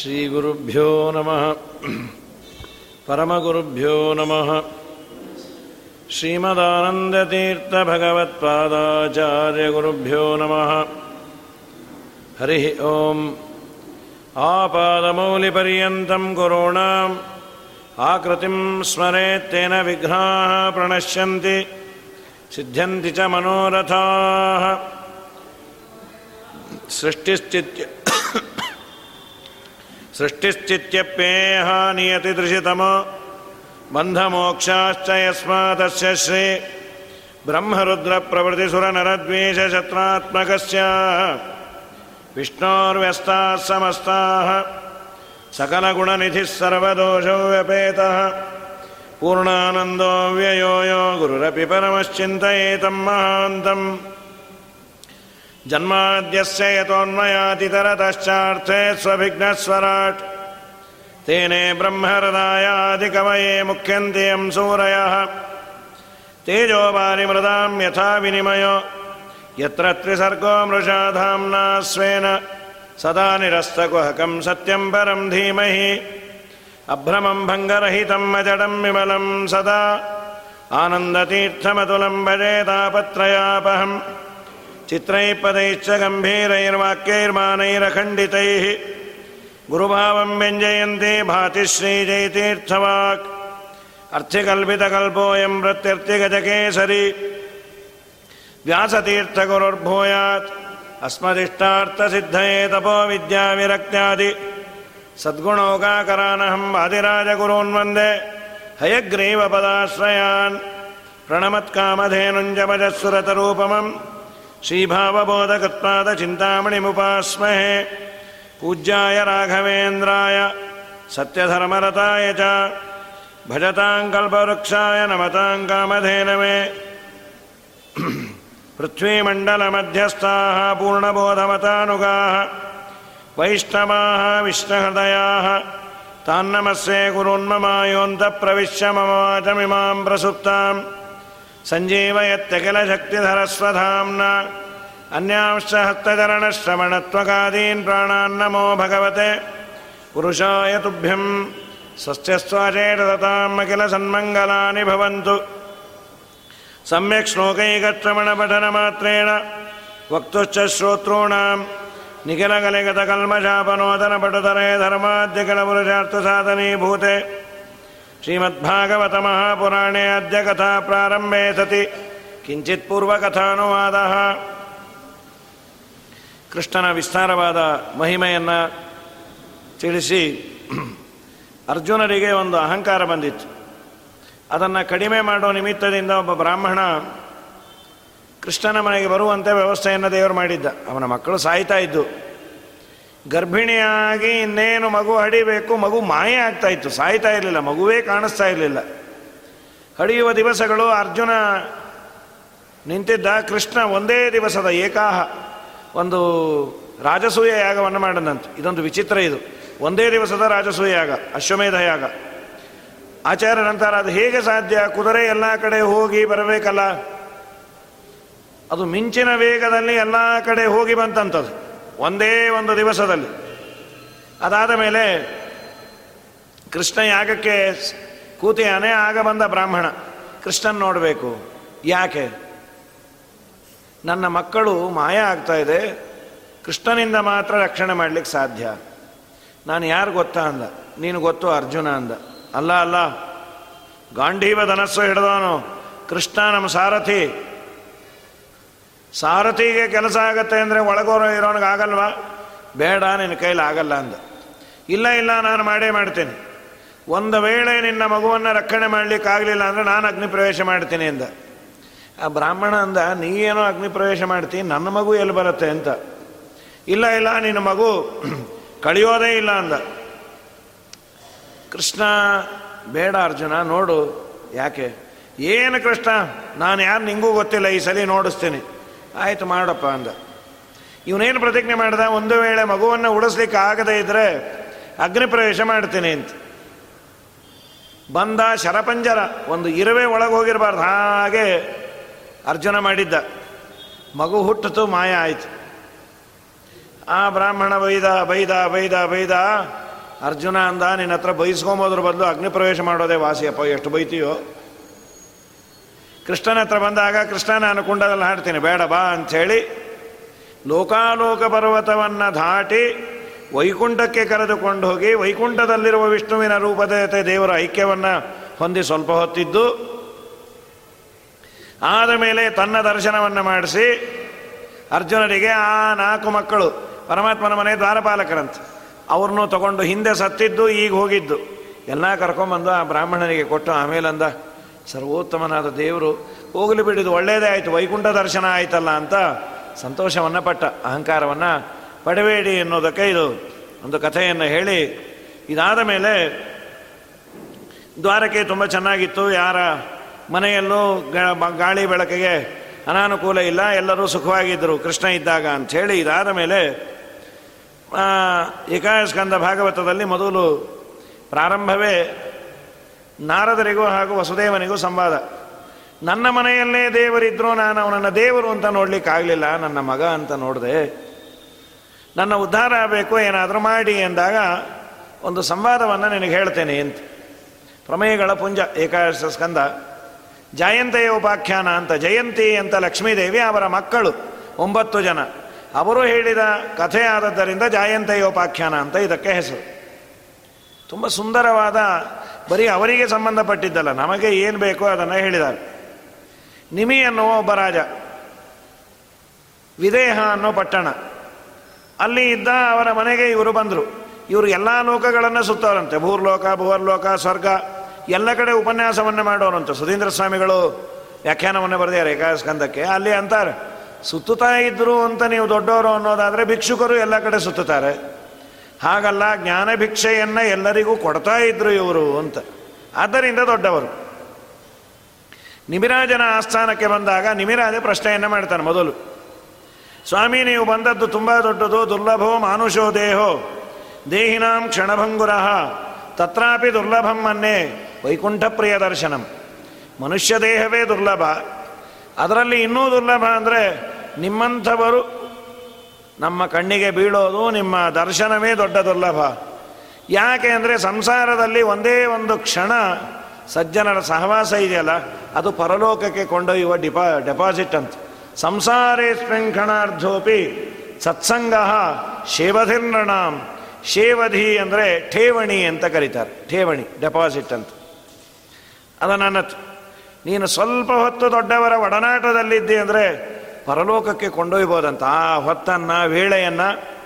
श्रीगुरुभ्यो नमः। परमगुरुभ्यो नमः। श्रीमदानन्दतीर्थभगवत्पादाचार्यगुरुभ्यो नमः। हरिः ओम्। आपादमौलिपर्यन्तं गुरूणाम् आकृतिं स्मरेत्तेन विघ्नाः प्रणश्यन्ति सिद्ध्यन्ति च मनोरथाः। सृष्टिश्चित्य सृष्टिश्चित्यप्येह नियतिदृशितमो। बन्धमोक्षाश्च यस्मादस्य श्री ब्रह्मरुद्रप्रभृतिसुरनरद्वेषशत्रात्मकस्य विष्णोर्व्यस्ताः समस्ताः सकलगुणनिधिः सर्वदोषो व्यपेतः। पूर्णानन्दो व्ययो यो गुरुरपि परमश्चिन्तयेतं महान्तम् जन्माद्यस्य यतोन्मयातितरतश्चार्थे स्वभिघ्नस्वराट् तेने ब्रह्महृदायादिकवये मुख्यन्ति यं सूरयः। तेजोवारिमृदां यथा विनिमयो। यत्र त्रिसर्गो मृषाधाम्ना स्वेन। सदा निरस्तकुहकं सत्यं परं धीमहि। अभ्रमं भङ्गरहितं अजडं विमलं सदा। आनन्दतीर्थमतुलं भजेतापत्रयापहम् चित्रैः पदैश्च गम्भीरैर्वाक्यैर्मानैरखण्डितैः। गुरुभावं व्यञ्जयन्ति भाति श्रीजयतीर्थवाक्। अर्थिकल्पितकल्पोऽयं प्रत्यर्थिगजकेसरी व्यासतीर्थगुरुर्भूयात्। अस्मदिष्टार्थसिद्धये तपो विद्याविरक्त्यादि। सद्गुणौकाकरानहं वादिराजगुरून् वन्दे। हयग्रीवपदाश्रयान्। प्रणमत्कामधेनुञ्जमजस्सुरतरूपमम् श्रीभावबोधकृत्पादचिन्तामणिमुपास्महे पूज्याय राघवेन्द्राय सत्यधर्मरताय च भजतां कल्पवृक्षाय नमतां कामधेनवे पृथ्वीमण्डलमध्यस्थाः पूर्णबोधमतानुगाः वैष्णवाः विष्णुहृदयाः तान्नमस्ये गुरुन्ममायोऽन्तप्रविश्य मम वाचमिमां प्रसुप्ताम् सञ्जीवयत्यखिलशक्तिधरस्वधाम्ना अन्यांश्च हस्तचरणश्रवणत्वकादीन् प्राणान्नमो भगवते। पुरुषाय तुभ्यं स्वस्त्यस्वाचेटदताम् अखिलसन्मङ्गलानि भवन्तु। सम्यक् श्लोकैकश्रवणपठनमात्रेण वक्तुश्च श्रोतॄणां निखिलकलिगतकल्मषापनोदनपटुतरे धर्माद्यखिलपुरुषार्थसाधनीभूते श्रीमद्भागवतमहापुराणे अद्य कथा प्रारम्भे सति किञ्चित् पूर्वकथानुवादः ಕೃಷ್ಣನ ವಿಸ್ತಾರವಾದ ಮಹಿಮೆಯನ್ನು ತಿಳಿಸಿ ಅರ್ಜುನರಿಗೆ ಒಂದು ಅಹಂಕಾರ ಬಂದಿತ್ತು ಅದನ್ನು ಕಡಿಮೆ ಮಾಡೋ ನಿಮಿತ್ತದಿಂದ ಒಬ್ಬ ಬ್ರಾಹ್ಮಣ ಕೃಷ್ಣನ ಮನೆಗೆ ಬರುವಂತೆ ವ್ಯವಸ್ಥೆಯನ್ನು ದೇವರು ಮಾಡಿದ್ದ ಅವನ ಮಕ್ಕಳು ಸಾಯ್ತಾ ಇದ್ದು ಗರ್ಭಿಣಿಯಾಗಿ ಇನ್ನೇನು ಮಗು ಹಡಿಬೇಕು, ಮಗು ಮಾಯೆ ಆಗ್ತಾ ಇತ್ತು, ಸಾಯ್ತಾ ಇರಲಿಲ್ಲ, ಮಗುವೇ ಕಾಣಿಸ್ತಾ ಇರಲಿಲ್ಲ. ಹಡಿಯುವ ದಿವಸಗಳು ಅರ್ಜುನ ನಿಂತಿದ್ದ, ಕೃಷ್ಣ ಒಂದೇ ದಿವಸದ ಏಕಾಹ, ಒಂದು ರಾಜಸೂಯ ಯಾಗವನ್ನು ಮಾಡಿದಂತೆ. ಇದೊಂದು ವಿಚಿತ್ರ ಇದು. ಒಂದೇ ದಿವಸದ ರಾಜಸೂಯ ಯಾಗ, ಅಶ್ವಮೇಧ ಯಾಗ. ಆಚಾರ್ಯ ನಂತರ ಅದು ಹೇಗೆ ಸಾಧ್ಯ? ಕುದುರೆ ಎಲ್ಲ ಕಡೆ ಹೋಗಿ ಬರಬೇಕಲ್ಲ? ಅದು ಮಿಂಚಿನ ವೇಗದಲ್ಲಿ ಎಲ್ಲ ಕಡೆ ಹೋಗಿ ಬಂತಂಥದ್ದು ಒಂದೇ ಒಂದು ದಿವಸದಲ್ಲಿ. ಅದಾದ ಮೇಲೆ ಕೃಷ್ಣ ಯಾಗಕ್ಕೆ ಕೂತಿಯಾನೆ ಆಗ ಬಂದ ಬ್ರಾಹ್ಮಣ, ಕೃಷ್ಣನ್ ನೋಡಬೇಕು, ಯಾಕೆ? ನನ್ನ ಮಕ್ಕಳು ಮಾಯ ಆಗ್ತಾ ಇದೆ, ಕೃಷ್ಣನಿಂದ ಮಾತ್ರ ರಕ್ಷಣೆ ಮಾಡಲಿಕ್ಕೆ ಸಾಧ್ಯ. ನಾನು ಯಾರು ಗೊತ್ತಾ ಅಂದ, ನೀನು ಗೊತ್ತು ಅರ್ಜುನ ಅಂದ. ಅಲ್ಲ ಅಲ್ಲ, ಗಾಂಧೀವ ಧನಸ್ಸು ಹಿಡಿದವನು, ಕೃಷ್ಣ ನಮ್ಮ ಸಾರಥಿ ಸಾರಥಿಗೆ ಕೆಲಸ ಆಗತ್ತೆ ಅಂದರೆ ಒಳಗೋರ ಇರೋನಿಗೆ ಆಗಲ್ವಾ? ಬೇಡ ನಿನ್ನ ಕೈಲಿ ಆಗಲ್ಲ ಅಂದ. ಇಲ್ಲ ಇಲ್ಲ, ನಾನು ಮಾಡೇ ಮಾಡ್ತೀನಿ. ಒಂದು ವೇಳೆ ನಿನ್ನ ಮಗುವನ್ನು ರಕ್ಷಣೆ ಮಾಡಲಿಕ್ಕಾಗಲಿಲ್ಲ ಅಂದರೆ ನಾನು ಅಗ್ನಿ ಪ್ರವೇಶ ಮಾಡ್ತೀನಿ ಅಂದ. ಆ ಬ್ರಾಹ್ಮಣ ಅಂದ, ನೀ ಏನೋ ಅಗ್ನಿ ಪ್ರವೇಶ ಮಾಡ್ತೀನಿ ನನ್ನ ಮಗು ಎಲ್ಲಿ ಬರುತ್ತೆ ಅಂತ? ಇಲ್ಲ ಇಲ್ಲ, ನಿನ್ನ ಮಗು ಕಳಿಯೋದೇ ಇಲ್ಲ ಅಂದ. ಕೃಷ್ಣ, ಬೇಡ ಅರ್ಜುನ, ನೋಡು. ಯಾಕೆ? ಏನು ಕೃಷ್ಣ, ನಾನು ಯಾರು ನಿಂಗೂ ಗೊತ್ತಿಲ್ಲ, ಈ ಸಲ ನೋಡಿಸ್ತೀನಿ. ಆಯಿತು ಮಾಡಪ್ಪ ಅಂದ. ಇವನೇನು ಪ್ರತಿಜ್ಞೆ ಮಾಡ್ದ? ಒಂದು ವೇಳೆ ಮಗುವನ್ನು ಉಡಿಸ್ಲಿಕ್ಕೆ ಆಗದೇ ಇದ್ದರೆ ಅಗ್ನಿ ಪ್ರವೇಶ ಮಾಡ್ತೀನಿ ಅಂತ. ಬಂದ ಶರಪಂಜರ ಒಂದು ಇರುವೆ ಒಳಗೆ ಹೋಗಿರಬಾರ್ದು. ಹಾಗೆ ಅರ್ಜುನ ಮಾಡಿದ್ದ. ಮಗು ಹುಟ್ಟಿತು ಮಾಯ ಆಯಿತು. ಆ ಬ್ರಾಹ್ಮಣ ಬೈದ ಬೈದ ಬೈದ ಬೈದ ಅರ್ಜುನ ಅಂದ ನಿನ್ನ ಹತ್ರ ಬೈಸ್ಕೊಂಬೋದ್ರ ಬದಲು ಅಗ್ನಿ ಪ್ರವೇಶ ಮಾಡೋದೇ ವಾಸಿಯಪ್ಪ, ಎಷ್ಟು ಬೈತೀಯೋ. ಕೃಷ್ಣನ ಹತ್ರ ಬಂದಾಗ ಕೃಷ್ಣ ನಾನು ಕುಂಡದಲ್ಲಿ ಹಾಡ್ತೀನಿ, ಬೇಡ ಬಾ ಅಂಥೇಳಿ ಲೋಕಾಲೋಕ ಪರ್ವತವನ್ನು ದಾಟಿ ವೈಕುಂಠಕ್ಕೆ ಕರೆದುಕೊಂಡು ಹೋಗಿ ವೈಕುಂಠದಲ್ಲಿರುವ ವಿಷ್ಣುವಿನ ರೂಪದೇವತೆ ದೇವರ ಐಕ್ಯವನ್ನು ಹೊಂದಿ ಸ್ವಲ್ಪ ಹೊತ್ತಿದ್ದು, ಆದ ಮೇಲೆ ತನ್ನ ದರ್ಶನವನ್ನು ಮಾಡಿಸಿ ಅರ್ಜುನರಿಗೆ ಆ ನಾಲ್ಕು ಮಕ್ಕಳು, ಪರಮಾತ್ಮನ ಮನೆ ದ್ವಾರಪಾಲಕರಂತ, ಅವ್ರನ್ನೂ ತಗೊಂಡು ಹಿಂದೆ ಸತ್ತಿದ್ದು, ಈಗ ಹೋಗಿದ್ದು. ಎಲ್ಲ ಕರ್ಕೊಂಬಂದು ಆ ಬ್ರಾಹ್ಮಣನಿಗೆ ಕೊಟ್ಟು ಆಮೇಲಂದ ಸರ್ವೋತ್ತಮನಾದ ದೇವರು, ಹೋಗಲಿ ಬಿಡಿದು ಒಳ್ಳೆಯದೇ ಆಯಿತು, ವೈಕುಂಠ ದರ್ಶನ ಆಯ್ತಲ್ಲ ಅಂತ ಸಂತೋಷವನ್ನು ಪಟ್ಟ, ಅಹಂಕಾರವನ್ನು ಪಡಬೇಡಿ ಎನ್ನುವುದಕ್ಕೆ ಇದು ಒಂದು ಕಥೆಯನ್ನು ಹೇಳಿ, ಇದಾದ ಮೇಲೆ ದ್ವಾರಕೆ ತುಂಬ ಚೆನ್ನಾಗಿತ್ತು, ಯಾರ ಮನೆಯಲ್ಲೂ ಗಾಳಿ ಬೆಳಕಿಗೆ ಅನಾನುಕೂಲ ಇಲ್ಲ, ಎಲ್ಲರೂ ಸುಖವಾಗಿದ್ದರು, ಕೃಷ್ಣ ಇದ್ದಾಗ ಅಂಥೇಳಿ ಇದಾದ ಮೇಲೆ ಏಕಾಯಸ್ಕಂದ ಭಾಗವತದಲ್ಲಿ ಮೊದಲು ಪ್ರಾರಂಭವೇ ನಾರದರಿಗೂ ಹಾಗೂ ವಸುದೇವನಿಗೂ ಸಂವಾದ. ನನ್ನ ಮನೆಯಲ್ಲೇ ದೇವರಿದ್ದರೂ ನಾನು ಅವನನ್ನು ದೇವರು ಅಂತ ನೋಡಲಿಕ್ಕಾಗಲಿಲ್ಲ, ನನ್ನ ಮಗ ಅಂತ ನೋಡಿದೆ. ನನ್ನ ಉದ್ಧಾರ ಆಗಬೇಕು, ಏನಾದರೂ ಮಾಡಿ ಎಂದಾಗ ಒಂದು ಸಂವಾದವನ್ನು ನಿನಗೆ ಹೇಳ್ತೇನೆ ಅಂತ. ಪ್ರಮೇಯಗಳ ಪುಂಜ, ಏಕಾದಶ ಸ್ಕಂದ. ಜಯಂತೆಯ ಉಪಾಖ್ಯಾನ ಅಂತ, ಜಯಂತಿ ಅಂತ ಲಕ್ಷ್ಮೀದೇವಿ ಅವರ ಮಕ್ಕಳು, ಒಂಬತ್ತು ಜನ. ಅವರು ಹೇಳಿದ ಕಥೆ ಆದದ್ದರಿಂದ ಜಾಯಂತೆಯೋಪಾಖ್ಯಾನ ಅಂತ ಇದಕ್ಕೆ ಹೆಸರು. ತುಂಬ ಸುಂದರವಾದ ಬರೀ ಅವರಿಗೆ ಸಂಬಂಧಪಟ್ಟಿದ್ದಲ್ಲ, ನಮಗೆ ಏನು ಬೇಕೋ ಅದನ್ನು ಹೇಳಿದ್ದಾರೆ. ನಿಮಿ ಅನ್ನುವ ಒಬ್ಬ ರಾಜ, ವಿದೇಹ ಅನ್ನೋ ಪಟ್ಟಣ. ಅಲ್ಲಿ ಇದ್ದ ಅವರ ಮನೆಗೆ ಇವರು ಬಂದರು. ಇವರು ಎಲ್ಲ ಲೋಕಗಳನ್ನು ಸುತ್ತವರಂತೆ ಭೂರ್ಲೋಕ, ಭೂವರ್ಲೋಕ, ಸ್ವರ್ಗ, ಎಲ್ಲ ಕಡೆ ಉಪನ್ಯಾಸವನ್ನು ಮಾಡೋರಂತೆ. ಸುಧೀಂದ್ರ ಸ್ವಾಮಿಗಳು ವ್ಯಾಖ್ಯಾನವನ್ನು ಬರೆದಿದ್ದಾರೆ ಏಕಾಸ್ಕಂದಕ್ಕೆ. ಅಲ್ಲಿ ಅಂತಾರೆ, ಸುತ್ತುತ್ತಾ ಇದ್ದರು ಅಂತ ನೀವು ದೊಡ್ಡವರು ಅನ್ನೋದಾದರೆ ಭಿಕ್ಷುಕರು ಎಲ್ಲ ಕಡೆ ಸುತ್ತುತ್ತಾರೆ. ಹಾಗಲ್ಲ ಜ್ಞಾನ ಭಿಕ್ಷೆಯನ್ನು ಎಲ್ಲರಿಗೂ ಕೊಡ್ತಾ ಇದ್ರು ಇವರು ಅಂತ. ಆದ್ದರಿಂದ ದೊಡ್ಡವರು. ನಿಮಿರಾಜನ ಆಸ್ಥಾನಕ್ಕೆ ಬಂದಾಗ ನಿಮಿರಾಜ ಪ್ರಶ್ನೆಯನ್ನು ಮಾಡ್ತಾನೆ ಮೊದಲು. ಸ್ವಾಮಿ, ನೀವು ಬಂದದ್ದು ತುಂಬ ದೊಡ್ಡದು, ದುರ್ಲಭೋ ಮಾನುಷೋ ದೇಹೋ, ದೇಹಿನಾಂ ಕ್ಷಣಭಂಗುರ, ತತ್ರಾಪಿ ದುರ್ಲಭಂ ಮನ್ನೆ ವೈಕುಂಠ ಪ್ರಿಯ ದರ್ಶನಂ. ಮನುಷ್ಯ ದೇಹವೇ ದುರ್ಲಭ. ಅದರಲ್ಲಿ ಇನ್ನೂ ದುರ್ಲಭ ಅಂದರೆ ನಿಮ್ಮಂಥವರು ನಮ್ಮ ಕಣ್ಣಿಗೆ ಬೀಳೋದು ನಿಮ್ಮ ದರ್ಶನವೇ ದೊಡ್ಡ ದುರ್ಲಭ. ಯಾಕೆ ಅಂದರೆ ಸಂಸಾರದಲ್ಲಿ ಒಂದೇ ಒಂದು ಕ್ಷಣ ಸಜ್ಜನರ ಸಹವಾಸ ಇದೆಯಲ್ಲ, ಅದು ಪರಲೋಕಕ್ಕೆ ಕೊಂಡೊಯ್ಯುವ ಡಿಪಾ, ಡೆಪಾಸಿಟ್ ಅಂತ. ಸಂಸಾರೇ ಕ್ಷಣಾರ್ಧೋಪಿ ಸತ್ಸಂಗ ಶೇವಧಿರ್ಣಾಂ ಶೇವಧಿ ಅಂದರೆ ಠೇವಣಿ ಅಂತ ಕರೀತಾರೆ. ಠೇವಣಿ, ಡೆಪಾಸಿಟ್ ಅಂತ. ಅದನ್ನು ನೀನು ಸ್ವಲ್ಪ ಹೊತ್ತು ದೊಡ್ಡವರ ಒಡನಾಟದಲ್ಲಿದ್ದಿ ಅಂದರೆ ಪರಲೋಕಕ್ಕೆ ಕೊಂಡೊಯ್ಬೋದಂತ ಆ ಹೊತ್ತನ್ನು, ವೇಳೆಯನ್ನು,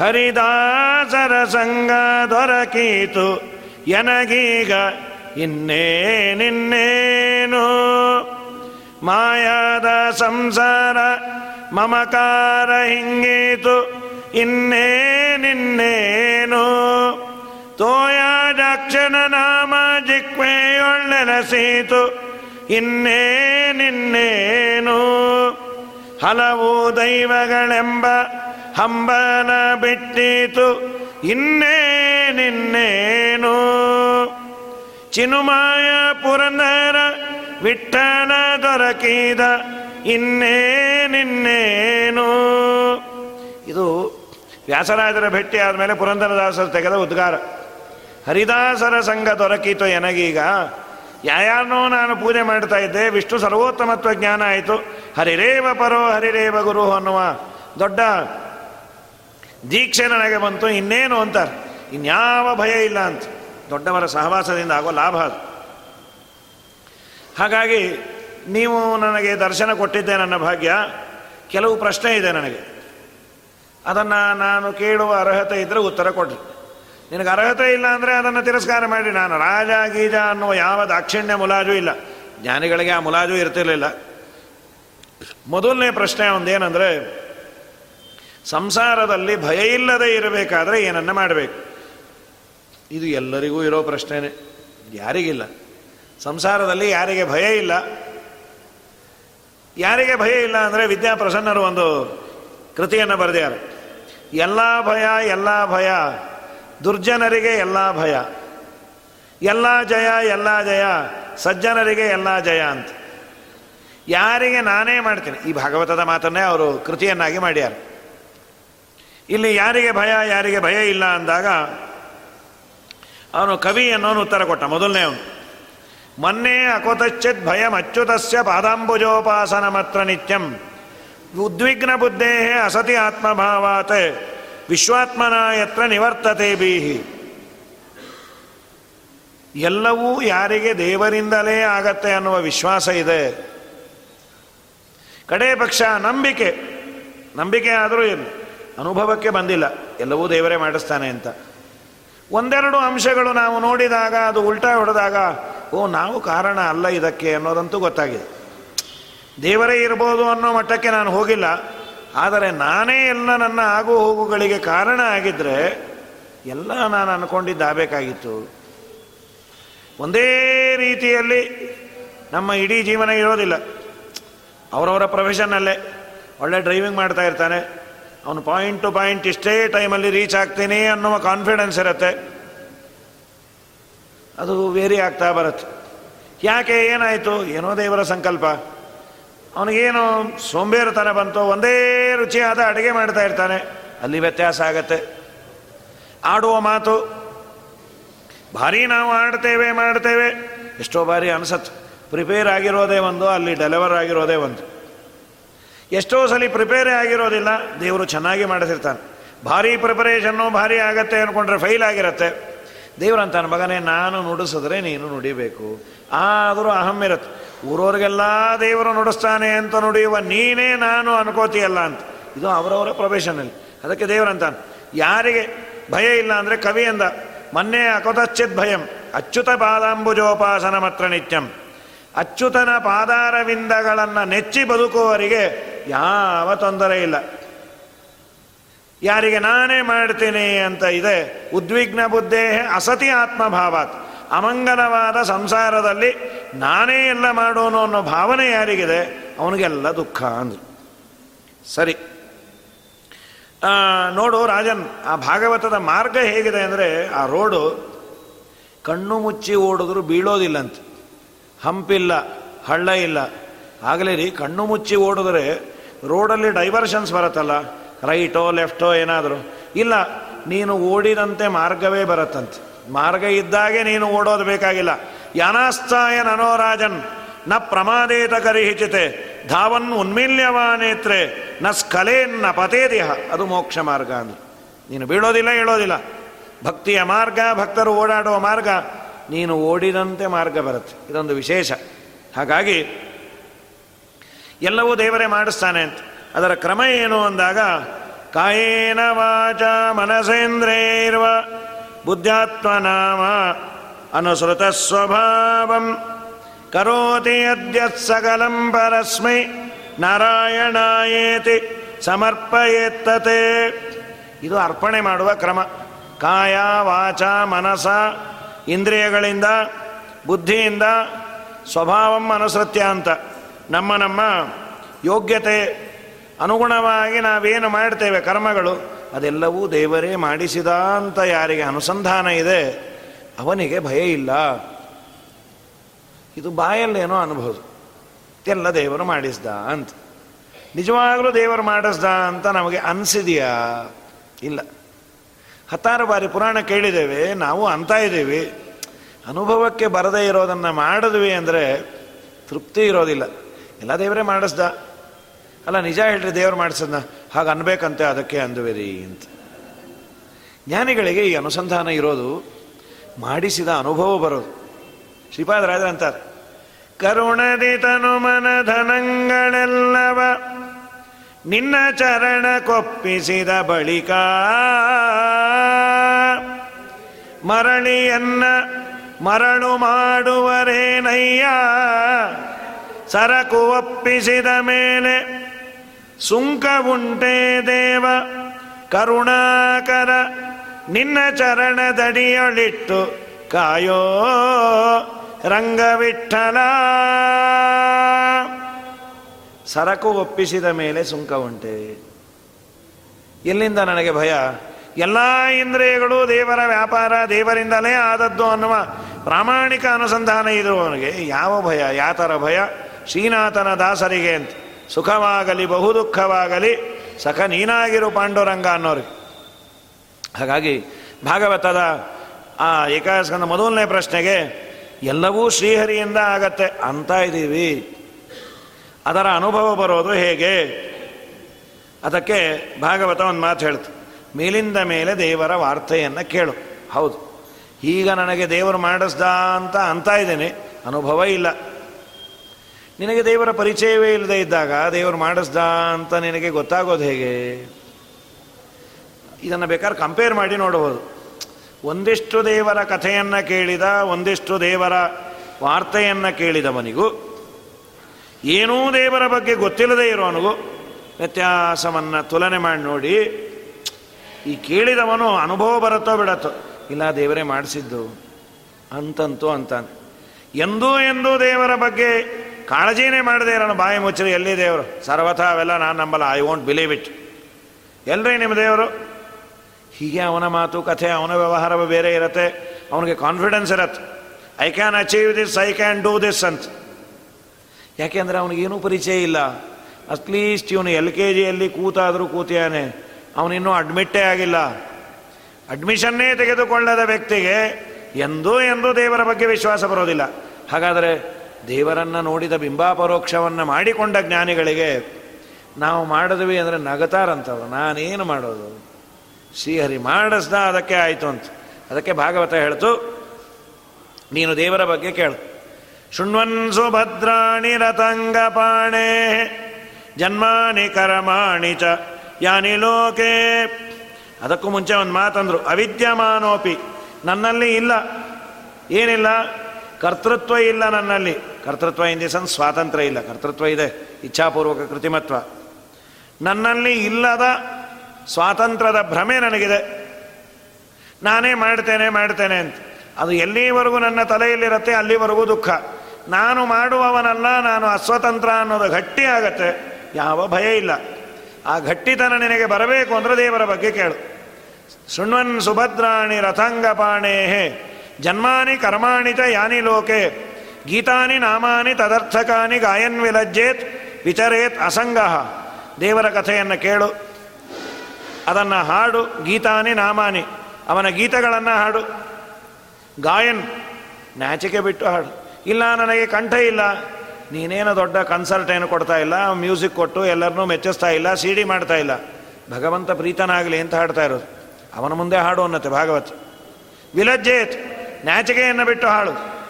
ಹರಿದಾಸರ ಸಂಗ ದೊರಕೀತು. ಎನಗೀಗ ಇನ್ನೇ ನಿನ್ನೇನು? ಮಾಯಾದ ಸಂಸಾರ ಮಮಕಾರ ಹಿಂಗೀತು. ಇನ್ನೇ ನಿನ್ನೇನು? ತೋಯಾಜಕ್ಷನ ನಾಮ ಜಿಕ್ವೆಯೊಳ್ಳೆನಸೀತು ಇನ್ನೇ ನಿನ್ನೇನು? ಹಲವು ದೈವಗಳೆಂಬ ಹಂಬನ ಬಿಟ್ಟಿತು. ಇನ್ನೇ ನಿನ್ನೇನು? ಚಿನುಮಾಯ ಪುರಂದರ ವಿಠಲ ದೊರಕಿದ ಇನ್ನೇ ನಿನ್ನೇನು? ಇದು ವ್ಯಾಸರಾಜರ ಭೇಟಿ ಆದಮೇಲೆ ಪುರಂದರದಾಸರು ತೆಗೆದ ಉದ್ಗಾರ. ಹರಿದಾಸರ ಸಂಘ ದೊರಕಿತು ಎನಗೀಗ. ಯಾರ್ಯಾರನೋ ನಾನು ಪೂಜೆ ಮಾಡ್ತಾ ಇದ್ದೆ, ವಿಷ್ಣು ಸರ್ವೋತ್ತಮತ್ವ ಜ್ಞಾನ ಆಯಿತು. ಹರಿರೇವ ಪರೋ ಹರಿರೇವ ಗುರು ಅನ್ನುವ ದೊಡ್ಡ ದೀಕ್ಷೆ ನನಗೆ ಬಂತು. ಇನ್ನೇನು ಅಂತಾರೆ? ಇನ್ಯಾವ ಭಯ ಇಲ್ಲ ಅಂತ. ದೊಡ್ಡವರ ಸಹವಾಸದಿಂದ ಆಗೋ ಲಾಭ ಅದು. ಹಾಗಾಗಿ ನೀವು ನನಗೆ ದರ್ಶನ ಕೊಟ್ಟಿದ್ದೆ ನನ್ನ ಭಾಗ್ಯ. ಕೆಲವು ಪ್ರಶ್ನೆ ಇದೆ ನನಗೆ. ಅದನ್ನು ನಾನು ಕೇಳುವ ಅರ್ಹತೆ ಇದ್ದರೆ ಉತ್ತರ ಕೊಡ್ರಿ. ನಿನಗೆ ಅರ್ಹತೆ ಇಲ್ಲ ಅಂದರೆ ಅದನ್ನು ತಿರಸ್ಕಾರ ಮಾಡಿ ನಾನು ರಾಜ, ಗೀಜ ಅನ್ನುವ ಯಾವ ದಾಕ್ಷಿಣ್ಯ ಮುಲಾಜು ಇಲ್ಲ. ಜ್ಞಾನಿಗಳಿಗೆ ಆ ಮುಲಾಜು ಇರ್ತಿರಲಿಲ್ಲ. ಮೊದಲನೇ ಪ್ರಶ್ನೆ ಒಂದೇನೆಂದರೆ, ಸಂಸಾರದಲ್ಲಿ ಭಯ ಇಲ್ಲದೆ ಇರಬೇಕಾದ್ರೆ ಏನನ್ನ ಮಾಡಬೇಕು? ಇದು ಎಲ್ಲರಿಗೂ ಇರೋ ಪ್ರಶ್ನೆನೇ. ಯಾರಿಗಿಲ್ಲ. ಸಂಸಾರದಲ್ಲಿ ಯಾರಿಗೆ ಭಯ ಇಲ್ಲ? ಯಾರಿಗೆ ಭಯ ಇಲ್ಲ ಅಂದರೆ ವಿದ್ಯಾಪ್ರಸನ್ನರು ಒಂದು ಕೃತಿಯನ್ನು ಬರೆದಿದ್ದಾರೆ. ಎಲ್ಲ ಭಯ ಎಲ್ಲ ಭಯ ದುರ್ಜನರಿಗೆ ಎಲ್ಲ ಭಯ. ಎಲ್ಲ ಜಯ ಎಲ್ಲ ಜಯ, ಸಜ್ಜನರಿಗೆ ಎಲ್ಲ ಜಯ ಅಂತ. ಯಾರಿಗೆ ನಾನೇ ಮಾಡ್ತೀನಿ. ಈ ಭಾಗವತದ ಮಾತನ್ನೇ ಅವರು ಕೃತಿಯನ್ನಾಗಿ ಮಾಡ್ಯಾರ. ಇಲ್ಲಿ ಯಾರಿಗೆ ಭಯ ಯಾರಿಗೆ ಭಯ ಇಲ್ಲ ಅಂದಾಗ ಅವನು ಕವಿ ಅನ್ನೋನು ಉತ್ತರ ಕೊಟ್ಟ, ಮೊದಲನೇ ಅವನು. ಮೊನ್ನೆ ಅಕೋತಚ್ಚಿತ್ ಭಯ ಅಚ್ಯುತಸ್ಯ ಪಾದಾಂಬುಜೋಪಾಸನ ಮಾತ್ರ ನಿತ್ಯಂ. ಉದ್ವಿಗ್ನ ಬುದ್ಧೇ ಅಸತಿ ಆತ್ಮಭಾವಾತ್. ವಿಶ್ವಾತ್ಮನ ಯತ್ರ ನಿವರ್ತತೆ ಬೀಹಿ ಎಲ್ಲವೂ ಯಾರಿಗೆ ದೇವರಿಂದಲೇ ಆಗತ್ತೆ ಅನ್ನುವ ವಿಶ್ವಾಸ ಇದೆ. ಕಡೇ ಪಕ್ಷ ನಂಬಿಕೆ. ನಂಬಿಕೆ ಆದರೂ ಏನು? ಅನುಭವಕ್ಕೆ ಬಂದಿಲ್ಲ. ಎಲ್ಲವೂ ದೇವರೇ ಮಾಡಿಸ್ತಾನೆ ಅಂತ. ಒಂದೆರಡು ಅಂಶಗಳು ನಾವು ನೋಡಿದಾಗ, ಅದು ಉಲ್ಟಾ ಹೊಡೆದಾಗ, ಓ, ನಾವು ಕಾರಣ ಅಲ್ಲ ಇದಕ್ಕೆ ಅನ್ನೋದಂತೂ ಗೊತ್ತಾಗಿದೆ. ದೇವರೇ ಇರ್ಬೋದು ಅನ್ನೋ ಮಟ್ಟಕ್ಕೆ ನಾನು ಹೋಗಿಲ್ಲ. ಆದರೆ ನಾನೇ ಎಲ್ಲ ನನ್ನ ಆಗು ಹೋಗುಗಳಿಗೆ ಕಾರಣ ಆಗಿದ್ದರೆ ಎಲ್ಲ ನಾನು ಅಂದ್ಕೊಂಡಿದ್ದಾಗಬೇಕಾಗಿತ್ತು ಒಂದೇ ರೀತಿಯಲ್ಲಿ ನಮ್ಮ ಇಡೀ ಜೀವನ ಇರೋದಿಲ್ಲ. ಅವರವರ ಪ್ರೊಫೆಷನ್ನಲ್ಲೇ ಒಳ್ಳೆ ಡ್ರೈವಿಂಗ್ ಮಾಡ್ತಾ ಇರ್ತಾನೆ. ಅವನು ಪಾಯಿಂಟ್ ಟು ಪಾಯಿಂಟ್ ಇಷ್ಟೇ ಟೈಮಲ್ಲಿ ರೀಚ್ ಆಗ್ತೀನಿ ಅನ್ನುವ ಕಾನ್ಫಿಡೆನ್ಸ್ ಇರುತ್ತೆ. ಅದು ವೇರಿ ಆಗ್ತಾ ಬರುತ್ತೆ. ಯಾಕೆ ಏನಾಯಿತು? ಏನೋ ದೇವರ ಸಂಕಲ್ಪ. ಅವನಿಗೇನು ಸೋಂಬೇರುತನ ಬಂತು, ಒಂದೇ ರುಚಿಯಾದ ಅಡುಗೆ ಮಾಡ್ತಾ ಇರ್ತಾನೆ. ಅಲ್ಲಿ ವ್ಯತ್ಯಾಸ ಆಗತ್ತೆ. ಆಡುವ ಮಾತು, ಭಾರಿ ನಾವು ಆಡ್ತೇವೆ, ಮಾಡ್ತೇವೆ. ಎಷ್ಟೋ ಬಾರಿ ಅನ್ಸತ್ತೆ ಪ್ರಿಪೇರ್ ಆಗಿರೋದೇ ಒಂದು, ಅಲ್ಲಿ ಡೆಲಿವರ್ ಆಗಿರೋದೇ ಒಂದು. ಎಷ್ಟೋ ಸಲ ಪ್ರಿಪೇರೇ ಆಗಿರೋದಿಲ್ಲ, ದೇವರು ಚೆನ್ನಾಗಿ ಮಾಡಿಸಿರ್ತಾನೆ ಭಾರಿ ಪ್ರಿಪರೇಷನ್ನು ಭಾರಿ ಆಗತ್ತೆ ಅಂದ್ಕೊಂಡ್ರೆ ಫೈಲ್ ಆಗಿರತ್ತೆ. ದೇವ್ರಂತಾನೆ, ಮಗನೇ, ನಾನು ನುಡಿಸಿದ್ರೆ ನೀನು ನುಡಿಬೇಕು. ಆದರೂ ಅಹಂ ಇರುತ್ತೆ. ಊರವ್ರಿಗೆಲ್ಲ ದೇವರು ನುಡಿಸ್ತಾನೆ ಅಂತ ನುಡಿಯುವ ನೀನೇ ನಾನು ಅನ್ಕೋತೀಯಲ್ಲ ಅಂತ. ಇದು ಅವರವರ ಪ್ರೊಫೆಷನಲ್ಲಿ. ಅದಕ್ಕೆ ದೇವರಂತಾನೆ. ಯಾರಿಗೆ ಭಯ ಇಲ್ಲ ಅಂದರೆ ಕವಿ ಅಂದ, ಮೊನ್ನೆ ಅಕೊತಚ್ಚಿತ್ ಭಯಂ, ಅಚ್ಯುತ ಪಾದಾಂಬುಜೋಪಾಸನ ಮಾತ್ರ ನಿತ್ಯಂ. ಅಚ್ಯುತನ ಪಾದಾರವಿಂದಗಳನ್ನು ನೆಚ್ಚಿ ಬದುಕುವವರಿಗೆ ಯಾವ ತೊಂದರೆ ಇಲ್ಲ. ಯಾರಿಗೆ ನಾನೇ ಮಾಡ್ತೀನಿ ಅಂತ ಇದೆ ಉದ್ವಿಗ್ನ ಬುದ್ಧೇ ಅಸತಿ ಆತ್ಮಭಾವಾತ್. ಅಮಂಗಲವಾದ ಸಂಸಾರದಲ್ಲಿ ನಾನೇ ಎಲ್ಲ ಮಾಡೋನು ಅನ್ನೋ ಭಾವನೆ ಯಾರಿಗಿದೆ? ಅವನಿಗೆಲ್ಲ ದುಃಖ ಅಂದರು ಸರಿ. ನೋಡು ರಾಜನ್, ಆ ಭಾಗವತದ ಮಾರ್ಗ ಹೇಗಿದೆ ಅಂದರೆ ಆ ರೋಡು ಕಣ್ಣು ಮುಚ್ಚಿ ಓಡಿದ್ರು ಬೀಳೋದಿಲ್ಲಂತ. ಹಂಪಿಲ್ಲ, ಹಳ್ಳ ಇಲ್ಲ. ಆಗಲೇ ರೀ, ಕಣ್ಣು ಮುಚ್ಚಿ ಓಡಿದ್ರೆ ರೋಡಲ್ಲಿ ಡೈವರ್ಷನ್ಸ್ ಬರುತ್ತಲ್ಲ? ರೈಟೋ, ಲೆಫ್ಟೋ ಏನಾದರೂ. ಇಲ್ಲ, ನೀನು ಓಡಿದಂತೆ ಮಾರ್ಗವೇ ಬರುತ್ತಂತೆ. ಮಾರ್ಗ ಇದ್ದಾಗೆ ನೀನು ಓಡೋದು ಬೇಕಾಗಿಲ್ಲ. ಯಾನಾಸ್ತಾಯ ರಾಜನ್ನ ಪ್ರಮಾದೇತ ಕರಿಹಿಚಿತೆ, ಧಾವನ್ ಉನ್ಮಿಲ್ಯವಾನೇತ್ರೆ, ನ ಸ್ಖಲೇನ್ನ ಪತೇದಿಹ. ಅದು ಮೋಕ್ಷ ಮಾರ್ಗ ಅಂದ್ರೆ ನೀನು ಬೀಳೋದಿಲ್ಲ ಹೇಳೋದಿಲ್ಲ ಭಕ್ತಿಯ ಮಾರ್ಗ, ಭಕ್ತರು ಓಡಾಡುವ ಮಾರ್ಗ, ನೀನು ಓಡಿದಂತೆ ಮಾರ್ಗ ಬರುತ್ತೆ. ಇದೊಂದು ವಿಶೇಷ. ಹಾಗಾಗಿ, ಎಲ್ಲವೂ ದೇವರೇ ಮಾಡಿಸ್ತಾನೆ ಅಂತ. ಅದರ ಕ್ರಮ ಏನು ಅಂದಾಗ, ಕಾಯೇನ ವಾಚ ಮನಸೇಂದ್ರೇರ್ವ ಬುದ್ಧಾತ್ಮನಾಮ ಅನುಸೃತ ಸ್ವಭಾವಂ ಅದ್ಯ ಸಕಲಂ ಪರಸ್ಮೈ ನಾರಾಯಣಾಯೇತಿ ಸಮರ್ಪಯೇತ್ತತೆ ಇದು ಅರ್ಪಣೆ ಮಾಡುವ ಕ್ರಮ. ಕಾಯ, ವಾಚ, ಮನಸ, ಇಂದ್ರಿಯಗಳಿಂದ, ಬುದ್ಧಿಯಿಂದ, ಸ್ವಭಾವಂ ಅನುಸೃತ್ಯ ಅಂತ. ನಮ್ಮ ನಮ್ಮ ಯೋಗ್ಯತೆ ಅನುಗುಣವಾಗಿ ನಾವೇನು ಮಾಡ್ತೇವೆ? ಕರ್ಮಗಳು. ಅದೆಲ್ಲವೂ ದೇವರೇ ಮಾಡಿಸಿದ ಅಂತ ಯಾರಿಗೆ ಅನುಸಂಧಾನ ಇದೆ, ಅವನಿಗೆ ಭಯ ಇಲ್ಲ. ಇದು ಬಾಯಲ್ಲೇನೋ ಅನ್ಬೋದು. ಎಲ್ಲ ದೇವರು ಮಾಡಿಸ್ದ ಅಂತ. ನಿಜವಾಗಲೂ ದೇವರು ಮಾಡಿಸ್ದ ಅಂತ ನಮಗೆ ಅನಿಸಿದೆಯಾ? ಇಲ್ಲ. ಹತ್ತಾರು ಬಾರಿ ಪುರಾಣ ಕೇಳಿದ್ದೇವೆ, ನಾವು ಅಂತ ಇದ್ದೀವಿ. ಅನುಭವಕ್ಕೆ ಬರದೇ ಇರೋದನ್ನು ಮಾಡಿದ್ವಿ ಅಂದರೆ ತೃಪ್ತಿ ಇರೋದಿಲ್ಲ. ಎಲ್ಲ ದೇವರೇ ಮಾಡಿಸ್ದ. ಅಲ್ಲ, ನಿಜ ಹೇಳ್ರಿ, ದೇವ್ರು ಮಾಡಿಸದ್ನ ಹಾಗೆ ಅನ್ಬೇಕಂತೆ ಅದಕ್ಕೆ ಅಂದುವೆರಿ ಅಂತ. ಜ್ಞಾನಿಗಳಿಗೆ ಈ ಅನುಸಂಧಾನ ಇರೋದು ಮಾಡಿಸಿದ ಅನುಭವ ಬರೋದು. ಶ್ರೀಪಾದರಾಜ ಅಂತಾರೆ ಕರುಣದಿ ತನು ಧನಂಗಳೆಲ್ಲವ, ನಿನ್ನ ಚರಣ ಕೊಪ್ಪಿಸಿದ ಬಳಿಕ ಮರಳಿಯನ್ನ ಮರಳು ಮಾಡುವರೇನಯ್ಯ, ಸರಕು ಒಪ್ಪಿಸಿದ ಮೇಲೆ ಸುಂಕ ಉಂಟೆ ದೇವ, ಕರುಣಾಕರ, ನಿನ್ನ ಚರಣದಡಿಯೊಳಿಟ್ಟು ಕಾಯೋ ರಂಗವಿಠಲ. ಸರಕು ಒಪ್ಪಿಸಿದ ಮೇಲೆ ಸುಂಕ ಉಂಟೆ ಎಲ್ಲಿಂದ ನನಗೆ ಭಯ? ಎಲ್ಲ ಇಂದ್ರಿಯಗಳು ದೇವರ ವ್ಯಾಪಾರ, ದೇವರಿಂದಲೇ ಆದದ್ದು ಅನ್ನುವ ಪ್ರಾಮಾಣಿಕ ಅನುಸಂಧಾನ ಇರುವವನಿಗೆ ಯಾವ ಭಯ? ಯಾತರ ಭಯ? ಶ್ರೀನಾಥನ ದಾಸರಿಗೆ ಅಂತ. ಸುಖವಾಗಲಿ ಬಹು ದುಃಖವಾಗಲಿ ಸಖ ನೀನಾಗಿರು ಪಾಂಡುರಂಗ ಅನ್ನೋರು ಹಾಗಾಗಿ ಭಾಗವತದ ಆ ಏಕಾಸ್ಕಂದ ಮೊದಲನೇ ಪ್ರಶ್ನೆಗೆ ಎಲ್ಲವೂ ಶ್ರೀಹರಿಯಿಂದ ಆಗತ್ತೆ ಅಂತ ಇದ್ದೀವಿ. ಅದರ ಅನುಭವ ಬರೋದು ಹೇಗೆ? ಅದಕ್ಕೆ ಭಾಗವತ ಒಂದು ಮಾತು ಹೇಳ್ತು. ಮೇಲಿಂದ ಮೇಲೆ ದೇವರ ವಾರ್ತೆಯನ್ನು ಕೇಳು. ಹೌದು. ಈಗ ನನಗೆ ದೇವರು ಮಾಡಿಸ್ದ ಅಂತ ಅಂತ ಇದ್ದೀನಿ. ಅನುಭವ ಇಲ್ಲ. ನಿನಗೆ ದೇವರ ಪರಿಚಯವೇ ಇಲ್ಲದೆ ಇದ್ದಾಗ ದೇವರು ಮಾಡಿಸ್ದ ಅಂತ ನಿನಗೆ ಗೊತ್ತಾಗೋದು ಹೇಗೆ? ಇದನ್ನು ಬೇಕಾದ್ರೆ ಕಂಪೇರ್ ಮಾಡಿ ನೋಡಬಹುದು. ಒಂದಿಷ್ಟು ದೇವರ ಕಥೆಯನ್ನು ಕೇಳಿದ, ಒಂದಿಷ್ಟು ದೇವರ ವಾರ್ತೆಯನ್ನು ಕೇಳಿದವನಿಗೂ, ಏನೂ ದೇವರ ಬಗ್ಗೆ ಗೊತ್ತಿಲ್ಲದೆ ಇರೋನಿಗೂ ವ್ಯತ್ಯಾಸವನ್ನು ತುಲನೆ ಮಾಡಿ ನೋಡಿ, ಈ ಕೇಳಿದವನು ಅನುಭವ ಬರುತ್ತೋ ಬಿಡತ್ತೋ, ಇಲ್ಲ ದೇವರೇ ಮಾಡಿಸಿದ್ದು ಅಂತಂತೂ ಅಂತಾನೆ. ಎಂದೂ ಎಂದೂ ದೇವರ ಬಗ್ಗೆ ಕಾಳಜಿನೇ ಮಾಡದೆ ಇರೋನು ಬಾಯಿ ಮುಚ್ಚರಿ ಎಲ್ಲಿ ದೇವರು? ಸರ್ವಥ ಅವೆಲ್ಲ ನಾನು ನಂಬಲ್ಲ. ಐ ವಾಂಟ್ ಬಿಲೀವ್ ಇಟ್ ಎಲ್ಲರಿ ನಿಮ್ಮ ದೇವರು? ಹೀಗೆ ಅವನ ಮಾತು, ಕಥೆ, ಅವನ ವ್ಯವಹಾರ ಬೇರೆ ಇರತ್ತೆ. ಅವನಿಗೆ ಕಾನ್ಫಿಡೆನ್ಸ್ ಇರತ್ತೆ. I can achieve this I can do this ಅಂತ. ಯಾಕೆಂದರೆ ಅವನಿಗೇನೂ ಪರಿಚಯ ಇಲ್ಲ. ಅಟ್ಲೀಸ್ಟ್ ಇವನು ಎಲ್ ಕೆ ಜಿಯಲ್ಲಿ ಕೂತಾದರೂ ಕೂತಿಯಾನೆ. ಅವನಿನ್ನೂ ಅಡ್ಮಿಟ್ಟೇ ಆಗಿಲ್ಲ. ಅಡ್ಮಿಷನ್ನೇ ತೆಗೆದುಕೊಳ್ಳದ ವ್ಯಕ್ತಿಗೆ ಎಂದೂ ಎಂದೂ ದೇವರ ಬಗ್ಗೆ ವಿಶ್ವಾಸ ಬರೋದಿಲ್ಲ. ಹಾಗಾದರೆ ದೇವರನ್ನು ನೋಡಿದ ಬಿಂಬಾಪರೋಕ್ಷವನ್ನು ಮಾಡಿಕೊಂಡ ಜ್ಞಾನಿಗಳಿಗೆ ನಾವು ಮಾಡಿದ್ವಿ ಅಂದರೆ ನಗತಾರಂತವ್ರು ನಾನೇನು ಮಾಡೋದು? ಶ್ರೀಹರಿ ಮಾಡಿಸ್ದ, ಅದಕ್ಕೆ ಆಯಿತು ಅಂತ. ಅದಕ್ಕೆ ಭಾಗವತ ಹೇಳ್ತು. ನೀನು ದೇವರ ಬಗ್ಗೆ ಕೇಳು. ಶೃಣ್ವನ್ ಸುಭದ್ರಾಣಿ ರತಂಗಪಾಣೆ ಜನ್ಮಾನಿ ಕರಮಾಣಿ ಚ, ಯಾನಿ ಲೋಕೆ. ಅದಕ್ಕೂ ಮುಂಚೆ ಒಂದು ಮಾತಂದ್ರು, ಅವಿದ್ಯಮಾನೋಪಿ, ನನ್ನಲ್ಲಿ ಇಲ್ಲ, ಏನಿಲ್ಲ ಕರ್ತೃತ್ವ ಇಲ್ಲ ನನ್ನಲ್ಲಿ. ಕರ್ತೃತ್ವ ಇನ್ ಸ್ವಾತಂತ್ರ್ಯ ಇಲ್ಲ. ಕರ್ತೃತ್ವ ಇದೆ. ಇಚ್ಛಾಪೂರ್ವಕ ಕೃತಿಮತ್ವ. ನನ್ನಲ್ಲಿ ಇಲ್ಲದ ಸ್ವಾತಂತ್ರ್ಯದ ಭ್ರಮೆ ನನಗಿದೆ. ನಾನೇ ಮಾಡ್ತೇನೆ ಮಾಡ್ತೇನೆ ಅಂತ. ಅದು ಎಲ್ಲಿವರೆಗೂ ನನ್ನ ತಲೆಯಲ್ಲಿರುತ್ತೆ, ಅಲ್ಲಿವರೆಗೂ ದುಃಖ. ನಾನು ಮಾಡುವವನಲ್ಲ, ನಾನು ಅಸ್ವತಂತ್ರ ಅನ್ನೋದು ಗಟ್ಟಿ ಆಗತ್ತೆ. ಯಾವ ಭಯ ಇಲ್ಲ. ಆ ಗಟ್ಟಿತನ ನಿನಗೆ ಬರಬೇಕು ಅಂದರೆ ದೇವರ ಬಗ್ಗೆ ಕೇಳು. ಶೃಣ್ವನ್ ಸುಭದ್ರಾಣಿ ರಥಾಂಗಪಾಣೇ ಜನ್ಮಾನಿ ಕರ್ಮಾಣಿ ಚ ಯಾನಿ ಲೋಕೆ. ಗೀತಾನಿ ನಾಮಾನಿ ತದರ್ಥಕಾನಿ ಗಾಯನ್ ವಿಲಜ್ಜೇತ್ ವಿಚರೇತ್ ಅಸಂಗ. ದೇವರ ಕಥೆಯನ್ನು ಕೇಳು. ಅದನ್ನು ಹಾಡು, ಗೀತಾನಿ, ನಾಮಾನಿ. ಅವನ ಗೀತಗಳನ್ನು ಹಾಡು. ಗಾಯನ್, ನಾಚಿಕೆ ಬಿಟ್ಟು ಹಾಡು. ಇಲ್ಲ, ನನಗೆ ಕಂಠ ಇಲ್ಲ. ನೀನೇನು ದೊಡ್ಡ ಕನ್ಸಲ್ಟ್ ಏನು ಕೊಡ್ತಾ ಇಲ್ಲ. ಮ್ಯೂಸಿಕ್ ಕೊಟ್ಟು ಎಲ್ಲರನ್ನೂ ಮೆಚ್ಚಿಸ್ತಾ ಇಲ್ಲ ಸಿ ಡಿ ಮಾಡ್ತಾ ಇಲ್ಲ. ಭಗವಂತ ಪ್ರೀತನಾಗಲಿ ಅಂತ ಹಾಡ್ತಾ ಇರೋದು. ಅವನ ಮುಂದೆ ಹಾಡು ಅನ್ನತ್ತೆ ಭಾಗವತ್. ವಿಲಜ್ಜೇತ್. ನಾಚಿಕೆಯನ್ನು ಬಿಟ್ಟು ಹಾಳು.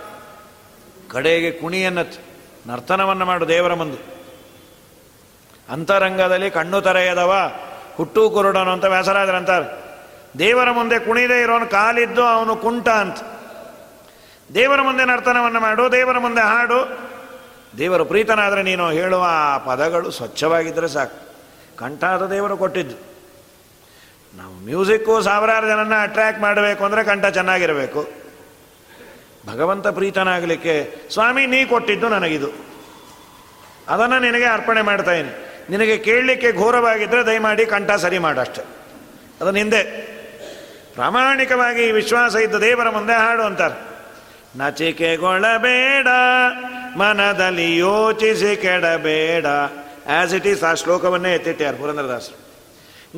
ಕಡೆಗೆ ಕುಣಿಯನ್ನು ನರ್ತನವನ್ನು ಮಾಡು ದೇವರ ಮುಂದೆ. ಅಂತರಂಗದಲ್ಲಿ ಕಣ್ಣು ತರೆಯದವ ಹುಟ್ಟು ಕುರುಡನು ಅಂತ ವ್ಯಾಸರಾಜರಂತಾರೆ ದೇವರ ಮುಂದೆ ಕುಣಿದೇ ಇರೋನು ಕಾಲಿದ್ದು ಅವನು ಕುಂಟ ಅಂತ. ದೇವರ ಮುಂದೆ ನರ್ತನವನ್ನು ಮಾಡು, ದೇವರ ಮುಂದೆ ಹಾಡು. ದೇವರು ಪ್ರೀತನಾದರೆ ನೀನು ಹೇಳುವ ಆ ಪದಗಳು ಸ್ವಚ್ಛವಾಗಿದ್ದರೆ ಸಾಕು. ಕಂಠಾದ ದೇವರು ಕೊಟ್ಟಿದ್ದು. ನಾವು ಮ್ಯೂಸಿಕ್ಕು ಸಾವಿರಾರು ಜನನ ಅಟ್ರ್ಯಾಕ್ಟ್ ಮಾಡಬೇಕು ಅಂದರೆ ಕಂಠ ಚೆನ್ನಾಗಿರಬೇಕು. ಭಗವಂತ ಪ್ರೀತನಾಗಲಿಕ್ಕೆ, ಸ್ವಾಮಿ, ನೀ ಕೊಟ್ಟಿದ್ದು ನನಗಿದು. ಅದನ್ನು ನಿನಗೆ ಅರ್ಪಣೆ ಮಾಡ್ತಾಯಿನಿ ನಿನಗೆ ಕೇಳಲಿಕ್ಕೆ ಘೋರವಾಗಿದ್ದರೆ ದಯಮಾಡಿ ಕಂಠ ಸರಿ ಮಾಡಷ್ಟೆ. ಅದನ್ನು ಹಿಂದೆ ಪ್ರಾಮಾಣಿಕವಾಗಿ ವಿಶ್ವಾಸ ಇದ್ದ ದೇವರ ಮುಂದೆ ಹಾಡು ಅಂತಾರೆ. ನಚಿಕೆಗೊಳ್ಳಬೇಡ, ಮನದಲ್ಲಿ ಯೋಚಿಸಿ ಕೆಡಬೇಡ. ಆಸ್ ಇಟ್ ಈಸ್ ಆ ಶ್ಲೋಕವನ್ನೇ ಎತ್ತಿಟ್ಟಾರು ಪುರಂದ್ರದಾಸರು.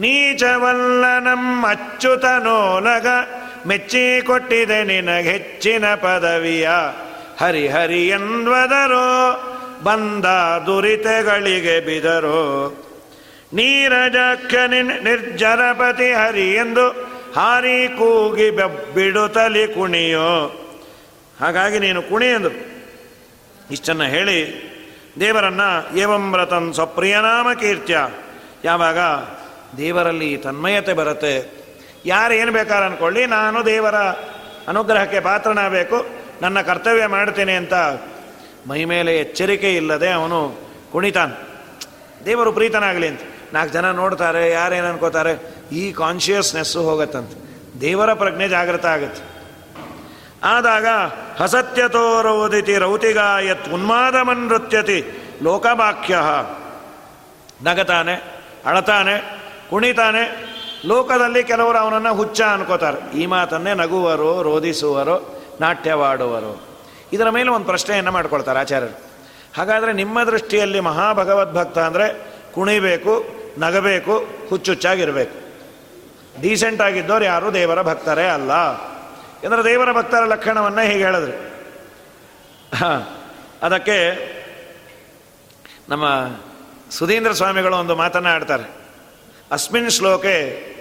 ನೀಚವಲ್ಲ ನಮ್ಮ ಅಚ್ಯುತನೋಲಗ ಮೆಚ್ಚಿ ಕೊಟ್ಟಿದೆ ನಿನಗೆಚ್ಚಿನ ಪದವಿಯ. ಹರಿಹರಿ ಹರಿ ಎನ್ವದರೋ ಬಂದ ದುರಿತಗಳಿಗೆ ಬಿದರೋ. ನಿನ್ ನಿರ್ಜರಪತಿ ಹರಿ ಎಂದು ಹಾರಿ ಕೂಗಿ ಬಿಡುತ್ತಲಿ ಕುಣಿಯೋ. ಹಾಗಾಗಿ ನೀನು ಕುಣಿ ಎಂದು ಇಷ್ಟನ್ನು ಹೇಳಿ ದೇವರನ್ನ ಏವಂ ಸ್ವಪ್ರಿಯ ಸ್ವಪ್ರಿಯನಾಮ ಕೀರ್ತ್ಯ. ಯಾವಾಗ? ದೇವರಲ್ಲಿ ತನ್ಮಯತೆ ಬರುತ್ತೆ. ಯಾರು ಏನು ಬೇಕಾದ್ರೆ ಅಂದ್ಕೊಳ್ಳಿ ನಾನು ದೇವರ ಅನುಗ್ರಹಕ್ಕೆ ಪಾತ್ರನಾಗಬೇಕು, ನನ್ನ ಕರ್ತವ್ಯ ಮಾಡ್ತೇನೆ ಅಂತ ಮೈ ಮೇಲೆ ಎಚ್ಚರಿಕೆ ಇಲ್ಲದೆ ಅವನು ಕುಣಿತಾನೆ. ದೇವರು ಪ್ರೀತನಾಗಲಿ ಅಂತ. ನಾಲ್ಕು ಜನ ನೋಡ್ತಾರೆ, ಯಾರೇನು ಅನ್ಕೋತಾರೆ, ಈ ಕಾನ್ಷಿಯಸ್ನೆಸ್ಸು ಹೋಗತ್ತಂತೆ. ದೇವರ ಪ್ರಜ್ಞೆ ಜಾಗೃತ ಆಗುತ್ತೆ. ಆದಾಗ ಹಸತ್ಯತೋರೋದಿತಿ ರೌತಿಗಾಯತ್ ಉನ್ಮಾದಮನ್ನೃತ್ಯತಿ ಲೋಕವಾಕ್ಯ ನಗತಾನೆ, ಅಳತಾನೆ, ಕುಣಿತಾನೆ ಲೋಕದಲ್ಲಿ ಕೆಲವರು ಅವನನ್ನು ಹುಚ್ಚ ಅನ್ಕೋತಾರೆ. ಈ ಮಾತನ್ನೇ ನಗುವರು, ರೋಧಿಸುವರು, ನಾಟ್ಯವಾಡುವರು. ಇದರ ಮೇಲೆ ಒಂದು ಪ್ರಶ್ನೆಯನ್ನು ಮಾಡ್ಕೊಳ್ತಾರೆ ಆಚಾರ್ಯರು. ಹಾಗಾದರೆ ನಿಮ್ಮ ದೃಷ್ಟಿಯಲ್ಲಿ ಮಹಾಭಗವದ್ಭಕ್ತ ಅಂದರೆ ಕುಣಿಬೇಕು, ನಗಬೇಕು, ಹುಚ್ಚುಚ್ಚಾಗಿರಬೇಕು. ಡೀಸೆಂಟ್ ಆಗಿದ್ದವ್ರು ಯಾರು? ದೇವರ ಭಕ್ತರೇ ಅಲ್ಲ. ಅಂದರೆ ದೇವರ ಭಕ್ತರ ಲಕ್ಷಣವನ್ನು ಹೀಗೆ ಹೇಳಿದ್ರಿ. ಅದಕ್ಕೆ ನಮ್ಮ ಸುಧೀಂದ್ರ ಸ್ವಾಮಿಗಳು ಒಂದು ಮಾತನ್ನು ಆಡ್ತಾರೆ. ಅಸ್ಮಿನ್ ಶ್ಲೋಕೆ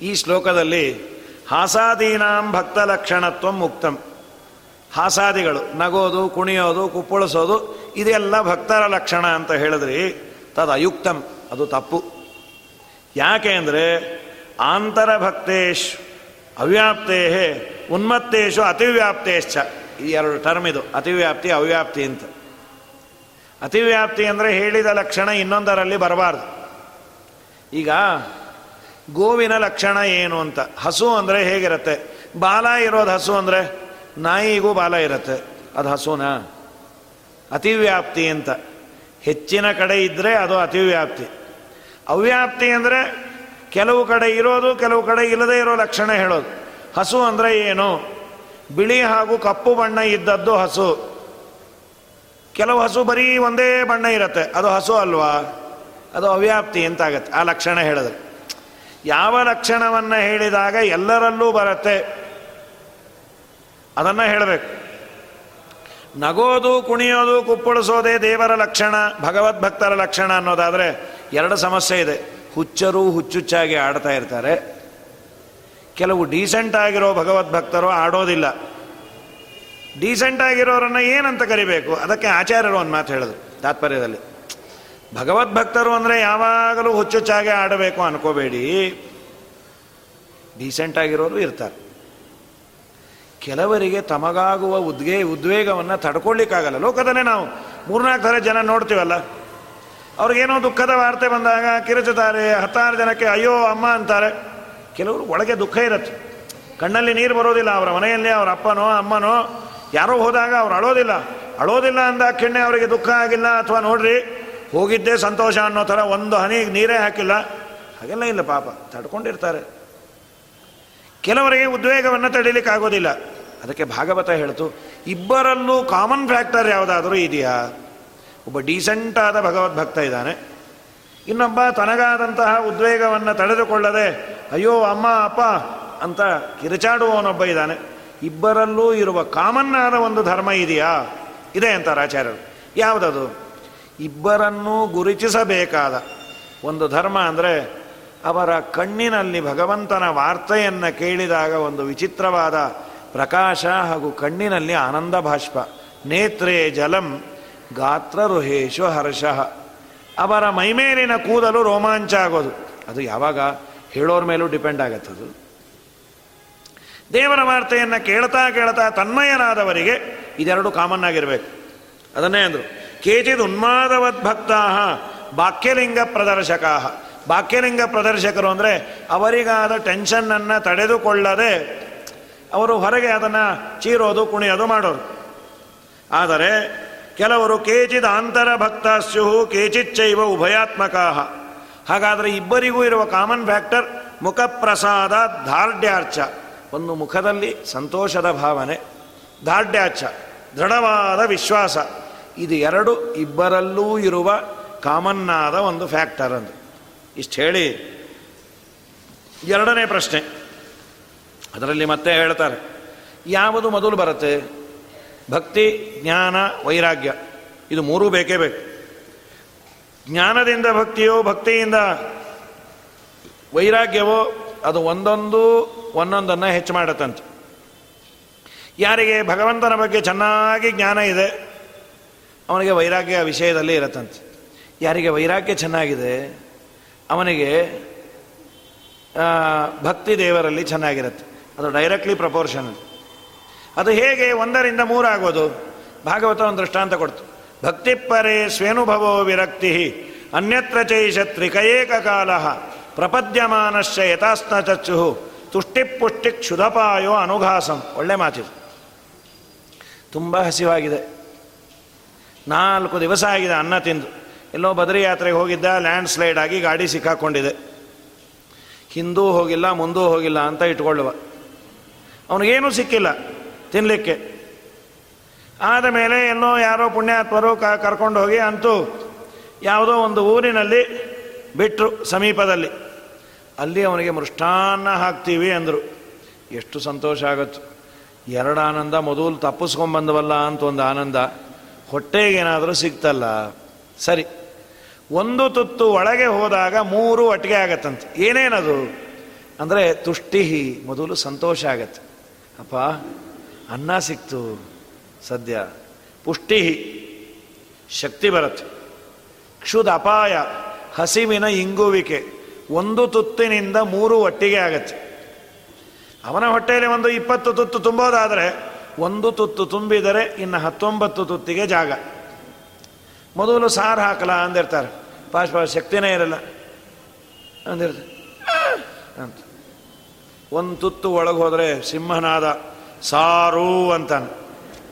ಈ ಶ್ಲೋಕದಲ್ಲಿ ಹಾಸಾದೀನಾಂ ಭಕ್ತ ಲಕ್ಷಣತ್ವ ಮುಕ್ತಂ. ಹಾಸಾದಿಗಳು ನಗೋದು, ಕುಣಿಯೋದು, ಕುಪ್ಪಳಿಸೋದು, ಇದೆಲ್ಲ ಭಕ್ತರ ಲಕ್ಷಣ ಅಂತ ಹೇಳಿದ್ರಿ, ತದ ಅಯುಕ್ತಂ, ಅದು ತಪ್ಪು. ಯಾಕೆ ಅಂದರೆ ಆಂತರ ಭಕ್ತೇಶ್ ಅವ್ಯಾಪ್ತೇ ಉನ್ಮತ್ತೇಶು ಅತಿವ್ಯಾಪ್ತೇಶ್ಚ. ಈ ಎರಡು ಟರ್ಮ್ ಇದು, ಅತಿವ್ಯಾಪ್ತಿ, ಅವ್ಯಾಪ್ತಿ ಅಂತ. ಅತಿವ್ಯಾಪ್ತಿ ಅಂದರೆ ಹೇಳಿದ ಲಕ್ಷಣ ಇನ್ನೊಂದರಲ್ಲಿ ಬರಬಾರ್ದು. ಈಗ ಗೋವಿನ ಲಕ್ಷಣ ಏನು ಅಂತ? ಹಸು ಅಂದರೆ ಹೇಗಿರುತ್ತೆ? ಬಾಲ ಇರೋದು ಹಸು ಅಂದರೆ ನಾಯಿಗೂ ಬಾಲ ಇರುತ್ತೆ. ಅದು ಹಸುನಾ? ಅತಿವ್ಯಾಪ್ತಿ ಅಂತ. ಹೆಚ್ಚಿನ ಕಡೆ ಇದ್ದರೆ ಅದು ಅತಿವ್ಯಾಪ್ತಿ. ಅವ್ಯಾಪ್ತಿ ಅಂದರೆ ಕೆಲವು ಕಡೆ ಇರೋದು, ಕೆಲವು ಕಡೆ ಇಲ್ಲದೇ ಇರೋ ಲಕ್ಷಣ ಹೇಳೋದು. ಹಸು ಅಂದರೆ ಏನು? ಬಿಳಿ ಹಾಗೂ ಕಪ್ಪು ಬಣ್ಣ ಇದ್ದದ್ದು ಹಸು. ಕೆಲವು ಹಸು ಬರೀ ಒಂದೇ ಬಣ್ಣ ಇರುತ್ತೆ. ಅದು ಹಸು ಅಲ್ವಾ? ಅದು ಅವ್ಯಾಪ್ತಿ ಅಂತಾಗತ್ತೆ ಆ ಲಕ್ಷಣ ಹೇಳಿದ್ರೆ. ಯಾವ ಲಕ್ಷಣವನ್ನು ಹೇಳಿದಾಗ ಎಲ್ಲರಲ್ಲೂ ಬರುತ್ತೆ. ಅದನ್ನು ಹೇಳಬೇಕು. ನಗೋದು, ಕುಣಿಯೋದು, ಕುಪ್ಪಳಿಸೋದೇ ದೇವರ ಲಕ್ಷಣ, ಭಗವದ್ಭಕ್ತರ ಲಕ್ಷಣ ಅನ್ನೋದಾದರೆ ಎರಡು ಸಮಸ್ಯೆ ಇದೆ. ಹುಚ್ಚರು ಹುಚ್ಚುಚ್ಚಾಗಿ ಆಡ್ತಾ ಇರ್ತಾರೆ. ಕೆಲವು ಡೀಸೆಂಟ್ ಆಗಿರೋ ಭಗವದ್ಭಕ್ತರು ಆಡೋದಿಲ್ಲ. ಡೀಸೆಂಟ್ ಆಗಿರೋರನ್ನು ಏನಂತ ಕರಿಬೇಕು? ಅದಕ್ಕೆ ಆಚಾರ್ಯರು ಒಂದು ಮಾತು ಹೇಳೋದು ತಾತ್ಪರ್ಯದಲ್ಲಿ. ಭಗವದ್ಭಕ್ತರು ಅಂದರೆ ಯಾವಾಗಲೂ ಹುಚ್ಚುಚ್ಚಾಗೆ ಆಡಬೇಕು ಅನ್ಕೋಬೇಡಿ. ಡೀಸೆಂಟ್ ಆಗಿರೋರು ಇರ್ತಾರೆ. ಕೆಲವರಿಗೆ ತಮಗಾಗುವ ಉದ್ಗೆ, ಉದ್ವೇಗವನ್ನು ತಡ್ಕೊಳ್ಳಿಕ್ಕಾಗಲ್ಲ. ಲೋಕದಲ್ಲೇ ನಾವು ಮೂರ್ನಾಲ್ಕು ಥರ ಜನ ನೋಡ್ತೀವಲ್ಲ. ಅವ್ರಿಗೇನೋ ದುಃಖದ ವಾರ್ತೆ ಬಂದಾಗ ಕಿರುಚುತ್ತಾರೆ, ಹತ್ತಾರು ಜನಕ್ಕೆ ಅಯ್ಯೋ, ಅಮ್ಮ ಅಂತಾರೆ. ಕೆಲವರು ಒಳಗೆ ದುಃಖ ಇರುತ್ತೆ. ಕಣ್ಣಲ್ಲಿ ನೀರು ಬರೋದಿಲ್ಲ, ಅವರ ಮನೆಯಲ್ಲಿ ಅವರ ಅಪ್ಪನೋ, ಅಮ್ಮನೋ. ಯಾರೋ ಹೋದಾಗ ಅವ್ರು ಅಳೋದಿಲ್ಲ. ಅಳೋದಿಲ್ಲ ಅಂದ ಕೆಣ್ಣೆ ಅವರಿಗೆ ದುಃಖ ಆಗಿಲ್ಲ. ಅಥವಾ ನೋಡ್ರಿ ಹೋಗಿದ್ದೇ ಸಂತೋಷ ಅನ್ನೋ ಥರ ಒಂದು ಹನಿ ನೀರೇ ಹಾಕಿಲ್ಲ. ಹಾಗೆಲ್ಲ ಇಲ್ಲ ಪಾಪ, ತಡ್ಕೊಂಡಿರ್ತಾರೆ. ಕೆಲವರಿಗೆ ಉದ್ವೇಗವನ್ನು ತಡೀಲಿಕ್ಕಾಗೋದಿಲ್ಲ. ಅದಕ್ಕೆ ಭಾಗವತ ಹೇಳ್ತು, ಇಬ್ಬರಲ್ಲೂ ಕಾಮನ್ ಫ್ಯಾಕ್ಟರ್ ಯಾವುದಾದ್ರೂ ಇದೆಯಾ? ಒಬ್ಬ ಡೀಸೆಂಟ್ ಆದ ಭಗವದ್ಭಕ್ತ ಇದ್ದಾನೆ. ಇನ್ನೊಬ್ಬ ತನಗಾದಂತಹ ಉದ್ವೇಗವನ್ನು ತಡೆದುಕೊಳ್ಳದೆ, ಅಯ್ಯೋ, ಅಮ್ಮ, ಅಪ್ಪ ಅಂತ ಕಿರಿಚಾಡುವವನೊಬ್ಬ ಇದ್ದಾನೆ. ಇಬ್ಬರಲ್ಲೂ ಇರುವ ಕಾಮನ್ ಆದ ಒಂದು ಧರ್ಮ ಇದೆಯಾ? ಇದೆ ಅಂತಾರೆ ಆಚಾರ್ಯರು. ಯಾವುದದು? ಇಬ್ಬರನ್ನೂ ಗುರುತಿಸಬೇಕಾದ ಒಂದು ಧರ್ಮ ಅಂದರೆ ಅವರ ಕಣ್ಣಿನಲ್ಲಿ ಭಗವಂತನ ವಾರ್ತೆಯನ್ನು ಕೇಳಿದಾಗ ಒಂದು ವಿಚಿತ್ರವಾದ ಪ್ರಕಾಶ ಹಾಗೂ ಕಣ್ಣಿನಲ್ಲಿ ಆನಂದ ಭಾಷ್ಪ ನೇತ್ರೇ ಜಲಂ ಗಾತ್ರ ರುಹೇಶು ಹರ್ಷಃ. ಅವರ ಮೈಮೇಲಿನ ಕೂದಲು ರೋಮಾಂಚ ಆಗೋದು. ಅದು ಯಾವಾಗ? ಹೇಳೋರ ಮೇಲೂ ಡಿಪೆಂಡ್ ಆಗತ್ತದು ದೇವರ ವಾರ್ತೆಯನ್ನು ಕೇಳ್ತಾ ಕೇಳ್ತಾ ತನ್ಮಯನಾದವರಿಗೆ ಇದೆರಡು ಕಾಮನ್ ಆಗಿರಬೇಕು. ಅದನ್ನೇ ಅಂದರು. ಕೇಚಿದ್ ಉನ್ಮಾದವದ್ ಭಕ್ತಾ ಬಾಕ್ಯಲಿಂಗ ಪ್ರದರ್ಶಕ ಬಾಕ್ಯಲಿಂಗ ಪ್ರದರ್ಶಕರು ಅಂದರೆ ಅವರಿಗಾದ ಟೆನ್ಷನ್ನನ್ನು ತಡೆದುಕೊಳ್ಳದೆ ಅವರು ಹೊರಗೆ ಅದನ್ನು ಚೀರೋದು, ಕುಣಿಯೋದು ಮಾಡೋರು. ಆದರೆ ಕೆಲವರು ಕೇಚಿದ ಅಂತರ ಸ್ಯುಹು ಕೇಚಿಚ್ಚೈವ ಉಭಯಾತ್ಮಕ ಹಾಗಾದರೆ ಇಬ್ಬರಿಗೂ ಇರುವ ಕಾಮನ್ ಫ್ಯಾಕ್ಟರ್ ಮುಖಪ್ರಸಾದ ದಾರ್ಢ್ಯಾರ್ಚ ಒಂದು ಮುಖದಲ್ಲಿ ಸಂತೋಷದ ಭಾವನೆ ಧಾರ್ಢ್ಯಾರ್ಚ ದೃಢವಾದ ವಿಶ್ವಾಸ. ಇದು ಎರಡು ಇಬ್ಬರಲ್ಲೂ ಇರುವ ಕಾಮನ್ನಾದ ಒಂದು ಫ್ಯಾಕ್ಟರ್ ಅಂದು. ಇಷ್ಟು ಹೇಳಿ. ಎರಡನೇ ಪ್ರಶ್ನೆ. ಅದರಲ್ಲಿ ಮತ್ತೆ ಹೇಳ್ತಾರೆ. ಯಾವುದು ಮೊದಲು ಬರುತ್ತೆ? ಭಕ್ತಿ, ಜ್ಞಾನ, ವೈರಾಗ್ಯ. ಇದು ಮೂರೂ ಬೇಕೇ ಬೇಕು. ಜ್ಞಾನದಿಂದ ಭಕ್ತಿಯೋ, ಭಕ್ತಿಯಿಂದ ವೈರಾಗ್ಯವೋ, ಅದು ಒಂದೊಂದು ಒಂದೊಂದನ್ನು ಹೆಚ್ಚು ಮಾಡತ್ತಂತೆ. ಯಾರಿಗೆ? ಭಗವಂತನ ಬಗ್ಗೆ ಚೆನ್ನಾಗಿ ಜ್ಞಾನ ಇದೆ. ಅವನಿಗೆ ವೈರಾಗ್ಯ ವಿಷಯದಲ್ಲಿ ಇರತ್ತಂತೆ. ಯಾರಿಗೆ ವೈರಾಗ್ಯ ಚೆನ್ನಾಗಿದೆ, ಅವನಿಗೆ ಭಕ್ತಿ ದೇವರಲ್ಲಿ ಚೆನ್ನಾಗಿರುತ್ತೆ. ಅದು ಡೈರೆಕ್ಟ್ಲಿ ಪ್ರಪೋರ್ಷನಲ್ ಅದು ಹೇಗೆ ಒಂದರಿಂದ ಮೂರಾಗೋದು ಭಾಗವತ ಒಂದು ದೃಷ್ಟಾಂತ ಕೊಡ್ತು. ಪರೇ ಸ್ವೇನುಭವೋ ವಿರಕ್ತಿ ಅನ್ಯತ್ರ ತ್ರಿಕಯೇಕ ಕಾಲ ಪ್ರಪದ್ಯಮಾನಶ್ಚ ಯಥಾಸ್ನ ಚಚ್ಚು ತುಷ್ಟಿ ಪುಷ್ಟಿ ಕ್ಷುಧಪಾಯೋ ಅನುಘಾಸಂ. ಒಳ್ಳೆ ಮಾತಿದು. ತುಂಬ ಹಸಿವಾಗಿದೆ. ನಾಲ್ಕು ದಿವಸ ಆಗಿದೆ ಅನ್ನ ತಿಂದು. ಎಲ್ಲೋ ಬದ್ರಿ ಯಾತ್ರೆಗೆ ಹೋಗಿದ್ದ ಲ್ಯಾಂಡ್ ಸ್ಲೈಡ್ ಆಗಿ ಗಾಡಿ ಸಿಕ್ಕಾಕೊಂಡಿದೆ. ಹಿಂದೂ ಹೋಗಿಲ್ಲ, ಮುಂದೂ ಹೋಗಿಲ್ಲ ಅಂತ ಇಟ್ಕೊಳ್ಳುವ. ಅವನಿಗೇನೂ ಸಿಕ್ಕಿಲ್ಲ ತಿನ್ನಲಿಕ್ಕೆ ಆದ ಮೇಲೆ ಎಲ್ಲೋ ಯಾರೋ ಪುಣ್ಯಾತ್ಮರು ಕರ್ಕೊಂಡು ಹೋಗಿ ಅಂತೂ ಯಾವುದೋ ಒಂದು ಊರಿನಲ್ಲಿ ಬಿಟ್ಟರು ಸಮೀಪದಲ್ಲಿ. ಅಲ್ಲಿ ಅವನಿಗೆ ಮೃಷ್ಟಾನ್ನ ಹಾಕ್ತೀವಿ ಅಂದರು. ಎಷ್ಟು ಸಂತೋಷ ಆಗತ್ತು. ಎರಡು ಆನಂದ, ಮೊದಲು ತಪ್ಪಿಸ್ಕೊಂಬಂದವಲ್ಲ ಅಂತ ಒಂದು ಆನಂದ. ಹೊಟ್ಟೆಗೇನಾದರೂ ಸಿಗ್ತಲ್ಲ. ಸರಿ. ಒಂದು ತುತ್ತು ಒಳಗೆ ಹೋದಾಗ ಮೂರು ಒಟ್ಟಿಗೆ ಆಗತ್ತಂತೆ. ಏನೇನದು? ಅಂದರೆ ತುಷ್ಟಿ ಮೊದಲು ಸಂತೋಷ ಆಗತ್ತೆ. ಅಪ್ಪ, ಅನ್ನ ಸಿಕ್ತು ಸದ್ಯ. ಪುಷ್ಟಿ ಶಕ್ತಿ ಬರುತ್ತೆ. ಕ್ಷುದ ಅಪಾಯ, ಹಸಿವಿನ ಇಂಗುವಿಕೆ. ಒಂದು ತುತ್ತಿನಿಂದ ಮೂರು ಒಟ್ಟಿಗೆ ಆಗತ್ತೆ. ಅವನ ಹೊಟ್ಟೆಯಲ್ಲಿ ಒಂದು ಇಪ್ಪತ್ತು ತುತ್ತು ತುಂಬೋದಾದರೆ ಒಂದು ತುತ್ತು ತುಂಬಿದರೆ ಇನ್ನು ಹತ್ತೊಂಬತ್ತು ತುತ್ತಿಗೆ ಜಾಗ. ಮೊದಲು ಸಾರು ಹಾಕಲ ಅಂದಿರ್ತಾರೆ. ಪಾಶ್ ಪಾಶ್ ಶಕ್ತಿನೇ ಇರಲ್ಲ. ಅಂದಿರ್ತಾರೆ. ಅಂತ. ಒಂದು ತುತ್ತು ಒಳಗೆ ಹೋದರೆ ಸಿಂಹನಾದ ಸಾರು ಅಂತಾನೆ.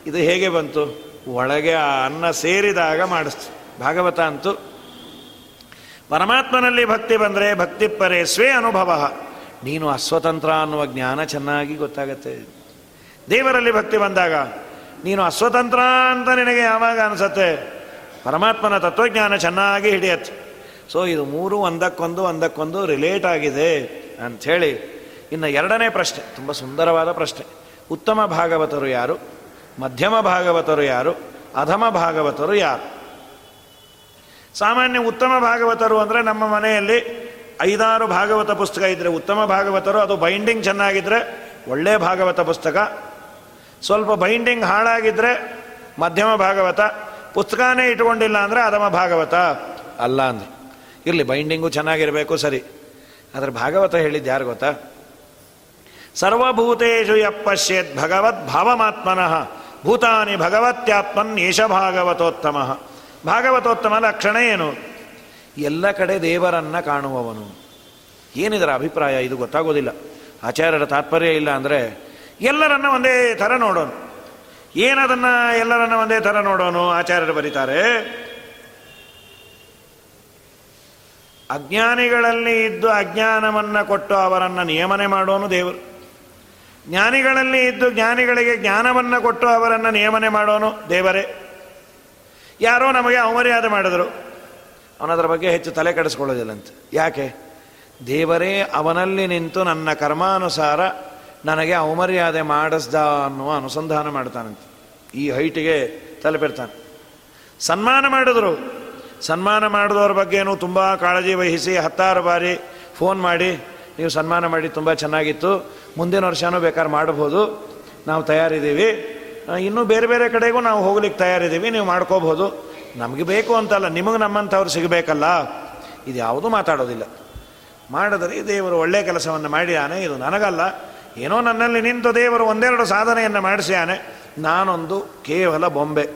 ಇದು ಹೇಗೆ ಬಂತು? ಒಳಗೆ ಆ ಅನ್ನ ಸೇರಿದಾಗ ಮಾಡಿಸ್ತು. ಭಾಗವತ ಅಂತೂ, ಪರಮಾತ್ಮನಲ್ಲಿ ಭಕ್ತಿ ಬಂದರೆ ಭಕ್ತಿ ಪರೇ ಸ್ವೇ ಅನುಭವ. ನೀನು ಅಸ್ವತಂತ್ರ ಅನ್ನುವ ಜ್ಞಾನ ಚೆನ್ನಾಗಿ ಗೊತ್ತಾಗತ್ತೆ. ದೇವರಲ್ಲಿ ಭಕ್ತಿ ಬಂದಾಗ, ನೀನು ಅಸ್ವತಂತ್ರ ಅಂತ ನಿನಗೆ ಯಾವಾಗ ಅನಿಸತ್ತೆ? ಪರಮಾತ್ಮನ ತತ್ವಜ್ಞಾನ ಚೆನ್ನಾಗಿ ಹಿಡಿಯತ್ತೆ ಸೊ ಇದು ಮೂರು, ಒಂದಕ್ಕೊಂದು ಒಂದಕ್ಕೊಂದು ರಿಲೇಟ್ ಆಗಿದೆ ಅಂಥೇಳಿ. ಇನ್ನು ಎರಡನೇ ಪ್ರಶ್ನೆ, ತುಂಬ ಸುಂದರವಾದ ಪ್ರಶ್ನೆ. ಉತ್ತಮ ಭಾಗವತರು ಯಾರು? ಮಧ್ಯಮ ಭಾಗವತರು ಯಾರು? ಅಧಮ ಭಾಗವತರು ಯಾರು? ಸಾಮಾನ್ಯ ಉತ್ತಮ ಭಾಗವತರು ಅಂದರೆ ನಮ್ಮ ಮನೆಯಲ್ಲಿ ಐದಾರು ಭಾಗವತ ಪುಸ್ತಕ ಇದ್ದರೆ ಉತ್ತಮ ಭಾಗವತರು, ಅದು ಬೈಂಡಿಂಗ್ ಚೆನ್ನಾಗಿದ್ದರೆ ಒಳ್ಳೆಯ ಭಾಗವತ ಪುಸ್ತಕ ಸ್ವಲ್ಪ ಬೈಂಡಿಂಗ್ ಹಾಳಾಗಿದ್ದರೆ ಮಧ್ಯಮ ಭಾಗವತ, ಪುಸ್ತಕನೇ ಇಟ್ಕೊಂಡಿಲ್ಲ ಅಂದರೆ ಅದಮ ಭಾಗವತ. ಅಲ್ಲ ಅಂದ್ರೆ. ಇರಲಿ, ಬೈಂಡಿಂಗು ಚೆನ್ನಾಗಿರಬೇಕು, ಸರಿ. ಆದರೆ ಭಾಗವತ ಹೇಳಿದ್ದು ಯಾರು ಗೊತ್ತಾ? ಸರ್ವಭೂತೇಶು ಯಪ್ಪಶ್ಯೇತ್ ಭಗವತ್ ಭಾವಮಾತ್ಮನಃ. ಭೂತಾನಿ ಭಗವತ್ಯಾತ್ಮನ್ ಏಷ ಭಾಗವತೋತ್ತಮ. ಭಾಗವತೋತ್ತಮ ಲಕ್ಷಣ ಏನು? ಎಲ್ಲ ಕಡೆ ದೇವರನ್ನು ಕಾಣುವವನು. ಏನಿದರ ಅಭಿಪ್ರಾಯ? ಇದು ಗೊತ್ತಾಗೋದಿಲ್ಲ. ಆಚಾರ್ಯರ ತಾತ್ಪರ್ಯ ಇಲ್ಲ ಅಂದರೆ ಎಲ್ಲರನ್ನ ಒಂದೇ ಥರ ನೋಡೋನು. ಏನದನ್ನ ಎಲ್ಲರನ್ನ ಒಂದೇ ಥರ ನೋಡೋನು ಆಚಾರ್ಯರು ಬರೀತಾರೆ. ಅಜ್ಞಾನಿಗಳಲ್ಲಿ ಇದ್ದು ಅಜ್ಞಾನವನ್ನು ಕೊಟ್ಟು ಅವರನ್ನು ನಿಯಮನೆ ಮಾಡೋನು ದೇವರು. ಜ್ಞಾನಿಗಳಲ್ಲಿ ಇದ್ದು ಜ್ಞಾನಿಗಳಿಗೆ ಜ್ಞಾನವನ್ನು ಕೊಟ್ಟು ಅವರನ್ನು ನಿಯಮನೆ ಮಾಡೋನು ದೇವರೇ. ಯಾರೋ ನಮಗೆ ಅವಮರ್ಯಾದೆ ಮಾಡಿದರು. ಅವನದರ ಬಗ್ಗೆ ಹೆಚ್ಚು ತಲೆ ಕೆಡಿಸ್ಕೊಳ್ಳೋದಿಲ್ಲಂತೆ. ಯಾಕೆ? ದೇವರೇ, ಅವನಲ್ಲಿ ನಿಂತು ನನ್ನ ಕರ್ಮಾನುಸಾರ ನನಗೆ ಅವಮರ್ಯಾದೆ ಮಾಡಿಸ್ದ ಅನ್ನುವ ಅನುಸಂಧಾನ ಮಾಡ್ತಾನಂತೆ. ಈ ಹೈಟಿಗೆ ತಲುಪಿರ್ತಾನೆ ಸನ್ಮಾನ ಮಾಡಿದ್ರು. ಸನ್ಮಾನ ಮಾಡಿದವ್ರ ಬಗ್ಗೆನೂ ತುಂಬ ಕಾಳಜಿ ವಹಿಸಿ ಹತ್ತಾರು ಬಾರಿ ಫೋನ್ ಮಾಡಿ, ನೀವು ಸನ್ಮಾನ ಮಾಡಿ, ತುಂಬ ಚೆನ್ನಾಗಿತ್ತು. ಮುಂದಿನ ವರ್ಷನೂ ಬೇಕಾದ್ರೆ ಮಾಡ್ಬೋದು. ನಾವು ತಯಾರಿದ್ದೀವಿ. ಇನ್ನೂ ಬೇರೆ ಬೇರೆ ಕಡೆಗೂ ನಾವು ಹೋಗ್ಲಿಕ್ಕೆ ತಯಾರಿದ್ದೀವಿ. ನೀವು ಮಾಡ್ಕೋಬಹುದು. ನಮಗೆ ಬೇಕು ಅಂತಲ್ಲ, ನಿಮಗೆ ನಮ್ಮಂಥವ್ರು ಸಿಗಬೇಕಲ್ಲ. ಇದು ಯಾವುದೂ ಮಾತಾಡೋದಿಲ್ಲ. ಮಾಡಿದ್ರೆ ದೇವರು ಒಳ್ಳೆಯ ಕೆಲಸವನ್ನು ಮಾಡಿದಾನೆ. ಇದು ನನಗಲ್ಲ. ಏನೋ ನನ್ನಲ್ಲಿ ನಿಂತು ದೇವರು ಒಂದೆರಡು ಸಾಧನೆಯನ್ನು ಮಾಡಿಸ್ಯಾನೆ. ನಾನೊಂದು ಕೇವಲ ಬೊಂಬೆ.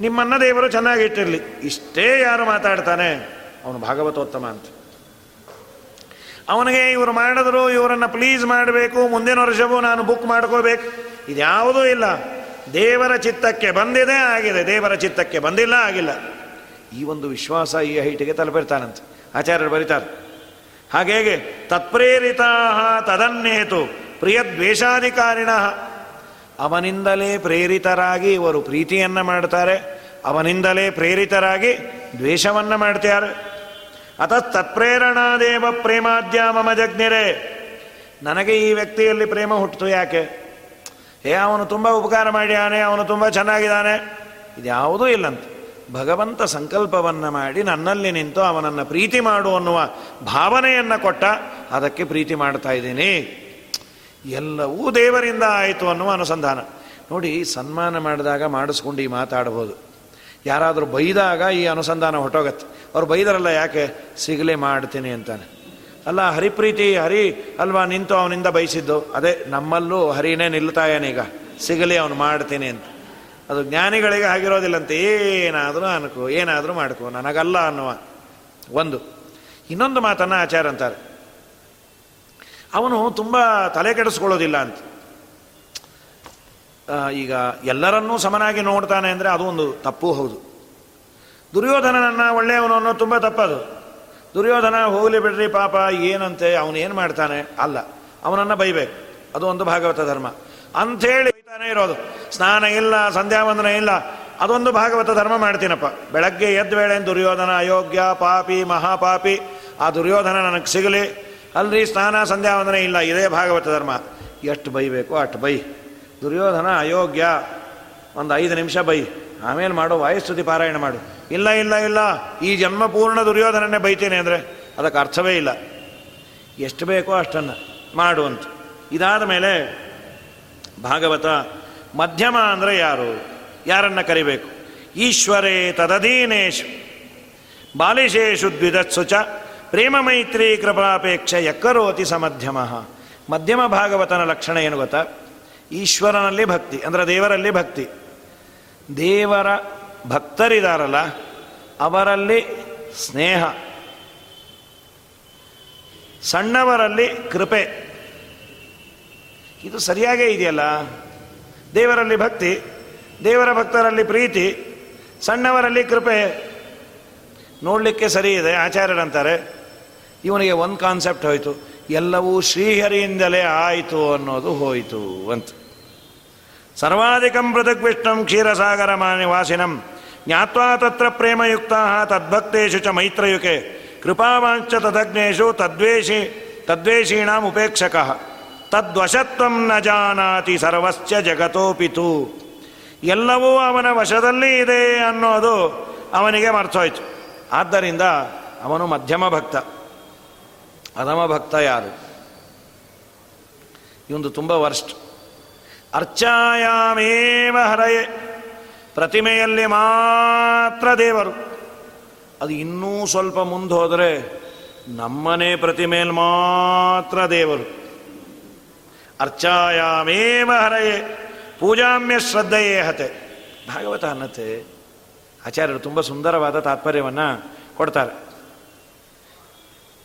ನಿಮ್ಮನ್ನ ದೇವರು ಚೆನ್ನಾಗಿಟ್ಟಿರಲಿ ಇಷ್ಟೇ ಯಾರು ಮಾತಾಡ್ತಾನೆ? ಅವನು ಭಾಗವತೋತ್ತಮ ಅಂತ. ಅವನಿಗೆ ಇವರು ಮಾಡಿದ್ರು, ಇವರನ್ನು ಪ್ಲೀಸ್ ಮಾಡಬೇಕು, ಮುಂದಿನ ವರ್ಷವೂ ನಾನು ಬುಕ್ ಮಾಡ್ಕೋಬೇಕು. ಇದ್ಯಾವುದೂ ಇಲ್ಲ. ದೇವರ ಚಿತ್ತಕ್ಕೆ ಬಂದಿದೆ, ಆಗಿದೆ. ದೇವರ ಚಿತ್ತಕ್ಕೆ ಬಂದಿಲ್ಲ, ಆಗಿಲ್ಲ. ಈ ಒಂದು ವಿಶ್ವಾಸ ಈ ಹೈಟಿಗೆ ತಲುಪಿರ್ತಾನಂತೆ. ಆಚಾರ್ಯರು ಬರೀತಾರೆ. ಹಾಗೇಗೆ ತತ್ಪ್ರೇರಿತ ತದನ್ನೇತು ಪ್ರಿಯ ದ್ವೇಷಾಧಿಕಾರಿಣ ಅವನಿಂದಲೇ ಪ್ರೇರಿತರಾಗಿ ಇವರು ಪ್ರೀತಿಯನ್ನು ಮಾಡ್ತಾರೆ, ಅವನಿಂದಲೇ ಪ್ರೇರಿತರಾಗಿ ದ್ವೇಷವನ್ನು ಮಾಡ್ತಾರೆ ಅತ ತತ್ಪ್ರೇರಣಾದೇವ ಪ್ರೇಮಾದ್ಯ ಮಮ ಜಜ್ಞರೆ. ನನಗೆ ಈ ವ್ಯಕ್ತಿಯಲ್ಲಿ ಪ್ರೇಮ ಹುಟ್ಟಿತು ಯಾಕೆ? ಏ ಅವನು ತುಂಬ ಉಪಕಾರ ಮಾಡ್ಯಾನೆ, ಅವನು ತುಂಬ ಚೆನ್ನಾಗಿದ್ದಾನೆ. ಇದ್ಯಾವುದೂ ಇಲ್ಲಂತ. ಭಗವಂತ ಸಂಕಲ್ಪವನ್ನು ಮಾಡಿ ನನ್ನಲ್ಲಿ ನಿಂತು ಅವನನ್ನು ಪ್ರೀತಿ ಮಾಡು ಅನ್ನುವ ಭಾವನೆಯನ್ನು ಕೊಟ್ಟ, ಅದಕ್ಕೆ ಪ್ರೀತಿ ಮಾಡ್ತಾ ಇದ್ದೀನಿ. ಎಲ್ಲವೂ ದೇವರಿಂದ ಆಯಿತು ಅನ್ನುವ ಅನುಸಂಧಾನ. ನೋಡಿ, ಸನ್ಮಾನ ಮಾಡಿದಾಗ ಮಾಡಿಸ್ಕೊಂಡು ಈ ಮಾತಾಡ್ಬೋದು ಯಾರಾದರೂ ಬೈದಾಗ ಈ ಅನುಸಂಧಾನ ಹೊಟ್ಟೋಗತ್ತೆ ಅವ್ರು ಬೈದರಲ್ಲ, ಯಾಕೆ? ಸಿಗಲೇ ಮಾಡ್ತೀನಿ ಅಂತಾನೆ. ಅಲ್ಲ, ಹರಿಪ್ರೀತಿ, ಹರಿ ಅಲ್ವಾ, ನಿಂತು ಅವನಿಂದ ಬಯಸಿದ್ದು? ಅದೇ, ನಮ್ಮಲ್ಲೂ ಹರಿನೇ ನಿಲ್ತಾಯನೀಗ. ಸಿಗಲಿ ಅವನು ಮಾಡ್ತೀನಿ ಅಂತ. ಅದು ಜ್ಞಾನಿಗಳಿಗೆ ಆಗಿರೋದಿಲ್ಲಂತೆ ಏನಾದರೂ ಅನ್ಕೋ, ಏನಾದರೂ ಮಾಡ್ಕೋ, ನನಗಲ್ಲ ಅನ್ನುವ ಒಂದು. ಇನ್ನೊಂದು ಮಾತನ್ನು ಆಚಾರ ಅಂತಾರೆ. ಅವನು ತುಂಬ ತಲೆ ಕೆಡಿಸ್ಕೊಳ್ಳೋದಿಲ್ಲ ಅಂತ. ಈಗ ಎಲ್ಲರನ್ನೂ ಸಮನಾಗಿ ನೋಡ್ತಾನೆ ಅಂದರೆ ಅದು ಒಂದು ತಪ್ಪು ಹೌದು. ದುರ್ಯೋಧನನನ್ನ ಒಳ್ಳೆಯವನು ಅನ್ನೋದು ತುಂಬ ತಪ್ಪದು. ದುರ್ಯೋಧನ ಹೋಗಲಿ ಬಿಡ್ರಿ ಪಾಪ, ಏನಂತೆ, ಅವನು ಏನು ಮಾಡ್ತಾನೆ? ಅಲ್ಲ, ಅವನನ್ನು ಬೈಬೇಕು. ಅದು ಒಂದು ಭಾಗವತ ಧರ್ಮ. ಅಂಥೇಳಿ ಹೋಯ್ತಾನೆ ಇರೋದು. ಸ್ನಾನ ಇಲ್ಲ, ಸಂಧ್ಯಾವಂದನ ಇಲ್ಲ. ಅದೊಂದು ಭಾಗವತ ಧರ್ಮ ಮಾಡ್ತೀನಪ್ಪ. ಬೆಳಗ್ಗೆ ಎದ್ದ ವೇಳೆ ದುರ್ಯೋಧನ, ಅಯೋಗ್ಯ, ಪಾಪಿ, ಮಹಾಪಾಪಿ, ಆ ದುರ್ಯೋಧನ ನನಗೆ ಸಿಗಲಿ. ಅಲ್ರಿ, ಸ್ನಾನ, ಸಂಧ್ಯಾವಂದನೆ ಇಲ್ಲ, ಇದೇ ಭಾಗವತ ಧರ್ಮ. ಎಷ್ಟು ಬೈಬೇಕು ಅಷ್ಟು ಬೈ. ದುರ್ಯೋಧನ, ಅಯೋಗ್ಯ, ಒಂದು ಐದು ನಿಮಿಷ ಬೈ. ಆಮೇಲೆ ಮಾಡು ವಾಯುಸ್ತುತಿ ಪಾರಾಯಣ ಮಾಡು. ಇಲ್ಲ ಇಲ್ಲ ಇಲ್ಲ. ಈ ಜನ್ಮ ಪೂರ್ಣ ದುರ್ಯೋಧನನ್ನೇ ಬೈತೇನೆ ಅಂದರೆ ಅದಕ್ಕೆ ಅರ್ಥವೇ ಇಲ್ಲ. ಎಷ್ಟು ಬೇಕೋ ಅಷ್ಟನ್ನು ಮಾಡು ಅಂತ. ಇದಾದ ಮೇಲೆ ಭಾಗವತ ಮಧ್ಯಮ ಅಂದರೆ ಯಾರು? ಯಾರನ್ನು ಕರಿಬೇಕು? ಈಶ್ವರೇ ತದಧೀನೇಶು. ಬಾಲಿಶೇಷು ದ್ವಿಧತ್ಸು ಚ. ಪ್ರೇಮ ಮೈತ್ರಿ ಕೃಪಾಪೇಕ್ಷ ಎಕ್ಕರೋತಿ ಸಮಧ್ಯಮ. ಮಧ್ಯಮ ಭಾಗವತನ ಲಕ್ಷಣ ಏನು ಗೊತ್ತಾ? ಈಶ್ವರನಲ್ಲಿ ಭಕ್ತಿ, ಅಂದರೆ ದೇವರಲ್ಲಿ ಭಕ್ತಿ. ದೇವರ ಭಕ್ತರಿದಾರಲ್ಲ, ಅವರಲ್ಲಿ ಸ್ನೇಹ. ಸಣ್ಣವರಲ್ಲಿ ಕೃಪೆ. ಇದು ಸರಿಯಾಗೇ ಇದೆಯಲ್ಲ? ದೇವರಲ್ಲಿ ಭಕ್ತಿ, ದೇವರ ಭಕ್ತರಲ್ಲಿ ಪ್ರೀತಿ, ಸಣ್ಣವರಲ್ಲಿ ಕೃಪೆ. ನೋಡಲಿಕ್ಕೆ ಸರಿ ಇದೆ ಆಚಾರ್ಯರಂತಾರೆ ಇವನಿಗೆ ಒಂದು ಕಾನ್ಸೆಪ್ಟ್ ಹೋಯಿತು. ಎಲ್ಲವೂ ಶ್ರೀಹರಿಯಿಂದಲೇ ಆಯಿತು ಅನ್ನೋದು ಹೋಯಿತು ಅಂತ. ಸರ್ವಾಧಿಕಂ ಪೃಥಕ್ ವಿಷ್ಣು ಕ್ಷೀರಸಾಗರ ವಾಸಿನಂ ಜ್ಞಾತ್ವಾ ತತ್ರ ಪ್ರೇಮಯುಕ್ತ ತದ್ಭಕ್ತೇಶು ಚ ಮೈತ್ರಯುಕೆ. ಕೃಪಾವಾಂಚ ತದಗ್ನೇಶು ತದ್ವೇಷಿ ತದ್ವೇಷೀಣಾಂ ಉಪೇಕ್ಷಕ. ತದ್ವಶತ್ವಂ ನ ಜಾನಾತಿ ಸರ್ವಸ್ಯ ಜಗತೋಪಿತು. ಎಲ್ಲವೂ ಅವನ ವಶದಲ್ಲಿ ಇದೆ ಅನ್ನೋದು ಅವನಿಗೆ ಮರ್ತೋಯ್ತು ಆದ್ದರಿಂದ ಅವನು ಮಧ್ಯಮ ಭಕ್ತ. ಅಧಮ ಭಕ್ತ ಯಾರು? ಇವೊಂದು ತುಂಬ ವರ್ಸ್ಟ್. ಅರ್ಚಾಯಾಮೇವ ಹರಯೇ. ಪ್ರತಿಮೆಯಲ್ಲಿ ಮಾತ್ರ ದೇವರು. ಅದು ಇನ್ನೂ ಸ್ವಲ್ಪ ಮುಂದೆ ಹೋದರೆ ನಮ್ಮನೆ ಪ್ರತಿಮೆಯಲ್ಲಿ ಮಾತ್ರ ದೇವರು. ಅರ್ಚಾಯಾಮೇವ ಹರಯೇ, ಪೂಜಾಮ್ಯ ಶ್ರದ್ಧೆಯೇ ಹತೆ. ಭಾಗವತ ಅನ್ನತೆ ಆಚಾರ್ಯರು ತುಂಬ ಸುಂದರವಾದ ತಾತ್ಪರ್ಯವನ್ನು ಕೊಡ್ತಾರೆ.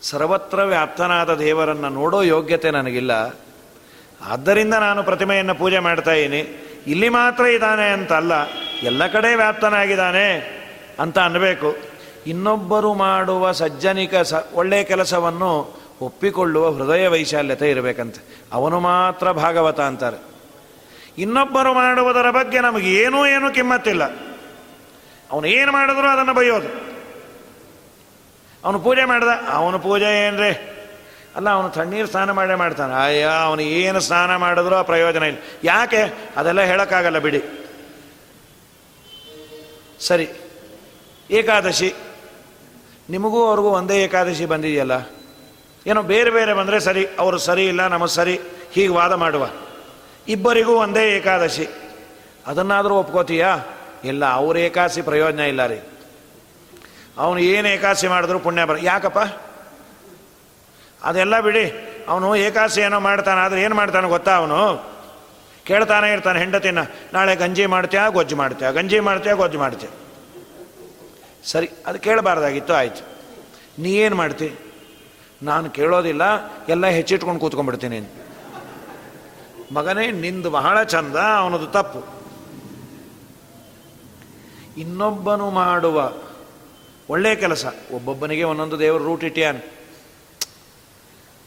ಸರ್ವತ್ರ ವ್ಯಾಪ್ತನಾದ ದೇವರನ್ನು ನೋಡೋ ಯೋಗ್ಯತೆ ನನಗಿಲ್ಲ. ಆದ್ದರಿಂದ ನಾನು ಪ್ರತಿಮೆಯನ್ನು ಪೂಜೆ ಮಾಡ್ತಾ ಇದ್ದೀನಿ. ಇಲ್ಲಿ ಮಾತ್ರ ಇದ್ದಾನೆ ಅಂತ ಅಲ್ಲ ಎಲ್ಲ ಕಡೆ ವ್ಯಾಪ್ತನಾಗಿದ್ದಾನೆ ಅಂತ ಅನ್ನಬೇಕು. ಇನ್ನೊಬ್ಬರು ಮಾಡುವ ಸಜ್ಜನಿಕ ಸ ಒಳ್ಳೆಯ ಕೆಲಸವನ್ನು ಒಪ್ಪಿಕೊಳ್ಳುವ ಹೃದಯ ವೈಶಾಲ್ಯತೆ ಇರಬೇಕಂತೆ. ಅವನು ಮಾತ್ರ ಭಾಗವತ ಅಂತಾರೆ. ಇನ್ನೊಬ್ಬರು ಮಾಡುವುದರ ಬಗ್ಗೆ ನಮಗೆ ಏನೂ, ಏನು ಕಿಮ್ಮತ್ತಿಲ್ಲ. ಅವನು ಏನು ಮಾಡಿದ್ರು ಅದನ್ನು ಬೈಯೋದು ಅವನು ಪೂಜೆ ಮಾಡ್ದ, ಅವನು ಪೂಜೆ ಏನ್ರಿ? ಅಲ್ಲ, ಅವನು ತಣ್ಣೀರು ಸ್ನಾನ ಮಾಡೇ ಮಾಡ್ತಾನೆ. ಅಯ್ಯ, ಅವನು ಏನು ಸ್ನಾನ ಮಾಡಿದ್ರು ಆ ಪ್ರಯೋಜನ ಇಲ್ಲ. ಯಾಕೆ? ಅದೆಲ್ಲ ಹೇಳೋಕ್ಕಾಗಲ್ಲ, ಬಿಡಿ. ಸರಿ, ಏಕಾದಶಿ. ನಿಮಗೂ ಅವ್ರಿಗೂ ಒಂದೇ ಏಕಾದಶಿ ಬಂದಿದೆಯಲ್ಲ? ಏನೋ ಬೇರೆ ಬೇರೆ ಬಂದರೆ ಸರಿ, ಅವರು ಸರಿ ಇಲ್ಲ, ನಮಗೆ ಸರಿ, ಹೀಗೆ ವಾದ ಮಾಡುವ. ಇಬ್ಬರಿಗೂ ಒಂದೇ ಏಕಾದಶಿ. ಅದನ್ನಾದರೂ ಒಪ್ಕೋತೀಯಾ? ಇಲ್ಲ, ಅವ್ರ ಏಕಾದಶಿ ಪ್ರಯೋಜನ ಇಲ್ಲ ರೀ. ಅವನು ಏನು ಏಕಾದಶಿ ಮಾಡಿದ್ರು ಪುಣ್ಯ ಬರ ಯಾಕಪ್ಪ? ಅದೆಲ್ಲ ಬಿಡಿ. ಅವನು ಏಕಾದಶಿ ಏನೋ ಮಾಡ್ತಾನೆ, ಆದರೆ ಏನು ಮಾಡ್ತಾನೆ ಗೊತ್ತಾ ಅವನು? ಕೇಳ್ತಾನೆ ಇರ್ತಾನೆ ಹೆಂಡತಿನ. ನಾಳೆ ಗಂಜಿ ಮಾಡ್ತೀಯಾ, ಗೊಜ್ಜು ಮಾಡ್ತೀಯಾ? ಗಂಜಿ ಮಾಡ್ತೀಯಾ, ಗೊಜ್ಜು ಮಾಡ್ತೀಯ? ಸರಿ, ಅದು ಕೇಳಬಾರ್ದಾಗಿತ್ತು, ಆಯ್ತು. ನೀ ಏನು ಮಾಡ್ತಿ? ನಾನು ಕೇಳೋದಿಲ್ಲ, ಎಲ್ಲ ಹೆಚ್ಚಿಟ್ಕೊಂಡು ಕೂತ್ಕೊಂಡ್ಬಿಡ್ತೀನಿ. ಮಗನೇ, ನಿಂದು ಬಹಳ ಚಂದ, ಅವನದು ತಪ್ಪು. ಇನ್ನೊಬ್ಬನು ಮಾಡುವ ಒಳ್ಳೆಯ ಕೆಲಸ, ಒಬ್ಬೊಬ್ಬನಿಗೆ ಒಂದೊಂದು ದೇವರು ರೂಟ್ ಇಟ್ಟಿಯಾನ.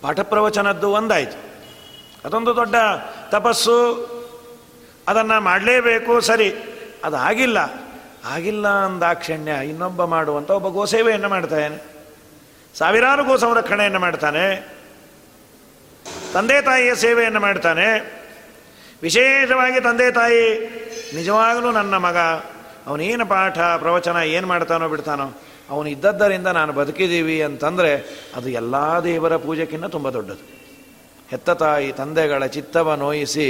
ಪಾಠ ಪ್ರವಚನದ್ದು ಒಂದಾಯಿತು. ಅದೊಂದು ದೊಡ್ಡ ತಪಸ್ಸು. ಅದನ್ನು ಮಾಡಲೇಬೇಕು, ಸರಿ. ಅದು ಆಗಿಲ್ಲ ಆಗಿಲ್ಲ ಅಂದಾಕ್ಷಣ್ಯ, ಇನ್ನೊಬ್ಬ ಮಾಡುವಂಥ ಒಬ್ಬ ಗೋಸೇವೆಯನ್ನು ಮಾಡ್ತಾನೆ ಸಾವಿರಾರು ಗೋ ಸಂರಕ್ಷಣೆಯನ್ನು ಮಾಡ್ತಾನೆ. ತಂದೆ ತಾಯಿಯ ಸೇವೆಯನ್ನು ಮಾಡ್ತಾನೆ. ವಿಶೇಷವಾಗಿ ತಂದೆ ತಾಯಿ ನಿಜವಾಗಲೂ ನನ್ನ ಮಗ, ಅವನೇನು ಪಾಠ, ಪ್ರವಚನ ಏನು ಮಾಡ್ತಾನೋ ಬಿಡ್ತಾನೋ, ಅವನು ಇದ್ದದ್ದರಿಂದ ನಾನು ಬದುಕಿದ್ದೀವಿ ಅಂತಂದರೆ ಅದು ಎಲ್ಲ ದೇವರ ಪೂಜೆಕ್ಕಿಂತ ತುಂಬ ದೊಡ್ಡದು. ಹೆತ್ತ ತಾಯಿ, ತಂದೆಗಳ ಚಿತ್ತವ ನೋಯಿಸಿ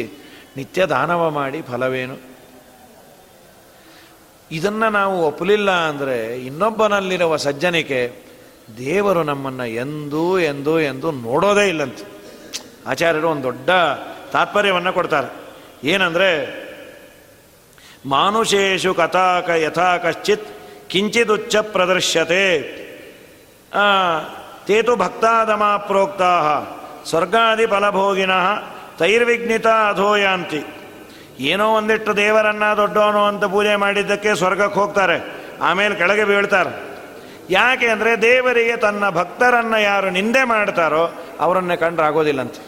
ನಿತ್ಯ ದಾನವ ಮಾಡಿ ಫಲವೇನು? ಇದನ್ನು ನಾವು ಒಪ್ಪಲಿಲ್ಲ ಅಂದರೆ ಇನ್ನೊಬ್ಬನಲ್ಲಿರುವ ಸಜ್ಜನಿಕೆ ದೇವರು ನಮ್ಮನ್ನು ಎಂದೂ ಎಂದೂ ಎಂದು ನೋಡೋದೇ ಇಲ್ಲಂತ. ಆಚಾರ್ಯರು ಒಂದು ದೊಡ್ಡ ತಾತ್ಪರ್ಯವನ್ನು ಕೊಡ್ತಾರೆ. ಏನಂದರೆ, ಮಾನುಷೇಶು ಕಥಾಕ ಯಥಾ ಕಶ್ಚಿತ್ ಕಿಂಚಿದುಚ್ಚ ಪ್ರದರ್ಶ್ಯತೆ. ತೇತು ಭಕ್ತಾದಮ ಪ್ರೋಕ್ತಾ ಸ್ವರ್ಗಾದಿ ಫಲಭೋಗಿನಃ ತೈರ್ವಿಘ್ನಿತ ಅಧೋಯಾಂತಿ. ಏನೋ ಒಂದಿಟ್ಟು ದೇವರನ್ನ ದೊಡ್ಡವನು ಅಂತ ಪೂಜೆ ಮಾಡಿದ್ದಕ್ಕೆ ಸ್ವರ್ಗಕ್ಕೆ ಹೋಗ್ತಾರೆ. ಆಮೇಲೆ ಕೆಳಗೆ ಬೀಳ್ತಾರೆ. ಯಾಕೆ ಅಂದರೆ ದೇವರಿಗೆ ತನ್ನ ಭಕ್ತರನ್ನು ಯಾರು ನಿಂದೆ ಮಾಡ್ತಾರೋ ಅವರನ್ನೇ ಕಂಡ್ರೆ ಆಗೋದಿಲ್ಲಂತೆ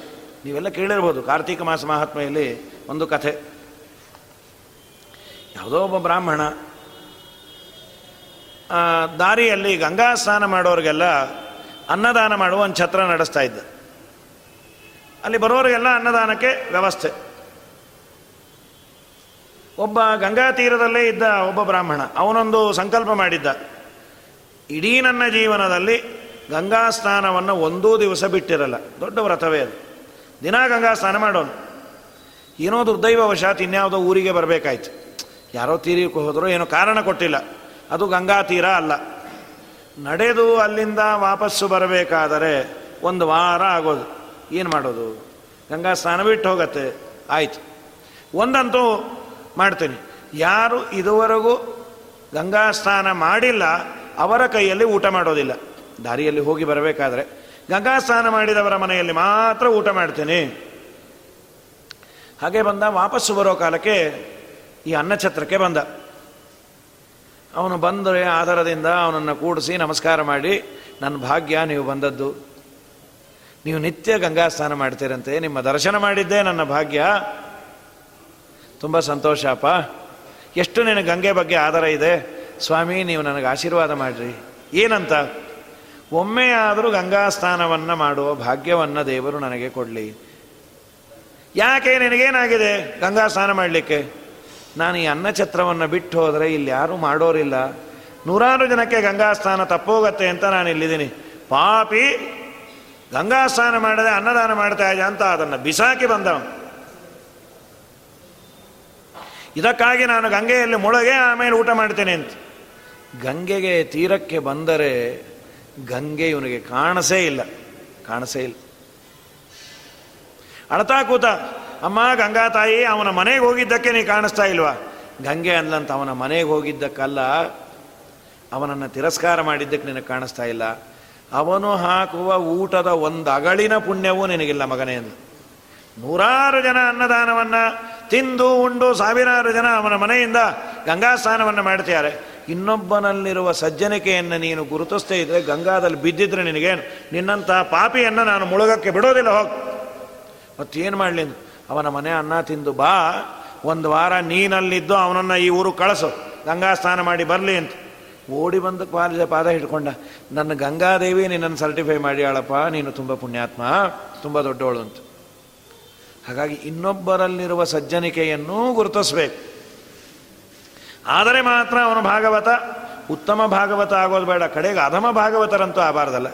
ನೀವೆಲ್ಲ ಕೇಳಿರ್ಬೋದು, ಕಾರ್ತಿಕ ಮಾಸ ಮಹಾತ್ಮೆಯಲ್ಲಿ ಒಂದು ಕಥೆ. ಯಾವುದೋ ಒಬ್ಬ ಬ್ರಾಹ್ಮಣ ದಾರಿಯಲ್ಲಿ ಗಂಗಾ ಸ್ನಾನ ಮಾಡೋರಿಗೆಲ್ಲ ಅನ್ನದಾನ ಮಾಡುವ ಒಂದು ಛತ್ರ ನಡೆಸ್ತಾ ಇದ್ದ. ಅಲ್ಲಿ ಬರೋರಿಗೆಲ್ಲ ಅನ್ನದಾನಕ್ಕೆ ವ್ಯವಸ್ಥೆ. ಒಬ್ಬ ಗಂಗಾ ತೀರದಲ್ಲೇ ಇದ್ದ ಒಬ್ಬ ಬ್ರಾಹ್ಮಣ, ಅವನೊಂದು ಸಂಕಲ್ಪ ಮಾಡಿದ್ದ. ಇಡೀ ನನ್ನ ಜೀವನದಲ್ಲಿ ಗಂಗಾ ಸ್ನಾನವನ್ನು ಒಂದೂ ದಿವಸ ಬಿಟ್ಟಿರಲ್ಲ. ದೊಡ್ಡ ವ್ರತವೇ ಅದು. ದಿನ ಗಂಗಾ ಸ್ನಾನ ಮಾಡೋನು. ಏನೋ ದುರ್ದೈವವಶಾತ್ ಇನ್ಯಾವುದೋ ಊರಿಗೆ ಬರಬೇಕಾಯ್ತು. ಯಾರೋ ತೀರಿಕೆ ಹೋದರೂ ಏನೋ ಕಾರಣ ಕೊಟ್ಟಿಲ್ಲ. ಅದು ಗಂಗಾ ತೀರ ಅಲ್ಲ. ನಡೆದು ಅಲ್ಲಿಂದ ವಾಪಸ್ಸು ಬರಬೇಕಾದರೆ ಒಂದು ವಾರ ಆಗೋದು. ಏನು ಮಾಡೋದು? ಗಂಗಾ ಸ್ನಾನ ಬಿಟ್ಟು ಹೋಗತ್ತೆ. ಆಯ್ತು. ಒಂದಂತೂ ಮಾಡ್ತೀನಿ. ಯಾರು ಇದುವರೆಗೂ ಗಂಗಾ ಸ್ನಾನ ಮಾಡಿಲ್ಲ ಅವರ ಕೈಯಲ್ಲಿ ಊಟ ಮಾಡೋದಿಲ್ಲ. ದಾರಿಯಲ್ಲಿ ಹೋಗಿ ಬರಬೇಕಾದ್ರೆ ಗಂಗಾ ಸ್ನಾನ ಮಾಡಿದವರ ಮನೆಯಲ್ಲಿ ಮಾತ್ರ ಊಟ ಮಾಡ್ತೇನೆ. ಹಾಗೆ ಬಂದ, ವಾಪಸ್ಸು ಬರೋ ಕಾಲಕ್ಕೆ ಈ ಅನ್ನಛತ್ರಕ್ಕೆ ಬಂದ. ಅವನು ಬಂದರೆ ಆಧಾರದಿಂದ ಅವನನ್ನು ಕೂಡಿಸಿ ನಮಸ್ಕಾರ ಮಾಡಿ, ನನ್ನ ಭಾಗ್ಯ, ನೀವು ಬಂದದ್ದು. ನೀವು ನಿತ್ಯ ಗಂಗಾ ಸ್ನಾನ ಮಾಡ್ತೀರಂತೆ. ನಿಮ್ಮ ದರ್ಶನ ಮಾಡಿದ್ದೇ ನನ್ನ ಭಾಗ್ಯ. ತುಂಬ ಸಂತೋಷಪ್ಪ ಎಷ್ಟು ನಿನಗೆ ಗಂಗೆ ಬಗ್ಗೆ ಆಧಾರ ಇದೆ? ಸ್ವಾಮಿ, ನೀವು ನನಗೆ ಆಶೀರ್ವಾದ ಮಾಡಿರಿ. ಏನಂತ? ಒಮ್ಮೆ ಆದರೂ ಗಂಗಾ ಸ್ನಾನವನ್ನು ಮಾಡುವ ಭಾಗ್ಯವನ್ನು ದೇವರು ನನಗೆ ಕೊಡಲಿ. ಯಾಕೆ ನಿನಗೇನಾಗಿದೆ ಗಂಗಾ ಸ್ನಾನ ಮಾಡಲಿಕ್ಕೆ? ನಾನು ಈ ಅನ್ನಛತ್ರವನ್ನು ಬಿಟ್ಟು ಹೋದರೆ ಇಲ್ಲಿ ಯಾರೂ ಮಾಡೋರಿಲ್ಲ. ನೂರಾರು ಜನಕ್ಕೆ ಗಂಗಾ ಸ್ನಾನ ತಪ್ಪೋಗತ್ತೆ ಅಂತ ನಾನು ಇಲ್ಲಿದ್ದೀನಿ. ಪಾಪಿ, ಗಂಗಾ ಸ್ನಾನ ಮಾಡದೆ ಅನ್ನದಾನ ಮಾಡ್ತಾ ಇದೆ ಅಂತ ಅದನ್ನು ಬಿಸಾಕಿ ಬಂದವ ಇದಕ್ಕಾಗಿ ನಾನು ಗಂಗೆಯಲ್ಲಿ ಮುಳಗೆ ಆಮೇಲೆ ಊಟ ಮಾಡ್ತೇನೆ ಅಂತ. ಗಂಗೆಗೆ ತೀರಕ್ಕೆ ಬಂದರೆ ಗಂಗೆ ಇವನಿಗೆ ಕಾಣಸೇ ಇಲ್ಲ. ಕಾಣಸೇ ಇಲ್ಲ. ಅಳತಾ ಕೂತ, ಅಮ್ಮ, ಗಂಗಾ ತಾಯಿ, ಅವನ ಮನೆಗೆ ಹೋಗಿದ್ದಕ್ಕೆ ನೀ ಕಾಣಿಸ್ತಾ ಇಲ್ವಾ? ಗಂಗೆ ಅಂದ್ಲಂತ, ಅವನ ಮನೆಗೆ ಹೋಗಿದ್ದಕ್ಕಲ್ಲ. ಅವನನ್ನು ತಿರಸ್ಕಾರ ಮಾಡಿದ್ದಕ್ಕೆ ನಿನಗೆ ಕಾಣಿಸ್ತಾ ಇಲ್ಲ. ಅವನು ಹಾಕುವ ಊಟದ ಒಂದು ಅಗಳಿನ ಪುಣ್ಯವೂ ನಿನಗಿಲ್ಲ ಮಗನೇ ಅಂದ ನೂರಾರು ಜನ ಅನ್ನದಾನವನ್ನು ತಿಂದು ಉಂಡು ಸಾವಿರಾರು ಜನ ಅವನ ಮನೆಯಿಂದ ಗಂಗಾ ಸ್ನಾನವನ್ನು ಮಾಡ್ತಾರೆ ಇನ್ನೊಬ್ಬನಲ್ಲಿರುವ ಸಜ್ಜನಿಕೆಯನ್ನು ನೀನು ಗುರುತಿಸ್ತೇ ಇದ್ರೆ ಗಂಗಾದಲ್ಲಿ ಬಿದ್ದಿದ್ರೆ ನಿನಗೇನು? ನಿನ್ನಂಥ ಪಾಪಿಯನ್ನು ನಾನು ಮುಳುಗಕ್ಕೆ ಬಿಡೋದಿಲ್ಲ, ಹೋಗಿ. ಮತ್ತೇನು ಮಾಡಲಿ ಅವನ ಮನೆ ಅನ್ನ ತಿಂದು ಬಾ. ಒಂದು ವಾರ ನೀನಲ್ಲಿದ್ದು ಅವನನ್ನು ಈ ಊರು ಕಳಿಸು. ಗಂಗಾ ಸ್ನಾನ ಮಾಡಿ ಬರಲಿ ಅಂತ. ಓಡಿ ಬಂದು ಪಾದ ಪಾದ ಹಿಡ್ಕೊಂಡ. ನನ್ನ ಗಂಗಾದೇವಿ ನಿನ್ನನ್ನು ಸರ್ಟಿಫೈ ಮಾಡಿ, ಆಳಪ್ಪ, ನೀನು ತುಂಬ ಪುಣ್ಯಾತ್ಮ, ತುಂಬ ದೊಡ್ಡವಳು ಅಂತ. ಹಾಗಾಗಿ ಇನ್ನೊಬ್ಬರಲ್ಲಿರುವ ಸಜ್ಜನಿಕೆಯನ್ನೂ ಗುರುತಿಸ್ಬೇಕು. ಆದರೆ ಮಾತ್ರ ಅವನು ಭಾಗವತ, ಉತ್ತಮ ಭಾಗವತ ಆಗೋದು ಬೇಡ. ಕಡೆಗೆ ಅಧಮ ಭಾಗವತರಂತೂ ಆಗಬಾರ್ದಲ್ಲ.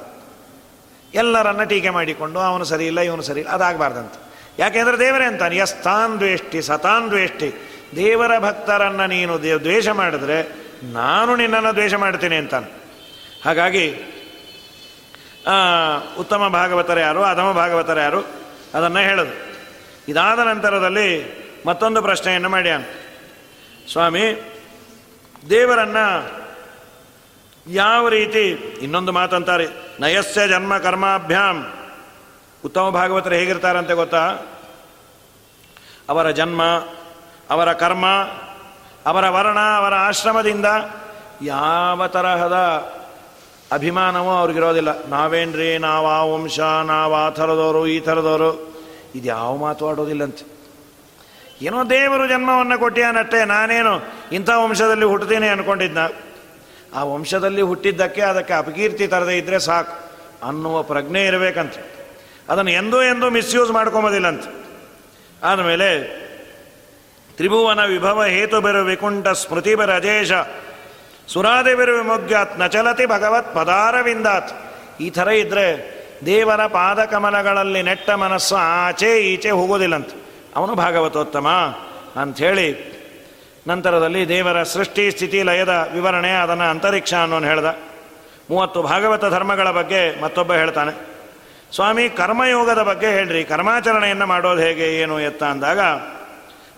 ಎಲ್ಲರನ್ನ ಟೀಕೆ ಮಾಡಿಕೊಂಡು, ಅವನು ಸರಿ ಇಲ್ಲ, ಇವನು ಸರಿ ಇಲ್ಲ, ಅದಾಗಬಾರ್ದಂತ. ಯಾಕೆಂದ್ರೆ ದೇವರೇ ಅಂತಾನೆ, ಯಸ್ತಾನ್ ದ್ವೇಷ್ಟಿ, ಸತಾನ್ ದ್ವೇಷ್ಟಿ. ದೇವರ ಭಕ್ತರನ್ನು ನೀನು ದ್ವೇಷ ಮಾಡಿದ್ರೆ ನಾನು ನಿನ್ನನ್ನು ದ್ವೇಷ ಮಾಡ್ತೀನಿ ಅಂತಾನೆ. ಹಾಗಾಗಿ ಉತ್ತಮ ಭಾಗವತರ ಯಾರು, ಅಧಮ ಭಾಗವತರ ಯಾರು? ಅದನ್ನು ಹೇಳೋದು. ಇದಾದ ನಂತರದಲ್ಲಿ ಮತ್ತೊಂದು ಪ್ರಶ್ನೆಯನ್ನು ಮಾಡ್ಯಾನ. ಸ್ವಾಮಿ ದೇವರನ್ನ ಯಾವ ರೀತಿ ಇನ್ನೊಂದು ಮಾತಂತಾರೆ, ನಯಸ್ಯ ಜನ್ಮ ಕರ್ಮಾಭ್ಯಾಮ್ ಉತ್ತಮ ಭಾಗವತರು ಹೇಗಿರ್ತಾರಂತೆ ಗೊತ್ತಾ? ಅವರ ಜನ್ಮ, ಅವರ ಕರ್ಮ, ಅವರ ವರ್ಣ, ಅವರ ಆಶ್ರಮದಿಂದ ಯಾವ ತರಹದ ಅಭಿಮಾನವೂ ಅವ್ರಿಗಿರೋದಿಲ್ಲ. ನಾವೇನ್ರಿ ನಾವು ಆ ವಂಶ ನಾವು ಆ ಥರದವರು ಈ ಥರದವರು ಇದು ಯಾವ ಮಾತು ಆಡೋದಿಲ್ಲಂತೆ. ಏನೋ ದೇವರು ಜನ್ಮವನ್ನು ಕೊಟ್ಟಿಯಾನಟ್ಟೆ ನಾನೇನು ಇಂಥ ವಂಶದಲ್ಲಿ ಹುಟ್ಟುತ್ತೇನೆ ಅನ್ಕೊಂಡಿದ್ದ ಆ ವಂಶದಲ್ಲಿ ಹುಟ್ಟಿದ್ದಕ್ಕೆ ಅದಕ್ಕೆ ಅಪಕೀರ್ತಿ ತರದೇ ಇದ್ದರೆ ಸಾಕು. ಅನ್ನುವ ಪ್ರಜ್ಞೆ ಇರಬೇಕಂತ. ಅದನ್ನು ಎಂದೂ ಎಂದೂ ಮಿಸ್ಯೂಸ್ ಮಾಡ್ಕೊಂಬೋದಿಲ್ಲಂತ. ಆದಮೇಲೆ ತ್ರಿಭುವನ ವಿಭವ ಹೇತು ಬೆರು ವಿಕುಂಠ ಸ್ಮೃತಿ ಬೆರ ಅಜೇಶ ಸುರಾದಿ ಬೆರು ವಿಮುಗ್ಯಾತ್ ನಚಲತಿ ಭಗವತ್ ಪದಾರವಿಂದಾತ್. ಈ ಥರ ಇದ್ದರೆ ದೇವರ ಪಾದಕಮಲಗಳಲ್ಲಿ ನೆಟ್ಟ ಮನಸ್ಸು ಆಚೆ ಈಚೆ ಹೋಗೋದಿಲ್ಲಂತ. ಅವನು ಭಾಗವತೋತ್ತಮ ಅಂಥೇಳಿ ನಂತರದಲ್ಲಿ ದೇವರ ಸೃಷ್ಟಿ, ಸ್ಥಿತಿ, ಲಯದ ವಿವರಣೆ, ಅದನ್ನು ಅಂತರಿಕ್ಷ ಅನ್ನೋನು ಹೇಳ್ದ. ಮೂವತ್ತು ಭಾಗವತ ಧರ್ಮಗಳ ಬಗ್ಗೆ ಮತ್ತೊಬ್ಬ ಹೇಳ್ತಾನೆ. ಸ್ವಾಮಿ, ಕರ್ಮಯೋಗದ ಬಗ್ಗೆ ಹೇಳ್ರಿ. ಕರ್ಮಾಚರಣೆಯನ್ನು ಮಾಡೋದು ಹೇಗೆ, ಏನು ಎತ್ತ ಅಂದಾಗ,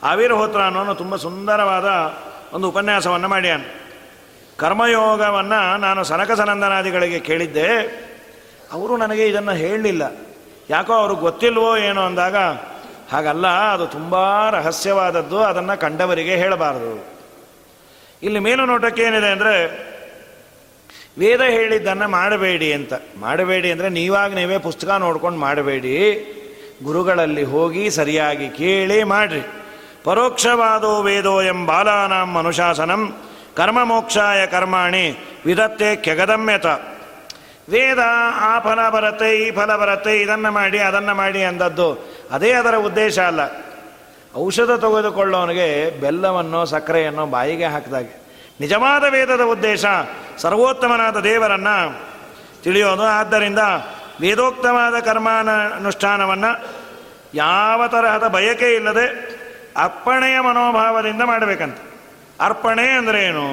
ಆವಿರ್ಹೋತ್ರ ಅನ್ನೋನು ತುಂಬ ಸುಂದರವಾದ ಒಂದು ಉಪನ್ಯಾಸವನ್ನು ಮಾಡ್ಯಾನು. ಕರ್ಮಯೋಗವನ್ನು ನಾನು ಸನಕ ಸನಂದನಾದಿಗಳಿಗೆ ಕೇಳಿದ್ದೆ. ಅವರು ನನಗೆ ಇದನ್ನು ಹೇಳಲಿಲ್ಲ. ಯಾಕೋ ಅವ್ರಿಗೆ ಗೊತ್ತಿಲ್ವೋ ಏನೋ ಅಂದಾಗ ಹಾಗಲ್ಲ, ಅದು ತುಂಬ ರಹಸ್ಯವಾದದ್ದು, ಅದನ್ನು ಕಂಡವರಿಗೆ ಹೇಳಬಾರದು. ಇಲ್ಲಿ ಮೇಲು ನೋಟಕ್ಕೆ ಏನಿದೆ ಅಂದರೆ, ವೇದ ಹೇಳಿದ್ದನ್ನು ಮಾಡಬೇಡಿ ಅಂತ. ಮಾಡಬೇಡಿ ಅಂದರೆ ನೀವಾಗ ನೀವೇ ಪುಸ್ತಕ ನೋಡ್ಕೊಂಡು ಮಾಡಬೇಡಿ. ಗುರುಗಳಲ್ಲಿ ಹೋಗಿ ಸರಿಯಾಗಿ ಕೇಳಿ ಮಾಡ್ರಿ. ಪರೋಕ್ಷವಾದೋ ವೇದೋ ಎಂ ಬಾಲಾನಾಂ ಅನುಶಾಸನಂ ಕರ್ಮ ಮೋಕ್ಷಾಯ ಕರ್ಮಾಣಿ ವಿಧತ್ತೆ ಕೆಗದಮ್ಯತ ವೇದ ಆ ಫಲ ಬರುತ್ತೆ, ಈ ಫಲ ಬರತ್ತೆ, ಇದನ್ನು ಮಾಡಿ, ಅದನ್ನು ಮಾಡಿ ಅಂದದ್ದು ಅದೇ ಅದರ ಉದ್ದೇಶ ಅಲ್ಲ. ಔಷಧ ತೆಗೆದುಕೊಳ್ಳೋನಿಗೆ ಬೆಲ್ಲವನ್ನು ಸಕ್ಕರೆಯನ್ನು ಬಾಯಿಗೆ ಹಾಕಿದಾಗೆ. ನಿಜವಾದ ವೇದದ ಉದ್ದೇಶ, ಸರ್ವೋತ್ತಮನಾದ ದೇವರನ್ನು ತಿಳಿಯೋದು. ಆದ್ದರಿಂದ ವೇದೋಕ್ತವಾದ ಕರ್ಮಾನುಷ್ಠಾನವನ್ನು ಯಾವ ತರಹದ ಬಯಕೆ ಇಲ್ಲದೆ ಅರ್ಪಣೆಯ ಮನೋಭಾವದಿಂದ ಮಾಡಬೇಕಂತ. ಅರ್ಪಣೆ ಅಂದರೆ ಏನು?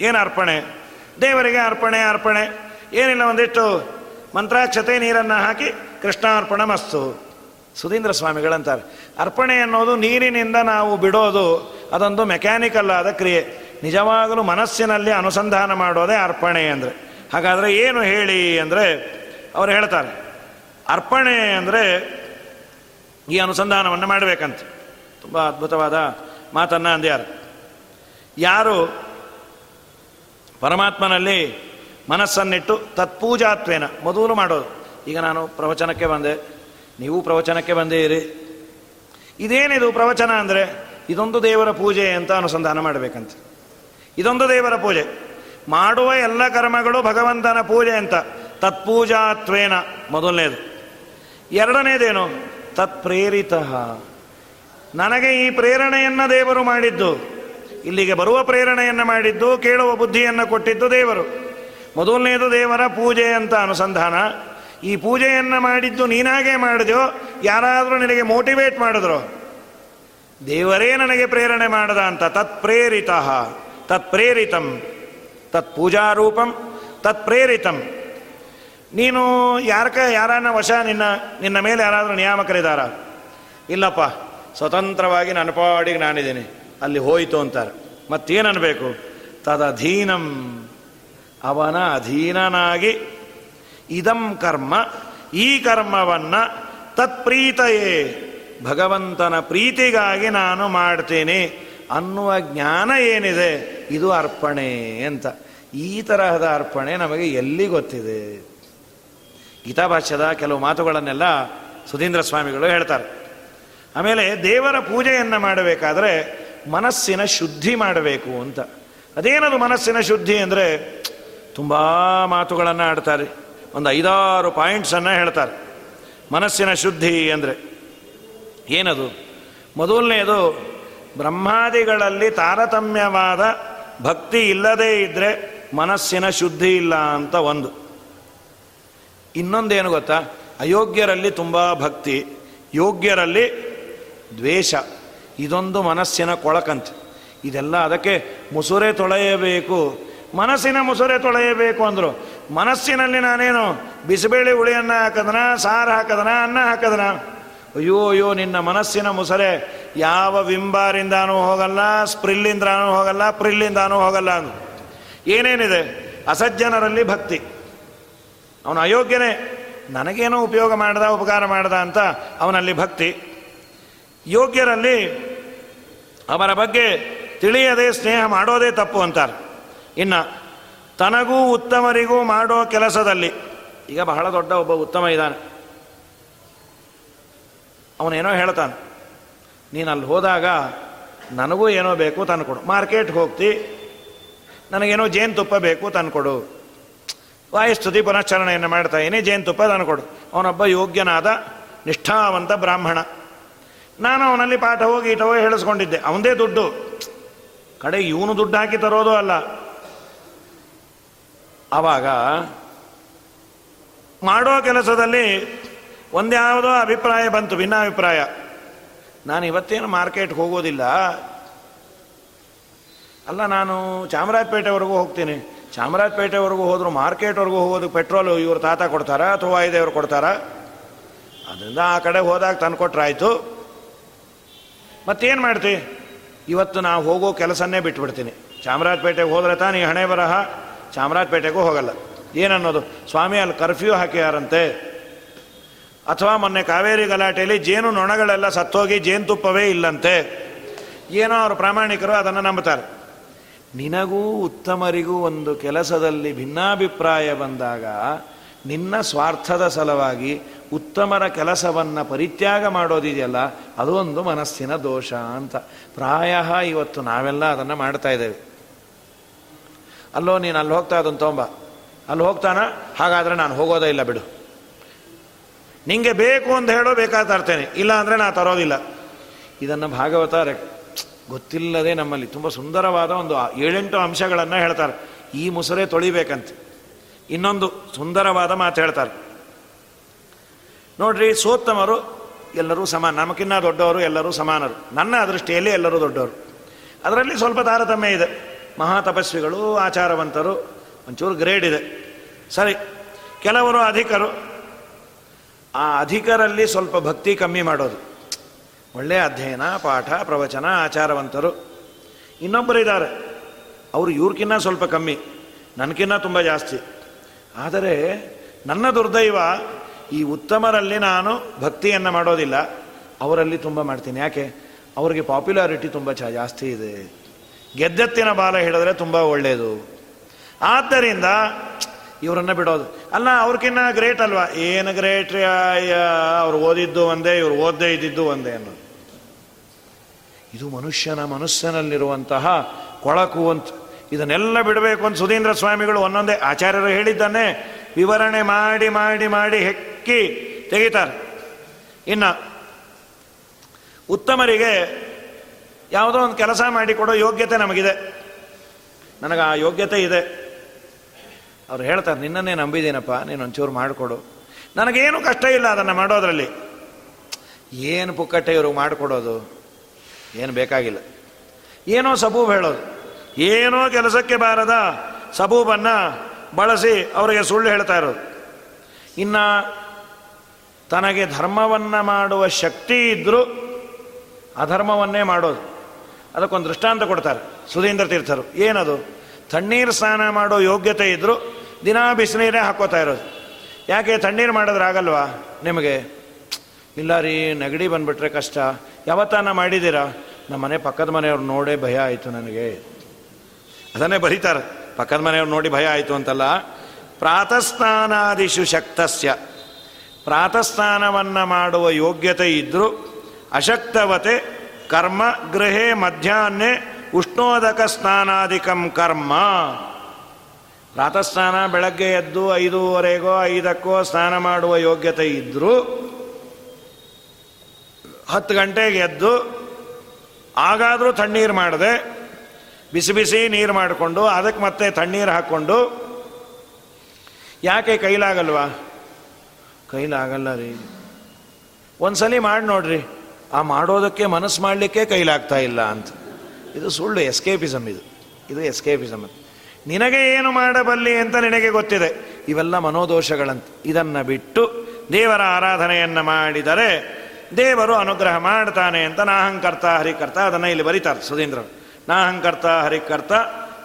ಏನು ಅರ್ಪಣೆ? ದೇವರಿಗೆ ಅರ್ಪಣೆ ಅರ್ಪಣೆ. ಏನಿಲ್ಲ, ಒಂದಿಷ್ಟು ಮಂತ್ರಾಕ್ಷತೆ ನೀರನ್ನು ಹಾಕಿ ಕೃಷ್ಣಾರ್ಪಣ ಮಸ್ತು. ಸುಧೀಂದ್ರ ಸ್ವಾಮಿಗಳಂತಾರೆ. ಅರ್ಪಣೆ ಅನ್ನೋದು ನೀರಿನಿಂದ ನಾವು ಬಿಡೋದು ಅದೊಂದು ಮೆಕ್ಯಾನಿಕಲ್ ಆದ ಕ್ರಿಯೆ. ನಿಜವಾಗಲೂ ಮನಸ್ಸಿನಲ್ಲಿ ಅನುಸಂಧಾನ ಮಾಡೋದೇ ಅರ್ಪಣೆ ಅಂದರೆ. ಹಾಗಾದರೆ ಏನು ಹೇಳಿ ಅಂದರೆ, ಅವರು ಹೇಳ್ತಾರೆ, ಅರ್ಪಣೆ ಅಂದರೆ ಈ ಅನುಸಂಧಾನವನ್ನು ಮಾಡಬೇಕಂತ. ತುಂಬ ಅದ್ಭುತವಾದ ಮಾತನ್ನು ಅಂದ್ಯಾರು. ಯಾರು ಪರಮಾತ್ಮನಲ್ಲಿ ಮನಸ್ಸನ್ನಿಟ್ಟು ತತ್ಪೂಜಾತ್ವೇನ, ಮೊದಲು ಮಾಡೋದು. ಈಗ ನಾನು ಪ್ರವಚನಕ್ಕೆ ಬಂದೆ. ನೀವು ಪ್ರವಚನಕ್ಕೆ ಬಂದಿರಿ. ಇದೇನಿದು ಪ್ರವಚನ ಅಂದರೆ, ಇದೊಂದು ದೇವರ ಪೂಜೆ ಅಂತ ಅನುಸಂಧಾನ ಮಾಡಬೇಕಂತ. ಇದೊಂದು ದೇವರ ಪೂಜೆ. ಮಾಡುವ ಎಲ್ಲ ಕರ್ಮಗಳು ಭಗವಂತನ ಪೂಜೆ ಅಂತ. ತತ್ಪೂಜಾತ್ವೇನ ಮೊದಲನೇದು. ಎರಡನೇದೇನು? ತತ್ಪ್ರೇರಿತ. ನನಗೆ ಈ ಪ್ರೇರಣೆಯನ್ನು ದೇವರು ಮಾಡಿದ್ದು. ಇಲ್ಲಿಗೆ ಬರುವ ಪ್ರೇರಣೆಯನ್ನು ಮಾಡಿದ್ದು, ಕೇಳುವ ಬುದ್ಧಿಯನ್ನು ಕೊಟ್ಟಿದ್ದು ದೇವರು. ಮೊದಲನೇದು ದೇವರ ಪೂಜೆ ಅಂತ ಅನುಸಂಧಾನ. ಈ ಪೂಜೆಯನ್ನು ಮಾಡಿದ್ದು ನೀನಾಗೇ ಮಾಡಿದೆಯೋ, ಯಾರಾದರೂ ನಿನಗೆ ಮೋಟಿವೇಟ್ ಮಾಡಿದ್ರು? ದೇವರೇ ನನಗೆ ಪ್ರೇರಣೆ ಮಾಡದ ಅಂತ, ತತ್ಪ್ರೇರಿತ, ತತ್ಪ್ರೇರಿತಂ ತತ್ ಪೂಜಾರೂಪಂ ತತ್ಪ್ರೇರಿತಂ. ನೀನು ಯಾರಕ, ಯಾರನ್ನ ವಶ ನಿನ್ನ ನಿನ್ನ ಮೇಲೆ ಯಾರಾದರೂ ನಿಯಾಮಕರಿದಾರ ಇಲ್ಲಪ್ಪ, ಸ್ವತಂತ್ರವಾಗಿ ನನ್ನ ಪಾಡಿಗೆ ನಾನಿದ್ದೀನಿ. ಅಲ್ಲಿ ಹೋಯಿತು ಅಂತಾರೆ. ಮತ್ತೇನನ್ಬೇಕು? ತದಧೀನಂ. ಅವನ ಅಧೀನನಾಗಿ ಇದಂ ಕರ್ಮ, ಈ ಕರ್ಮವನ್ನು ತತ್ಪ್ರೀತಯೇ, ಭಗವಂತನ ಪ್ರೀತಿಗಾಗಿ ನಾನು ಮಾಡ್ತೀನಿ ಅನ್ನುವ ಜ್ಞಾನ ಏನಿದೆ, ಇದು ಅರ್ಪಣೆ ಅಂತ. ಈ ತರಹದ ಅರ್ಪಣೆ ನಮಗೆ ಎಲ್ಲಿ ಗೊತ್ತಿದೆ? ಗೀತಾಭಾಷ್ಯದ ಕೆಲವು ಮಾತುಗಳನ್ನೆಲ್ಲ ಸುಧೀಂದ್ರ ಸ್ವಾಮಿಗಳು ಹೇಳ್ತಾರೆ. ಆಮೇಲೆ ದೇವರ ಪೂಜೆಯನ್ನು ಮಾಡಬೇಕಾದ್ರೆ ಮನಸ್ಸಿನ ಶುದ್ಧಿ ಮಾಡಬೇಕು ಅಂತ. ಅದೇನದು ಮನಸ್ಸಿನ ಶುದ್ಧಿ ಅಂದರೆ, ತುಂಬ ಮಾತುಗಳನ್ನು ಆಡ್ತಾರೆ. ಒಂದು ಐದಾರು ಪಾಯಿಂಟ್ಸನ್ನು ಹೇಳ್ತಾರೆ. ಮನಸ್ಸಿನ ಶುದ್ಧಿ ಅಂದರೆ ಏನದು? ಮೊದಲನೆಯದು ಬ್ರಹ್ಮಾದಿಗಳಲ್ಲಿ ತಾರತಮ್ಯವಾದ ಭಕ್ತಿ ಇಲ್ಲದೇ ಇದ್ದರೆ ಮನಸ್ಸಿನ ಶುದ್ಧಿ ಇಲ್ಲ ಅಂತ ಒಂದು. ಇನ್ನೊಂದೇನು ಗೊತ್ತಾ? ಅಯೋಗ್ಯರಲ್ಲಿ ತುಂಬ ಭಕ್ತಿ, ಯೋಗ್ಯರಲ್ಲಿ ದ್ವೇಷ. ಇದೊಂದು ಮನಸ್ಸಿನ ಕೊಳಕಂತೆ. ಇದೆಲ್ಲ ಅದಕ್ಕೆ ಮುಸುರೆ ತೊಳೆಯಬೇಕು. ಮನಸ್ಸಿನ ಮುಸುರೆ ತೊಳೆಯಬೇಕು ಅಂದರು. ಮನಸ್ಸಿನಲ್ಲಿ ನಾನೇನು ಬಿಸಿಬೇಳೆ ಹುಳಿಯನ್ನು ಹಾಕದನ, ಸಾರು ಹಾಕದನ, ಅನ್ನ ಹಾಕದನ? ಅಯ್ಯೋ ಅಯ್ಯೋ, ನಿನ್ನ ಮನಸ್ಸಿನ ಮುಸರೆ. ಯಾವ ವಿಂಬಾರಿಂದಾನೂ ಹೋಗಲ್ಲ ಸ್ಪ್ರಿಲ್ಲಿಂದಾನೂ ಹೋಗಲ್ಲ, ಪ್ರಿಲ್ಲಿಂದಾನೂ ಹೋಗಲ್ಲ ಅಂದು ಏನೇನಿದೆ? ಅಸಜ್ಜನರಲ್ಲಿ ಭಕ್ತಿ. ಅವನು ಅಯೋಗ್ಯನೇ. ನನಗೇನೋ ಉಪಯೋಗ ಮಾಡ್ದ, ಉಪಕಾರ ಮಾಡ್ದ ಅಂತ ಅವನಲ್ಲಿ ಭಕ್ತಿ. ಯೋಗ್ಯರಲ್ಲಿ ಅವರ ಬಗ್ಗೆ ತಿಳಿಯದೆ, ಸ್ನೇಹ ಮಾಡೋದೇ ತಪ್ಪು ಅಂತಾರೆ. ಇನ್ನು ತನಗೂ ಉತ್ತಮರಿಗೂ ಮಾಡೋ ಕೆಲಸದಲ್ಲಿ. ಈಗ ಬಹಳ ದೊಡ್ಡ ಒಬ್ಬ ಉತ್ತಮ ಇದ್ದಾನೆ. ಅವನೇನೋ ಹೇಳ್ತಾನೆ, ನೀನು ಅಲ್ಲಿ ಹೋದಾಗ ನನಗೂ ಏನೋ ಬೇಕು ತಂದುಕೊಡು. ಮಾರ್ಕೆಟ್ಗೆ ಹೋಗ್ತಿ, ನನಗೇನೋ ಜೇನುತುಪ್ಪ ಬೇಕು ತಂದುಕೊಡು. ವಾಯುಸ್ತುತಿ ಪುನಶ್ಚರಣೆಯನ್ನು ಮಾಡ್ತಾ ಇದ್ದೀನಿ ಜೇನುತುಪ್ಪ ತಂದುಕೊಡು. ಅವನೊಬ್ಬ ಯೋಗ್ಯನಾದ, ನಿಷ್ಠಾವಂತ ಬ್ರಾಹ್ಮಣ. ನಾನು ಅವನಲ್ಲಿ ಪಾಠವೋ ಗೀಟವೋ ಹೇಳಿಸ್ಕೊಂಡಿದ್ದೆ. ಅವನದೇ ದುಡ್ಡು. ಕಡೆ ಇವನು ದುಡ್ಡು ಹಾಕಿ ತರೋದು ಅಲ್ಲ. ಆವಾಗ ಮಾಡೋ ಕೆಲಸದಲ್ಲಿ ಒಂದ್ಯಾವುದೋ ಅಭಿಪ್ರಾಯ ಬಂತು, ಭಿನ್ನಾಭಿಪ್ರಾಯ. ನಾನು ಇವತ್ತೇನು ಮಾರ್ಕೆಟ್ಗೆ ಹೋಗೋದಿಲ್ಲ. ಅಲ್ಲ, ನಾನು ಚಾಮರಾಜಪೇಟೆವರೆಗೂ ಹೋಗ್ತೀನಿ. ಚಾಮರಾಜಪೇಟೆವರೆಗೂ ಹೋದ್ರು ಮಾರ್ಕೆಟ್ವರೆಗೂ ಹೋಗೋದು ಪೆಟ್ರೋಲು ಇವರು ತಾತ ಕೊಡ್ತಾರಾ ಅಥವಾ ವಾಯುದೇವರು ಕೊಡ್ತಾರಾ? ಅದರಿಂದ ಆ ಕಡೆ ಹೋದಾಗ ತಂದುಕೊಟ್ರಾಯ್ತು. ಮತ್ತೇನು ಮಾಡ್ತಿ? ಇವತ್ತು ನಾವು ಹೋಗೋ ಕೆಲಸನ್ನೇ ಬಿಟ್ಬಿಡ್ತೀನಿ. ಚಾಮರಾಜಪೇಟೆಗೆ ಹೋದ್ರೆ ತಾನೇ ಹಣೆ ಬರಹ? ಚಾಮರಾಜಪೇಟೆಗೂ ಹೋಗಲ್ಲ. ಏನನ್ನೋದು? ಸ್ವಾಮಿ ಅಲ್ಲಿ ಕರ್ಫ್ಯೂ ಹಾಕಿಯಾರಂತೆ. ಅಥವಾ ಮೊನ್ನೆ ಕಾವೇರಿ ಗಲಾಟೆಯಲ್ಲಿ ಜೇನು ನೊಣಗಳೆಲ್ಲ ಸತ್ತೋಗಿ ಜೇನುತುಪ್ಪವೇ ಇಲ್ಲಂತೆ. ಏನೋ ಅವರು ಪ್ರಾಮಾಣಿಕರು ಅದನ್ನು ನಂಬುತ್ತಾರೆ. ನಿನಗೂ ಉತ್ತಮರಿಗೂ ಒಂದು ಕೆಲಸದಲ್ಲಿ ಭಿನ್ನಾಭಿಪ್ರಾಯ ಬಂದಾಗ ನಿನ್ನ ಸ್ವಾರ್ಥದ ಸಲುವಾಗಿ ಉತ್ತಮರ ಕೆಲಸವನ್ನು ಪರಿತ್ಯಾಗ ಮಾಡೋದಿದೆಯಲ್ಲ ಅದು ಒಂದು ಮನಸ್ಸಿನ ದೋಷ ಅಂತ. ಪ್ರಾಯ ಇವತ್ತು ನಾವೆಲ್ಲ ಅದನ್ನು ಮಾಡ್ತಾ ಇದ್ದೇವೆ. ಅಲ್ಲೋ, ನೀನು ಅಲ್ಲಿ ಹೋಗ್ತಾ ಅದನ್ನು ತೊಂಬ ಅಲ್ಲಿ ಹೋಗ್ತಾನ? ಹಾಗಾದರೆ ನಾನು ಹೋಗೋದೇ ಇಲ್ಲ ಬಿಡು. ನಿಂಗೆ ಬೇಕು ಅಂತ ಹೇಳೋ ಬೇಕಾದ ತರ್ತೇನೆ ಇಲ್ಲ ಅಂದರೆ ನಾನು ತರೋದಿಲ್ಲ. ಇದನ್ನು ಭಾಗವತ ಗೊತ್ತಿಲ್ಲದೆ ನಮ್ಮಲ್ಲಿ ತುಂಬ ಸುಂದರವಾದ ಒಂದು ಏಳೆಂಟು ಅಂಶಗಳನ್ನು ಹೇಳ್ತಾರೆ. ಈ ಮುಸರೆ ತೊಳಿಬೇಕಂತೆ. ಇನ್ನೊಂದು ಸುಂದರವಾದ ಮಾತು ಹೇಳ್ತಾರೆ. ನೋಡ್ರಿ, ಸೋತ್ತಮರು ಎಲ್ಲರೂ ಸಮಾನ. ನಮಗಿನ್ನ ದೊಡ್ಡವರು ಎಲ್ಲರೂ ಸಮಾನರು. ನನ್ನ ದೃಷ್ಟಿಯಲ್ಲಿ ಎಲ್ಲರೂ ದೊಡ್ಡವರು. ಅದರಲ್ಲಿ ಸ್ವಲ್ಪ ತಾರತಮ್ಯ ಇದೆ. ಮಹಾತಪಸ್ವಿಗಳು, ಆಚಾರವಂತರು, ಒಂಚೂರು ಗ್ರೇಡ್ ಇದೆ. ಸರಿ, ಕೆಲವರು ಅಧಿಕರು. ಆ ಅಧಿಕರಲ್ಲಿ ಸ್ವಲ್ಪ ಭಕ್ತಿ ಕಮ್ಮಿ ಮಾಡೋದು. ಒಳ್ಳೆಯ ಅಧ್ಯಯನ, ಪಾಠ, ಪ್ರವಚನ, ಆಚಾರವಂತರು. ಇನ್ನೊಬ್ಬರು ಇದ್ದಾರೆ ಅವರು ಇವ್ರಕ್ಕಿನ್ನ ಸ್ವಲ್ಪ ಕಮ್ಮಿ ನನಗಿನ್ನ ತುಂಬ ಜಾಸ್ತಿ. ಆದರೆ ನನ್ನ ದುರ್ದೈವ ಈ ಉತ್ತಮರಲ್ಲಿ ನಾನು ಭಕ್ತಿಯನ್ನು ಮಾಡೋದಿಲ್ಲ. ಅವರಲ್ಲಿ ತುಂಬ ಮಾಡ್ತೀನಿ. ಯಾಕೆ? ಅವರಿಗೆ ಪಾಪ್ಯುಲಾರಿಟಿ ತುಂಬ ಜಾಸ್ತಿ ಇದೆ. ಗೆದ್ದೆತ್ತಿನ ಬಾಲ ಹಿಡಿದ್ರೆ ತುಂಬ ಒಳ್ಳೆಯದು ಆದ್ದರಿಂದ, ಇವರನ್ನ ಬಿಡೋದು. ಅಲ್ಲ ಅವ್ರಕ್ಕಿನ್ನ ಗ್ರೇಟ್ ಅಲ್ವಾ? ಏನು ಗ್ರೇಟ್ ಅವ್ರು ಓದಿದ್ದು ಒಂದೇ, ಇವ್ರು ಓದದೇ ಇದ್ದಿದ್ದು ಒಂದೇ ಅನ್ನೋದು. ಇದು ಮನುಷ್ಯನ ಮನಸ್ಸಿನಲ್ಲಿರುವಂತಹ ಕೊಳಕು ಅಂತ. ಇದನ್ನೆಲ್ಲ ಬಿಡಬೇಕು ಅಂತ ಸುಧೀಂದ್ರ ಸ್ವಾಮಿಗಳು ಒಂದೊಂದೇ ಆಚಾರ್ಯರು ಹೇಳಿದ್ದಾನೆ ವಿವರಣೆ ಮಾಡಿ ಮಾಡಿ ಮಾಡಿ ಹೆಕ್ಕಿ ತೆಗಿತಾರೆ. ಇನ್ನು, ಉತ್ತಮರಿಗೆ ಯಾವುದೋ ಒಂದು ಕೆಲಸ ಮಾಡಿಕೊಡೋ ಯೋಗ್ಯತೆ ನಮಗಿದೆ. ನನಗೆ ಆ ಯೋಗ್ಯತೆ ಇದೆ. ಅವ್ರು ಹೇಳ್ತಾರೆ, ನಿನ್ನನ್ನೇ ನಂಬಿದ್ದೀನಪ್ಪ ನೀನು ಒಂಚೂರು ಮಾಡಿಕೊಡು. ನನಗೇನು ಕಷ್ಟ ಇಲ್ಲ ಅದನ್ನು ಮಾಡೋದ್ರಲ್ಲಿ. ಏನು ಪುಕ್ಕಟ್ಟೆ ಇವರು ಮಾಡಿಕೊಡೋದು? ಏನು ಬೇಕಾಗಿಲ್ಲ. ಏನೋ ಸಬೂಬ್ ಹೇಳೋದು. ಏನೋ ಕೆಲಸಕ್ಕೆ ಬಾರದ ಸಬೂಬನ್ನು ಬಳಸಿ ಅವರಿಗೆ ಸುಳ್ಳು ಹೇಳ್ತಾ ಇರೋದು. ಇನ್ನು ತನಗೆ ಧರ್ಮವನ್ನು ಮಾಡುವ ಶಕ್ತಿ ಇದ್ದರೂ ಅಧರ್ಮವನ್ನೇ ಮಾಡೋದು. ಅದಕ್ಕೊಂದು ದೃಷ್ಟಾಂತ ಕೊಡ್ತಾರೆ. ಸುಧೀಂದ್ರ ತೀರ್ಥರು. ಏನದು? ತಣ್ಣೀರು ಸ್ನಾನ ಮಾಡೋ ಯೋಗ್ಯತೆ ಇದ್ದರೂ ದಿನಾ ಬಿಸಿನೀರೇ ಹಾಕೋತಾ ಇರೋದು. ಯಾಕೆ ತಣ್ಣೀರು ಮಾಡಿದ್ರೆ ಆಗಲ್ವಾ? ನಿಮಗೆ? ಇಲ್ಲ ರೀ, ನೆಗಡಿ ಬಂದುಬಿಟ್ರೆ ಕಷ್ಟ. ಯಾವತ್ತಾನ ಮಾಡಿದ್ದೀರಾ? ನಮ್ಮ ಮನೆ ಪಕ್ಕದ ಮನೆಯವ್ರು ನೋಡೇ ಭಯ ಆಯಿತು ನನಗೆ. ಅದನ್ನೇ ಬರೀತಾರೆ. ಪಕ್ಕದ ಮನೆಯವ್ರು ನೋಡಿ ಭಯ ಆಯಿತು ಅಂತಲ್ಲ. ಪ್ರಾತಸ್ನಾನಾದಿಶು ಶಕ್ತಸ್ಯ. ಪ್ರಾತಸ್ನಾನವನ್ನು ಮಾಡುವ ಯೋಗ್ಯತೆ ಇದ್ದರೂ ಅಶಕ್ತವತೆ ಕರ್ಮ ಗೃಹೇ ಮಧ್ಯಾಹ್ನೆ ಉಷ್ಣೋದಕ ಸ್ನಾನಾಧಿಕಂ ಕರ್ಮ. ಪ್ರಾತಸ್ನಾನ ಬೆಳಗ್ಗೆ ಎದ್ದು ಐದೂವರೆಗೋ, ಐದಕ್ಕೋ ಸ್ನಾನ ಮಾಡುವ ಯೋಗ್ಯತೆ ಇದ್ದರೂ ಹತ್ತು ಗಂಟೆಗೆ ಎದ್ದು ಆಗಾದರೂ ತಣ್ಣೀರು ಮಾಡಿದೆ, ಬಿಸಿ ಬಿಸಿ ನೀರು ಮಾಡಿಕೊಂಡು, ಅದಕ್ಕೆ ಮತ್ತೆ ತಣ್ಣೀರು ಹಾಕ್ಕೊಂಡು, ಯಾಕೆ ಕೈಲಾಗಲ್ವಾ? ಕೈಲಾಗಲ್ಲ ರೀ. ಒಂದ್ಸಲಿ ಮಾಡಿ ನೋಡ್ರಿ. ಆ ಮಾಡೋದಕ್ಕೆ ಮನಸ್ಸು ಮಾಡಲಿಕ್ಕೆ ಕೈಲಾಗ್ತಾ ಇಲ್ಲ ಅಂತ. ಇದು ಸುಳ್ಳು ಎಸ್ಕೇಪಿಸಮ್ ಇದು. ಇದು ಎಸ್ಕೇಪಿಸಮ್ ಅಂತ. ನಿನಗೆ ಏನು ಮಾಡಬಲ್ಲಿ ಅಂತ ನಿನಗೆ ಗೊತ್ತಿದೆ. ಇವೆಲ್ಲ ಮನೋದೋಷಗಳಂತೆ. ಇದನ್ನು ಬಿಟ್ಟು ದೇವರ ಆರಾಧನೆಯನ್ನು ಮಾಡಿದರೆ ದೇವರು ಅನುಗ್ರಹ ಮಾಡ್ತಾನೆ ಅಂತ ನಾಹಂಕರ್ತ ಹರಿಕರ್ತ ಅದನ್ನು ಇಲ್ಲಿ ಬರೀತಾರೆ ಸುಧೀಂದ್ರ. ನಾಹಂಕರ್ತ ಹರಿಕರ್ತ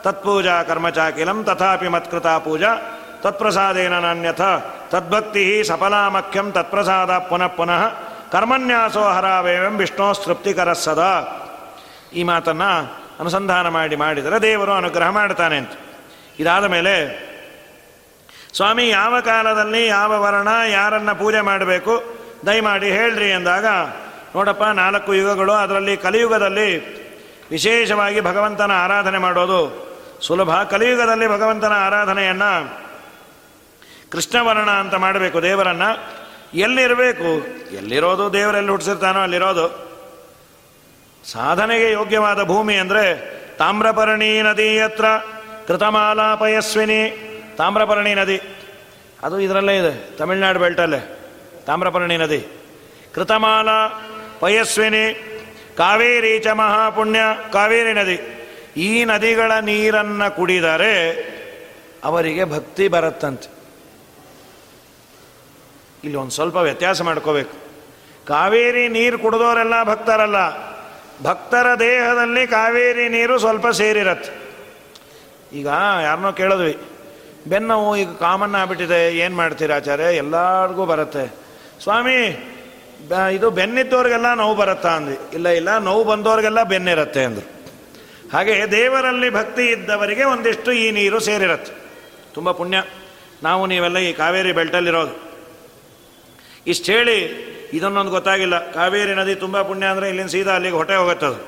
ತತ್ಪೂಜಾ ಕರ್ಮಚಾಕಿಲಂ ತಥಾಪಿ ಮತ್ಕೃತ ಪೂಜಾ ತತ್ಪ್ರಸಾದೇನ ನಾನ್ಯಥ ತದ್ಭಕ್ತಿ ಸಫಲಾಮಖ್ಯಂ ತತ್ಪ್ರಸಾದ ಪುನಃ ಪುನಃ ಕರ್ಮನ್ಯಾಸೋ ಹರಾವೇವಂ ವಿಷ್ಣು ತೃಪ್ತಿಕರ ಸದಾ. ಈ ಮಾತನ್ನು ಅನುಸಂಧಾನ ಮಾಡಿ ಮಾಡಿದರೆ ದೇವರು ಅನುಗ್ರಹ ಮಾಡ್ತಾನೆ ಅಂತ. ಇದಾದ ಮೇಲೆ, ಸ್ವಾಮಿ, ಯಾವ ಕಾಲದಲ್ಲಿ ಯಾವ ವರ್ಣ ಯಾರನ್ನು ಪೂಜೆ ಮಾಡಬೇಕು? ದಯಮಾಡಿ ಹೇಳ್ರಿ ಎಂದಾಗ, ನೋಡಪ್ಪ, ನಾಲ್ಕು ಯುಗಗಳು, ಅದರಲ್ಲಿ ಕಲಿಯುಗದಲ್ಲಿ ವಿಶೇಷವಾಗಿ ಭಗವಂತನ ಆರಾಧನೆ ಮಾಡೋದು ಸುಲಭ. ಕಲಿಯುಗದಲ್ಲಿ ಭಗವಂತನ ಆರಾಧನೆಯನ್ನು ಕೃಷ್ಣವರ್ಣ ಅಂತ ಮಾಡಬೇಕು ದೇವರನ್ನು. ಎಲ್ಲಿರಬೇಕು? ಎಲ್ಲಿರೋದು ದೇವರೆಲ್ಲಿ ಹುಟ್ಟಿಸಿರ್ತಾನೋ ಅಲ್ಲಿರೋದು. ಸಾಧನೆಗೆ ಯೋಗ್ಯವಾದ ಭೂಮಿ ಅಂದರೆ ತಾಮ್ರಪರ್ಣಿ ನದಿ ಹತ್ರ ಕೃತಮಾಲಾಪಯಸ್ವಿನಿ, ತಾಮ್ರಪರ್ಣಿ ನದಿ. ಅದು ಇದರಲ್ಲೇ ಇದೆ, ತಮಿಳ್ನಾಡು ಬೆಲ್ಟಲ್ಲೇ, ತಾಮ್ರಪರ್ಣಿ ನದಿ. ಕೃತಮಾಲ ಪಯಸ್ವಿನಿ ಕಾವೇರಿ ಚ ಮಹಾಪುಣ್ಯ, ಕಾವೇರಿ ನದಿ. ಈ ನದಿಗಳ ನೀರನ್ನು ಕುಡಿದರೆ ಅವರಿಗೆ ಭಕ್ತಿ ಬರುತ್ತಂತೆ. ಇಲ್ಲಿ ಒಂದು ಸ್ವಲ್ಪ ವ್ಯತ್ಯಾಸ ಮಾಡ್ಕೋಬೇಕು. ಕಾವೇರಿ ನೀರು ಕುಡಿದೋರೆಲ್ಲ ಭಕ್ತರಲ್ಲ. ಭಕ್ತರ ದೇಹದಲ್ಲಿ ಕಾವೇರಿ ನೀರು ಸ್ವಲ್ಪ ಸೇರಿರತ್ತೆ. ಈಗ ಯಾರನ್ನೋ ಕೇಳಿದ್ವಿ, ಬೆನ್ನವು ಈಗ ಕಾಮನ್ ಆಗ್ಬಿಟ್ಟಿದೆ, ಏನು ಮಾಡ್ತೀರಾ ಆಚಾರ್ಯ? ಎಲ್ಲರಿಗೂ ಬರುತ್ತೆ. ಸ್ವಾಮಿ ಇದು ಬೆನ್ನಿದ್ದವ್ರಿಗೆಲ್ಲ ನೋವು ಬರುತ್ತಾ ಅಂದ್ವಿ. ಇಲ್ಲ ಇಲ್ಲ, ನೋವು ಬಂದವ್ರಿಗೆಲ್ಲ ಬೆನ್ನಿರುತ್ತೆ ಅಂದರು. ಹಾಗೆ ದೇವರಲ್ಲಿ ಭಕ್ತಿ ಇದ್ದವರಿಗೆ ಒಂದಿಷ್ಟು ಈ ನೀರು ಸೇರಿರತ್ತೆ. ತುಂಬ ಪುಣ್ಯ. ನಾವು ನೀವೆಲ್ಲ ಈ ಕಾವೇರಿ ಬೆಲ್ಟಲ್ಲಿರೋದು. ಇಷ್ಟು ಹೇಳಿ ಇದನ್ನೊಂದು ಗೊತ್ತಾಗಿಲ್ಲ. ಕಾವೇರಿ ನದಿ ತುಂಬ ಪುಣ್ಯ ಅಂದರೆ ಇಲ್ಲಿಂದ ಸೀದಾ ಅಲ್ಲಿಗೆ ಹೊಟ್ಟೆ ಹೋಗುತ್ತದು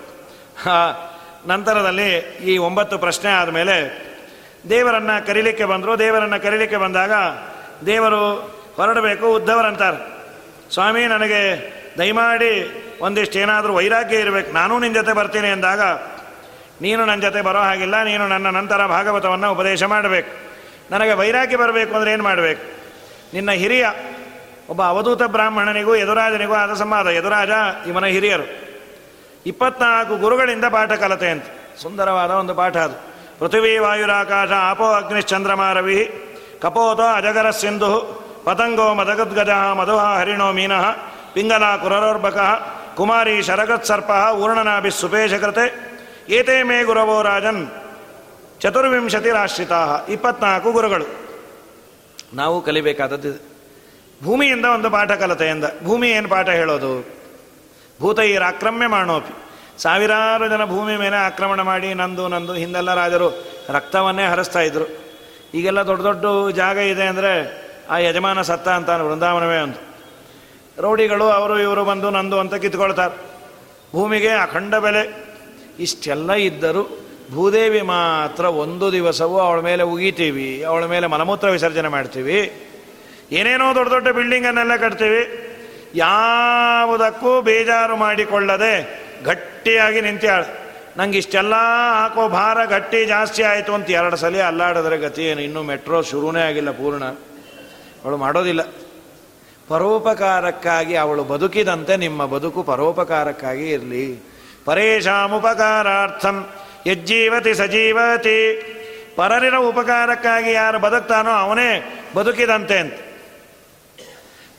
ನಂತರದಲ್ಲಿ ಈ ಒಂಬತ್ತು ಪ್ರಶ್ನೆ ಆದಮೇಲೆ ದೇವರನ್ನು ಕರೀಲಿಕ್ಕೆ ಬಂದರು. ದೇವರನ್ನು ಕರೀಲಿಕ್ಕೆ ಬಂದಾಗ ದೇವರು ಹೊರಡಬೇಕು ಉದ್ದವರಂತಾರೆ ಸ್ವಾಮಿ, ನನಗೆ ದಯಮಾಡಿ ಒಂದಿಷ್ಟು ಏನಾದರೂ ವೈರಾಗ್ಯ ಇರಬೇಕು. ನಾನೂ ನಿನ್ನ ಜೊತೆ ಬರ್ತೀನಿ ಅಂದಾಗ, ನೀನು ನನ್ನ ಜೊತೆ ಬರೋ ಹಾಗಿಲ್ಲ. ನೀನು ನನ್ನ ನಂತರ ಭಾಗವತವನ್ನು ಉಪದೇಶ ಮಾಡಬೇಕು. ನನಗೆ ವೈರಾಗ್ಯ ಬರಬೇಕು ಅಂದರೆ ಏನು ಮಾಡಬೇಕು? ನಿನ್ನ ಹಿರಿಯ ಒಬ್ಬ ಅವಧೂತ ಬ್ರಾಹ್ಮಣನಿಗೂ ಯದುರಾಜನಿಗೂ ಆದ ಸಂವಾದ. ಯದುರಾಜ, ಇವನ ಹಿರಿಯರು. ಇಪ್ಪತ್ನಾಲ್ಕು ಗುರುಗಳಿಂದ ಪಾಠ ಕಲತೆ ಅಂತ. ಸುಂದರವಾದ ಒಂದು ಪಾಠ ಅದು. ಪೃಥ್ವಿ ವಾಯುರಾಕಾಶ, ಆಪೋ ಅಗ್ನಿಶ್ಚಂದ್ರಮ ರವಿ ಕಪೋತೋ ಅಜಗರ ಸಿಂಧು ಪತಂಗೋ ಮದಗದ್ಗಜ, ಮಧುಹ ಹರಿಣೋ ಮೀನಃ, ಪಿಂಗಲ ಕುರರೋರ್ಬಕ ಕುಮಾರಿ ಶರಗತ್ಸರ್ಪ ಊರ್ಣನಾಭಿ ಸುಪೇಶಕೃತೆ, ಏತೇ ಮೇ ಗುರವೋ ರಾಜನ್, ಚತುರ್ವಿಂಶತಿ ರಾಶ್ರಿತಾ. ಇಪ್ಪತ್ನಾಲ್ಕು ಗುರುಗಳು. ನಾವು ಕಲಿಬೇಕಾದದ್ದು ಭೂಮಿಯಿಂದ ಒಂದು ಪಾಠ ಕಲತೆಯಿಂದ. ಭೂಮಿ ಏನು ಪಾಠ ಹೇಳೋದು? ಭೂತೈರ ಆಕ್ರಮ್ಯ ಮಾಡೋಪಿ. ಸಾವಿರಾರು ಜನ ಭೂಮಿ ಮೇಲೆ ಆಕ್ರಮಣ ಮಾಡಿ ನಂದು ನಂದು ಹಿಂದೆಲ್ಲ ರಾಜರು ರಕ್ತವನ್ನೇ ಹರಿಸ್ತಾ ಇದ್ರು. ಈಗೆಲ್ಲ ದೊಡ್ಡ ದೊಡ್ಡ ಜಾಗ ಇದೆ ಅಂದರೆ ಆ ಯಜಮಾನ ಸತ್ತ ಅಂತ ವೃಂದಾವನವೇ ಅಂತ ರೌಡಿಗಳು ಅವರು ಇವರು ಬಂದು ನಂದು ಅಂತ ಕಿತ್ಕೊಳ್ತಾರೆ. ಭೂಮಿಗೆ ಅಖಂಡ ಬೆಲೆ. ಇಷ್ಟೆಲ್ಲ ಇದ್ದರೂ ಭೂದೇವಿ ಮಾತ್ರ ಒಂದು ದಿವಸವೂ ಅವಳ ಮೇಲೆ ಉಗಿತೀವಿ, ಅವಳ ಮೇಲೆ ಮಲಮೂತ್ರ ವಿಸರ್ಜನೆ ಮಾಡ್ತೀವಿ. ಏನೇನೋ ದೊಡ್ಡ ದೊಡ್ಡ ಬಿಲ್ಡಿಂಗನ್ನೆಲ್ಲ ಕಟ್ತೀವಿ. ಯಾವುದಕ್ಕೂ ಬೇಜಾರು ಮಾಡಿಕೊಳ್ಳದೆ ಗಟ್ಟಿಯಾಗಿ ನಿಂತ್ಯಾಳು ನಂಗೆ ಇಷ್ಟೆಲ್ಲ ಹಾಕೋ ಭಾರ ಗಟ್ಟಿ ಜಾಸ್ತಿ ಆಯಿತು ಅಂತ ಎರಡು ಸಲ ಅಲ್ಲಾಡಿದ್ರೆ ಗತಿ ಏನು? ಇನ್ನೂ ಮೆಟ್ರೋ ಶುರುನೇ ಆಗಿಲ್ಲ ಪೂರ್ಣ. ಅವಳು ಮಾಡೋದಿಲ್ಲ. ಪರೋಪಕಾರಕ್ಕಾಗಿ ಅವಳು ಬದುಕಿದಂತೆ ನಿಮ್ಮ ಬದುಕು ಪರೋಪಕಾರಕ್ಕಾಗಿ ಇರಲಿ. ಪರೇಶಾಮುಪಕಾರಾರ್ಥಂ ಯಜ್ಜೀವತಿ ಸಜೀವತಿ. ಪರರಿನ ಉಪಕಾರಕ್ಕಾಗಿ ಯಾರು ಬದುಕ್ತಾನೋ ಅವನೇ ಬದುಕಿದಂತೆ ಅಂತ.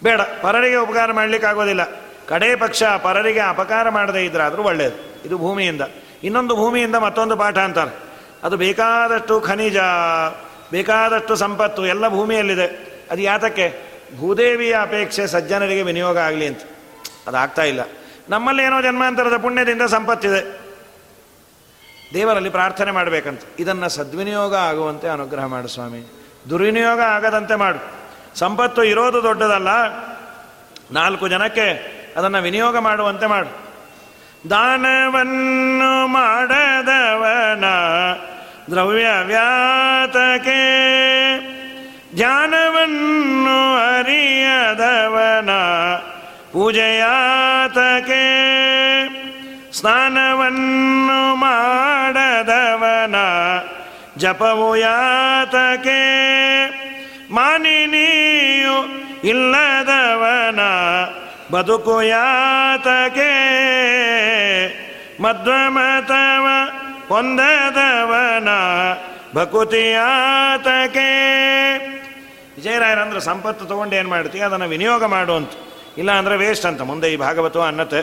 ಬೇಡ, ಪರರಿಗೆ ಉಪಕಾರ ಮಾಡಲಿಕ್ಕೆ ಆಗೋದಿಲ್ಲ ಕಡೇ ಪಕ್ಷ ಪರರಿಗೆ ಅಪಕಾರ ಮಾಡದೇ ಇದ್ರಾದರೂ ಒಳ್ಳೆಯದು ಇದು ಭೂಮಿಯಿಂದ. ಇನ್ನೊಂದು ಭೂಮಿಯಿಂದ ಮತ್ತೊಂದು ಪಾಠ ಅಂತಾರೆ ಅದು ಬೇಕಾದಷ್ಟು ಖನಿಜ, ಬೇಕಾದಷ್ಟು ಸಂಪತ್ತು, ಎಲ್ಲ ಭೂಮಿಯಲ್ಲಿದೆ. ಅದು ಯಾತಕ್ಕೆ? ಭೂದೇವಿಯ ಅಪೇಕ್ಷೆ ಸಜ್ಜನರಿಗೆ ವಿನಿಯೋಗ ಆಗಲಿ ಅಂತ. ಅದಾಗ್ತಾ ಇಲ್ಲ. ನಮ್ಮಲ್ಲಿ ಏನೋ ಜನ್ಮಾಂತರದ ಪುಣ್ಯದಿಂದ ಸಂಪತ್ತಿದೆ. ದೇವರಲ್ಲಿ ಪ್ರಾರ್ಥನೆ ಮಾಡಬೇಕಂತ. ಇದನ್ನು ಸದ್ವಿನಿಯೋಗ ಆಗುವಂತೆ ಅನುಗ್ರಹ ಮಾಡು ಸ್ವಾಮಿ. ದುರ್ವಿನಿಯೋಗ ಆಗದಂತೆ ಮಾಡು. ಸಂಪತ್ತು ಇರೋದು ದೊಡ್ಡದಲ್ಲ. ನಾಲ್ಕು ಜನಕ್ಕೆ ಅದನ್ನು ವಿನಿಯೋಗ ಮಾಡುವಂತೆ ಮಾಡು. ದಾನವನ್ನು ಮಾಡದವನ ದ್ರವ್ಯ ವ್ಯಾತಕೆ ಧ್ಯಾನವನ್ನು ಅರಿಯದವನ ಪೂಜೆಯಾತಕೆ ಸ್ನಾನವನ್ನು ಮಾಡದವನ ಜಪವು ಯಾತಕೆ ಮಾನಿನಿಯು ಇಲ್ಲದವನ ಬದುಕು ಯಾತಕೆ? ಮಧ್ವಮತವ ಹೊಂದದವನ ಭಕುತಿಯಾತಕೆ ವಿಜಯರಾಯರಂದ್ರೆ ಸಂಪತ್ತು ತೊಗೊಂಡು ಏನು ಮಾಡ್ತೀವಿ ಅದನ್ನು ವಿನಿಯೋಗ ಮಾಡುವಂತ ಇಲ್ಲ ಅಂದರೆ ವೇಸ್ಟ್ ಅಂತ. ಮುಂದೆ ಈ ಭಾಗವತ ಅನ್ನತೆ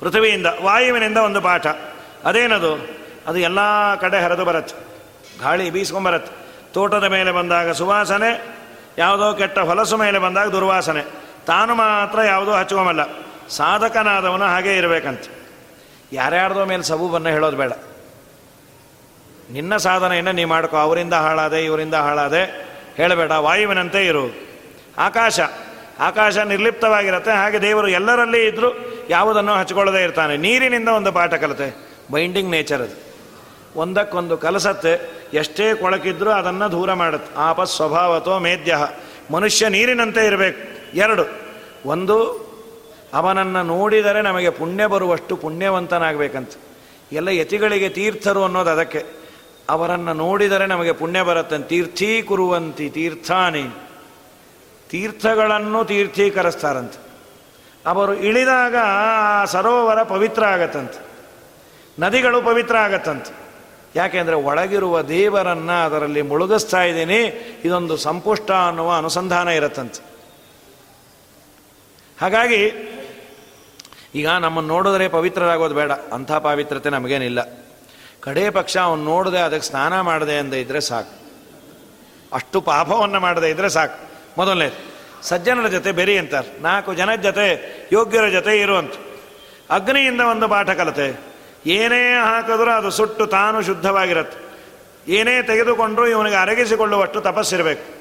ಪೃಥ್ವಿಯಿಂದ, ವಾಯುವಿನಿಂದ ಒಂದು ಪಾಠ. ಅದೇನದು? ಅದು ಎಲ್ಲ ಕಡೆ ಹರಿದು ಬರತ್ತೆ. ಗಾಳಿ ಬೀಸ್ಕೊಂಬರತ್ತೆ. ತೋಟದ ಮೇಲೆ ಬಂದಾಗ ಸುವಾಸನೆ, ಯಾವುದೋ ಕೆಟ್ಟ ಹೊಲಸು ಮೇಲೆ ಬಂದಾಗ ದುರ್ವಾಸನೆ. ತಾನು ಮಾತ್ರ ಯಾವುದೋ ಹಚ್ಕೊಂಬಲ್ಲ ಸಾಧಕನಾದವನು ಹಾಗೇ ಇರಬೇಕಂತ. ಯಾರ್ಯಾರ್ದೋ ಮೇಲೆ ಸಬೂಬನ್ನು ಹೇಳೋದು ಬೇಡ. ನಿನ್ನ ಸಾಧನೆಯನ್ನು ನೀ ಮಾಡ್ಕೋ, ಅವರಿಂದ ಹಾಳಾದೆ, ಇವರಿಂದ ಹಾಳಾದೆ ಹೇಳಬೇಡ, ವಾಯುವಿನಂತೆ ಇರು. ಆಕಾಶ ಆಕಾಶ ನಿರ್ಲಿಪ್ತವಾಗಿರುತ್ತೆ, ಹಾಗೆ ದೇವರು ಎಲ್ಲರಲ್ಲಿ ಇದ್ದರೂ ಯಾವುದನ್ನು ಹಚ್ಕೊಳ್ಳದೇ ಇರ್ತಾನೆ. ನೀರಿನಿಂದ ಒಂದು ಪಾಠ ಕಲಿತೆ. ಬೈಂಡಿಂಗ್ ನೇಚರ್ ಅದು. ಒಂದಕ್ಕೊಂದು ಕಲಸತ್ತೆ, ಎಷ್ಟೇ ಕೊಳಕಿದ್ರೂ ಅದನ್ನು ದೂರ ಮಾಡುತ್ತೆ. ಆಪ ಸ್ವಭಾವತೋ ಮೇದ್ಯ. ಮನುಷ್ಯ ನೀರಿನಂತೆ ಇರಬೇಕು. ಎರಡು, ಒಂದು, ಅವನನ್ನು ನೋಡಿದರೆ ನಮಗೆ ಪುಣ್ಯ ಬರುವಷ್ಟು ಪುಣ್ಯವಂತನಾಗಬೇಕಂತ. ಎಲ್ಲ ಯತಿಗಳಿಗೆ ತೀರ್ಥರು ಅನ್ನೋದು ಅದಕ್ಕೆ. ಅವರನ್ನು ನೋಡಿದರೆ ನಮಗೆ ಪುಣ್ಯ ಬರುತ್ತೆ. ತೀರ್ಥೀಕುರುವಂತಿ ತೀರ್ಥಾನಿ. ತೀರ್ಥಗಳನ್ನು ತೀರ್ಥೀಕರಿಸ್ತಾರಂತೆ. ಅವರು ಇಳಿದಾಗ ಆ ಸರೋವರ ಪವಿತ್ರ ಆಗತ್ತಂತೆ. ನದಿಗಳು ಪವಿತ್ರ ಆಗತ್ತಂತೆ. ಯಾಕೆಂದರೆ ಒಳಗಿರುವ ದೇವರನ್ನು ಅದರಲ್ಲಿ ಮುಳುಗಿಸ್ತಾ ಇದ್ದೀನಿ, ಇದೊಂದು ಸಂಪುಷ್ಟ ಅನ್ನುವ ಅನುಸಂಧಾನ ಇರತ್ತಂತೆ. ಹಾಗಾಗಿ ಈಗ ನಮ್ಮನ್ನು ನೋಡಿದ್ರೆ ಪವಿತ್ರರಾಗೋದು ಬೇಡ, ಅಂಥ ಪಾವಿತ್ರತೆ ನಮಗೇನಿಲ್ಲ. ಕಡೇ ಪಕ್ಷ ಅವನು ನೋಡಿದೆ ಅದಕ್ಕೆ ಸ್ನಾನ ಮಾಡಿದೆ ಅಂದ ಇದ್ದರೆ ಸಾಕು. ಅಷ್ಟು ಪಾಪವನ್ನು ಮಾಡದೆ ಇದ್ದರೆ ಸಾಕು. ಮೊದಲನೇ ಸಜ್ಜನರ ಜೊತೆ ಬೆರಿ ಅಂತಾರೆ. ನಾಲ್ಕು ಜನದ ಜೊತೆ ಯೋಗ್ಯರ ಜೊತೆ ಇರುವಂತ ಅಗ್ನಿಯಿಂದ ಒಂದು ಪಾಠ ಕಲತೆ. ಏನೇ ಹಾಕಿದ್ರೂ ಅದು ಸುಟ್ಟು ತಾನು ಶುದ್ಧವಾಗಿರುತ್ತೆ. ಏನೇ ತೆಗೆದುಕೊಂಡ್ರು ಇವನಿಗೆ ಅರಗಿಸಿಕೊಳ್ಳುವಷ್ಟು ತಪಸ್ಸಿರಬೇಕು.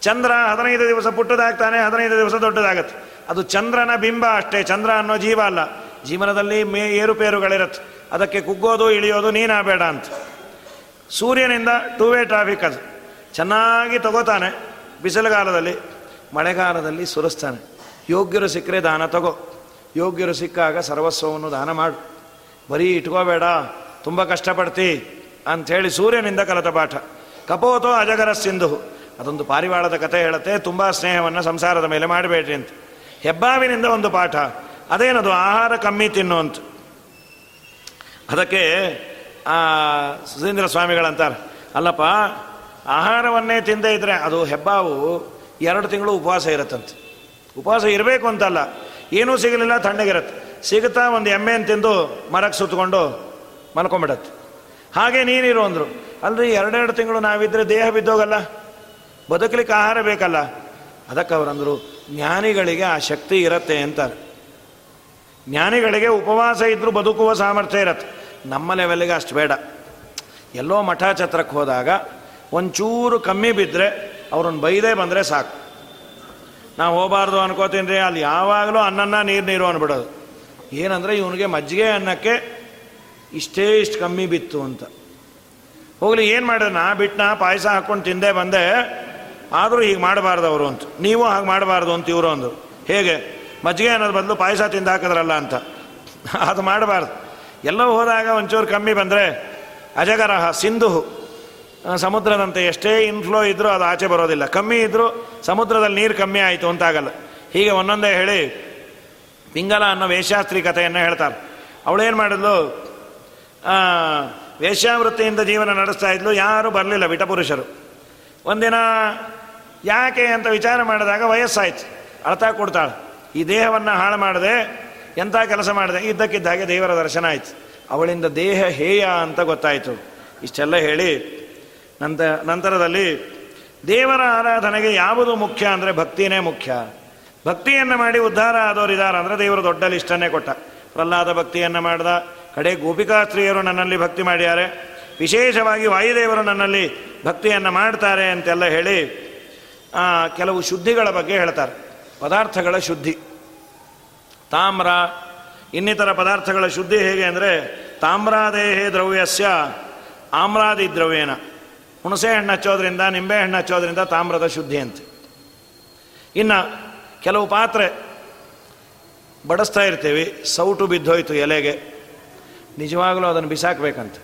ಚಂದ್ರ ಹದಿನೈದು ದಿವಸ ಪುಟ್ಟದಾಗ್ತಾನೆ, ಹದಿನೈದು ದಿವಸ ದೊಡ್ಡದಾಗತ್ತೆ. ಅದು ಚಂದ್ರನ ಬಿಂಬ ಅಷ್ಟೇ, ಚಂದ್ರ ಅನ್ನೋ ಜೀವ ಅಲ್ಲ. ಜೀವನದಲ್ಲಿ ಮೇ ಏರುಪೇರುಗಳಿರತ್ತೆ. ಅದಕ್ಕೆ ಕುಗ್ಗೋದು, ಇಳಿಯೋದು ನೀನಾಬೇಡ ಅಂತ. ಸೂರ್ಯನಿಂದ ಟೂ ವೇ ಟ್ರಾಫಿಕ್ ಅದು. ಚೆನ್ನಾಗಿ ತಗೋತಾನೆ, ಬಿಸಿಲುಗಾಲದಲ್ಲಿ, ಮಳೆಗಾಲದಲ್ಲಿ ಸುರಿಸ್ತಾನೆ. ಯೋಗ್ಯರು ಸಿಕ್ಕರೆ ದಾನ ತಗೋ. ಯೋಗ್ಯರು ಸಿಕ್ಕಾಗ ಸರ್ವಸ್ವವನ್ನು ದಾನ ಮಾಡು. ಬರೀ ಇಟ್ಕೋಬೇಡ, ತುಂಬ ಕಷ್ಟಪಡ್ತಿ ಅಂಥೇಳಿ ಸೂರ್ಯನಿಂದ ಕಲಿತ ಪಾಠ. ಕಪೋತೋ ಅಜಗರ ಸಿಂಧು. ಅದೊಂದು ಪಾರಿವಾಳದ ಕಥೆ ಹೇಳುತ್ತೆ, ತುಂಬ ಸ್ನೇಹವನ್ನು ಸಂಸಾರದ ಮೇಲೆ ಮಾಡಬೇಡ್ರಿ ಅಂತ. ಹೆಬ್ಬಾವಿನಿಂದ ಒಂದು ಪಾಠ, ಅದೇನದು, ಆಹಾರ ಕಮ್ಮಿ ತಿನ್ನುವಂತ ಅದಕ್ಕೆ ಸುಧೀಂದ್ರ ಸ್ವಾಮಿಗಳಂತಾರೆ, ಅಲ್ಲಪ್ಪ, ಆಹಾರವನ್ನೇ ತಿಂದೇ ಇದ್ರೆ ಅದು ಹೆಬ್ಬಾವು ಎರಡು ತಿಂಗಳು ಉಪವಾಸ ಇರುತ್ತಂತೆ. ಉಪವಾಸ ಇರಬೇಕು ಅಂತಲ್ಲ, ಏನೂ ಸಿಗಲಿಲ್ಲ, ತಣ್ಣಗಿರುತ್ತೆ. ಸಿಗುತ್ತಾ ಒಂದು ಎಮ್ಮೆಯನ್ನು ತಿಂದು ಮರಕ್ಕೆ ಸುತ್ತಕೊಂಡು ಮಲ್ಕೊಂಬಿಡತ್ತೆ. ಹಾಗೆ ನೀನಿರು ಅಂದರು. ಅಲ್ರಿ, ಎರಡೆರಡು ತಿಂಗಳು ನಾವಿದ್ರೆ ದೇಹ ಬಿದ್ದೋಗಲ್ಲ? ಬದುಕಲಿಕ್ಕೆ ಆಹಾರ ಬೇಕಲ್ಲ? ಅದಕ್ಕೆ ಅವರಂದರು ಜ್ಞಾನಿಗಳಿಗೆ ಆ ಶಕ್ತಿ ಇರತ್ತೆ ಅಂತಾರೆ. ಜ್ಞಾನಿಗಳಿಗೆ ಉಪವಾಸ ಇದ್ದರೂ ಬದುಕುವ ಸಾಮರ್ಥ್ಯ ಇರತ್ತೆ. ನಮ್ಮ ಲೆವೆಲ್ಗೆ ಅಷ್ಟು ಬೇಡ. ಎಲ್ಲೋ ಮಠ ಛತ್ರಕ್ಕೆ ಹೋದಾಗ ಒಂಚೂರು ಕಮ್ಮಿ ಬಿದ್ದರೆ ಅವ್ರನ್ನ ಬೈದೇ ಬಂದರೆ ಸಾಕು. ನಾವು ಹೋಗಬಾರ್ದು ಅನ್ಕೋತೀನಿ ರೀ, ಅಲ್ಲಿ ಯಾವಾಗಲೂ ಅನ್ನನ್ನ ನೀರು ನೀರು ಅಂದ್ಬಿಡೋದು ಏನಂದರೆ ಇವನಿಗೆ ಮಜ್ಜಿಗೆ ಅನ್ನಕ್ಕೆ ಇಷ್ಟೇ ಇಷ್ಟು ಕಮ್ಮಿ ಬಿತ್ತು ಅಂತ. ಹೋಗಲಿ, ಏನು ಮಾಡೋಣ ಬಿಟ್ಟನ ಪಾಯಸ ಹಾಕ್ಕೊಂಡು ತಿಂದೆ, ಬಂದೆ. ಆದರೂ ಹೀಗೆ ಮಾಡಬಾರ್ದು ಅವರು ಅಂತ. ನೀವು ಹಾಗೆ ಮಾಡಬಾರ್ದು ಅಂತ ಇವರು ಅಂದರು. ಹೇಗೆ? ಮಜ್ಜಿಗೆ ಅನ್ನೋದು ಬದಲು ಪಾಯಸ ತಿಂದು ಹಾಕಿದ್ರಲ್ಲ ಅಂತ. ಅದು ಮಾಡಬಾರ್ದು. ಎಲ್ಲ ಹೋದಾಗ ಒಂಚೂರು ಕಮ್ಮಿ ಬಂದರೆ ಅಜಗರಹ ಸಿಂಧು ಸಮುದ್ರದಂತೆ ಎಷ್ಟೇ ಇನ್ಫ್ಲೋ ಇದ್ದರೂ ಅದು ಆಚೆ ಬರೋದಿಲ್ಲ. ಕಮ್ಮಿ ಇದ್ದರೂ ಸಮುದ್ರದಲ್ಲಿ ನೀರು ಕಮ್ಮಿ ಆಯಿತು ಅಂತಾಗಲ್ಲ ಹೀಗೆ ಒಂದೊಂದೇ ಹೇಳಿ ಪಿಂಗಲ ಅನ್ನೋ ವೇಷಾಸ್ತ್ರಿ ಕಥೆಯನ್ನು ಹೇಳ್ತಾರೆ ಅವಳೇನು ಮಾಡಿದ್ಲು? ವೇಶ್ಯಾವೃತ್ತಿಯಿಂದ ಜೀವನ ನಡೆಸ್ತಾ ಇದ್ಲು. ಯಾರೂ ಬರಲಿಲ್ಲ ವಿಟಪುರುಷರು. ಒಂದಿನ ಯಾಕೆ ಅಂತ ವಿಚಾರ ಮಾಡಿದಾಗ ವಯಸ್ಸಾಯ್ತು. ಅಳ್ತಾ ಕೊಡ್ತಾಳೆ. ಈ ದೇಹವನ್ನು ಹಾಳು ಮಾಡದೆ ಎಂಥ ಕೆಲಸ ಮಾಡಿದೆ ಇದ್ದಕ್ಕಿದ್ದಾಗೆ ದೇವರ ದರ್ಶನ ಆಯ್ತು. ಅವಳಿಂದ ದೇಹ ಹೇಯ ಅಂತ ಗೊತ್ತಾಯಿತು. ಇಷ್ಟೆಲ್ಲ ಹೇಳಿ ನಂತ ನಂತರದಲ್ಲಿ ದೇವರ ಆರಾಧನೆಗೆ ಯಾವುದು ಮುಖ್ಯ ಅಂದರೆ ಭಕ್ತಿನೇ ಮುಖ್ಯ. ಭಕ್ತಿಯನ್ನು ಮಾಡಿ ಉದ್ಧಾರ ಆದವರು ಇದ್ದಾರೆ ಅಂದರೆ ದೇವರು ದೊಡ್ಡ ಲಿಸ್ಟನ್ನೇ ಕೊಟ್ಟ. ಪ್ರಹ್ಲಾದ ಭಕ್ತಿಯನ್ನು ಮಾಡ್ದ. ಕಡೆ ಗೋಪಿಕಾ ಸ್ತ್ರೀಯರು ನನ್ನಲ್ಲಿ ಭಕ್ತಿ ಮಾಡ್ಯಾರೆ. ವಿಶೇಷವಾಗಿ ವಾಯುದೇವರು ನನ್ನಲ್ಲಿ ಭಕ್ತಿಯನ್ನು ಮಾಡ್ತಾರೆ ಅಂತೆಲ್ಲ ಹೇಳಿ ಕೆಲವು ಶುದ್ಧಿಗಳ ಬಗ್ಗೆ ಹೇಳ್ತಾರೆ. ಪದಾರ್ಥಗಳ ಶುದ್ಧಿ. ತಾಮ್ರ, ಇನ್ನಿತರ ಪದಾರ್ಥಗಳ ಶುದ್ಧಿ ಹೇಗೆ ಅಂದರೆ, ತಾಮ್ರಾದೇಹೇ ದ್ರವ್ಯಸ್ಯ, ಆಮ್ರಾದಿ ದ್ರವ್ಯನ. ಹುಣಸೆ ಹಣ್ಣು ಹಚ್ಚೋದ್ರಿಂದ, ನಿಂಬೆ ಹಣ್ಣು ಹಚ್ಚೋದ್ರಿಂದ ತಾಮ್ರದ ಶುದ್ಧಿ ಅಂತೆ. ಇನ್ನು ಕೆಲವು ಪಾತ್ರೆ ಬಡಿಸ್ತಾ ಇರ್ತೀವಿ, ಸೌಟು ಬಿದ್ದೋಯ್ತು ಎಲೆಗೆ. ನಿಜವಾಗಲೂ ಅದನ್ನು ಬಿಸಾಕಬೇಕಂತ.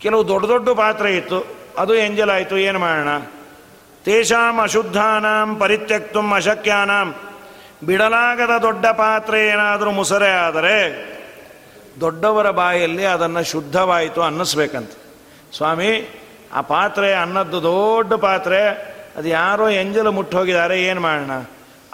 ಕೆಲವು ದೊಡ್ಡ ದೊಡ್ಡ ಪಾತ್ರೆ ಇತ್ತು, ಅದು ಎಂಜಲಾಯಿತು, ಏನು ಮಾಡೋಣ? ತೇಷಾಂ ಅಶುದ್ಧಾನಾಂ ಪರಿತ್ಯಕ್ತು ಅಶಕ್ಯಾನಾಂ. ಬಿಡಲಾಗದ ದೊಡ್ಡ ಪಾತ್ರೆ ಏನಾದರೂ ಮುಸರೆ ಆದರೆ ದೊಡ್ಡವರ ಬಾಯಲ್ಲಿ ಅದನ್ನು ಶುದ್ಧವಾಯಿತು ಅನ್ನಿಸ್ಬೇಕಂತ. ಸ್ವಾಮಿ, ಆ ಪಾತ್ರೆ ಅನ್ನದ್ದು ದೊಡ್ಡ ಪಾತ್ರೆ ಅದು ಯಾರೋ ಎಂಜಲು ಮುಟ್ಟೋಗಿದ್ದಾರೆ, ಏನು ಮಾಡೋಣ?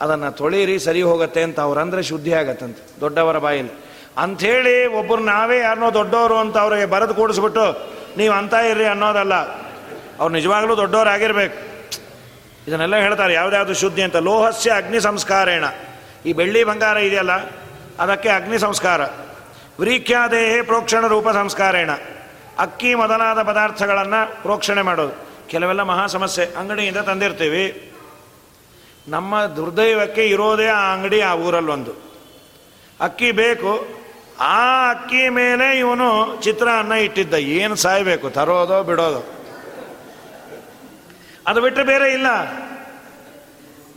ಅದನ್ನು ತೊಳೀರಿ, ಸರಿ ಹೋಗುತ್ತೆ ಅಂತ ಅವರಂದ್ರೆ ಶುದ್ಧಿ ಆಗತ್ತಂತೆ, ದೊಡ್ಡವರ ಬಾಯಲ್ಲಿ. ಅಂಥೇಳಿ ಒಬ್ಬರು ನಾವೇ ಯಾರನ್ನೋ ದೊಡ್ಡವರು ಅಂತ ಅವ್ರಿಗೆ ಬರೆದು ಕೂಡಿಸ್ಬಿಟ್ಟು, ನೀವು ಅಂತ ಇರ್ರಿ ಅನ್ನೋದಲ್ಲ, ಅವ್ರು ನಿಜವಾಗ್ಲೂ ದೊಡ್ಡವರಾಗಿರ್ಬೇಕು. ಇದನ್ನೆಲ್ಲ ಹೇಳ್ತಾರೆ, ಯಾವುದ್ಯಾವುದು ಶುದ್ಧಿ ಅಂತ? ಲೋಹಸ್ಯ ಅಗ್ನಿ ಸಂಸ್ಕಾರೇಣ. ಈ ಬೆಳ್ಳಿ ಬಂಗಾರ ಇದೆಯಲ್ಲ, ಅದಕ್ಕೆ ಅಗ್ನಿ ಸಂಸ್ಕಾರ. ವ್ರೀಖ್ಯಾದೇಹೇ ಪ್ರೋಕ್ಷಣ ರೂಪ ಸಂಸ್ಕಾರೇಣ. ಅಕ್ಕಿ ಮೊದಲಾದ ಪದಾರ್ಥಗಳನ್ನು ಪ್ರೋಕ್ಷಣೆ ಮಾಡೋದು. ಕೆಲವೆಲ್ಲ ಮಹಾ ಸಮಸ್ಯೆ. ಅಂಗಡಿಯಿಂದ ತಂದಿರ್ತೀವಿ. ನಮ್ಮ ದುರ್ದೈವಕ್ಕೆ ಇರೋದೇ ಆ ಅಂಗಡಿ, ಆ ಊರಲ್ಲೊಂದು. ಅಕ್ಕಿ ಬೇಕು. ಆ ಅಕ್ಕಿ ಮೇಲೆ ಇವನು ಚಿತ್ರ ಅನ್ನ ಇಟ್ಟಿದ್ದ. ಏನು ಸಾಯ್ಬೇಕು? ತರೋದೋ ಬಿಡೋದೋ. ಅದು ಬಿಟ್ಟರೆ ಬೇರೆ ಇಲ್ಲ.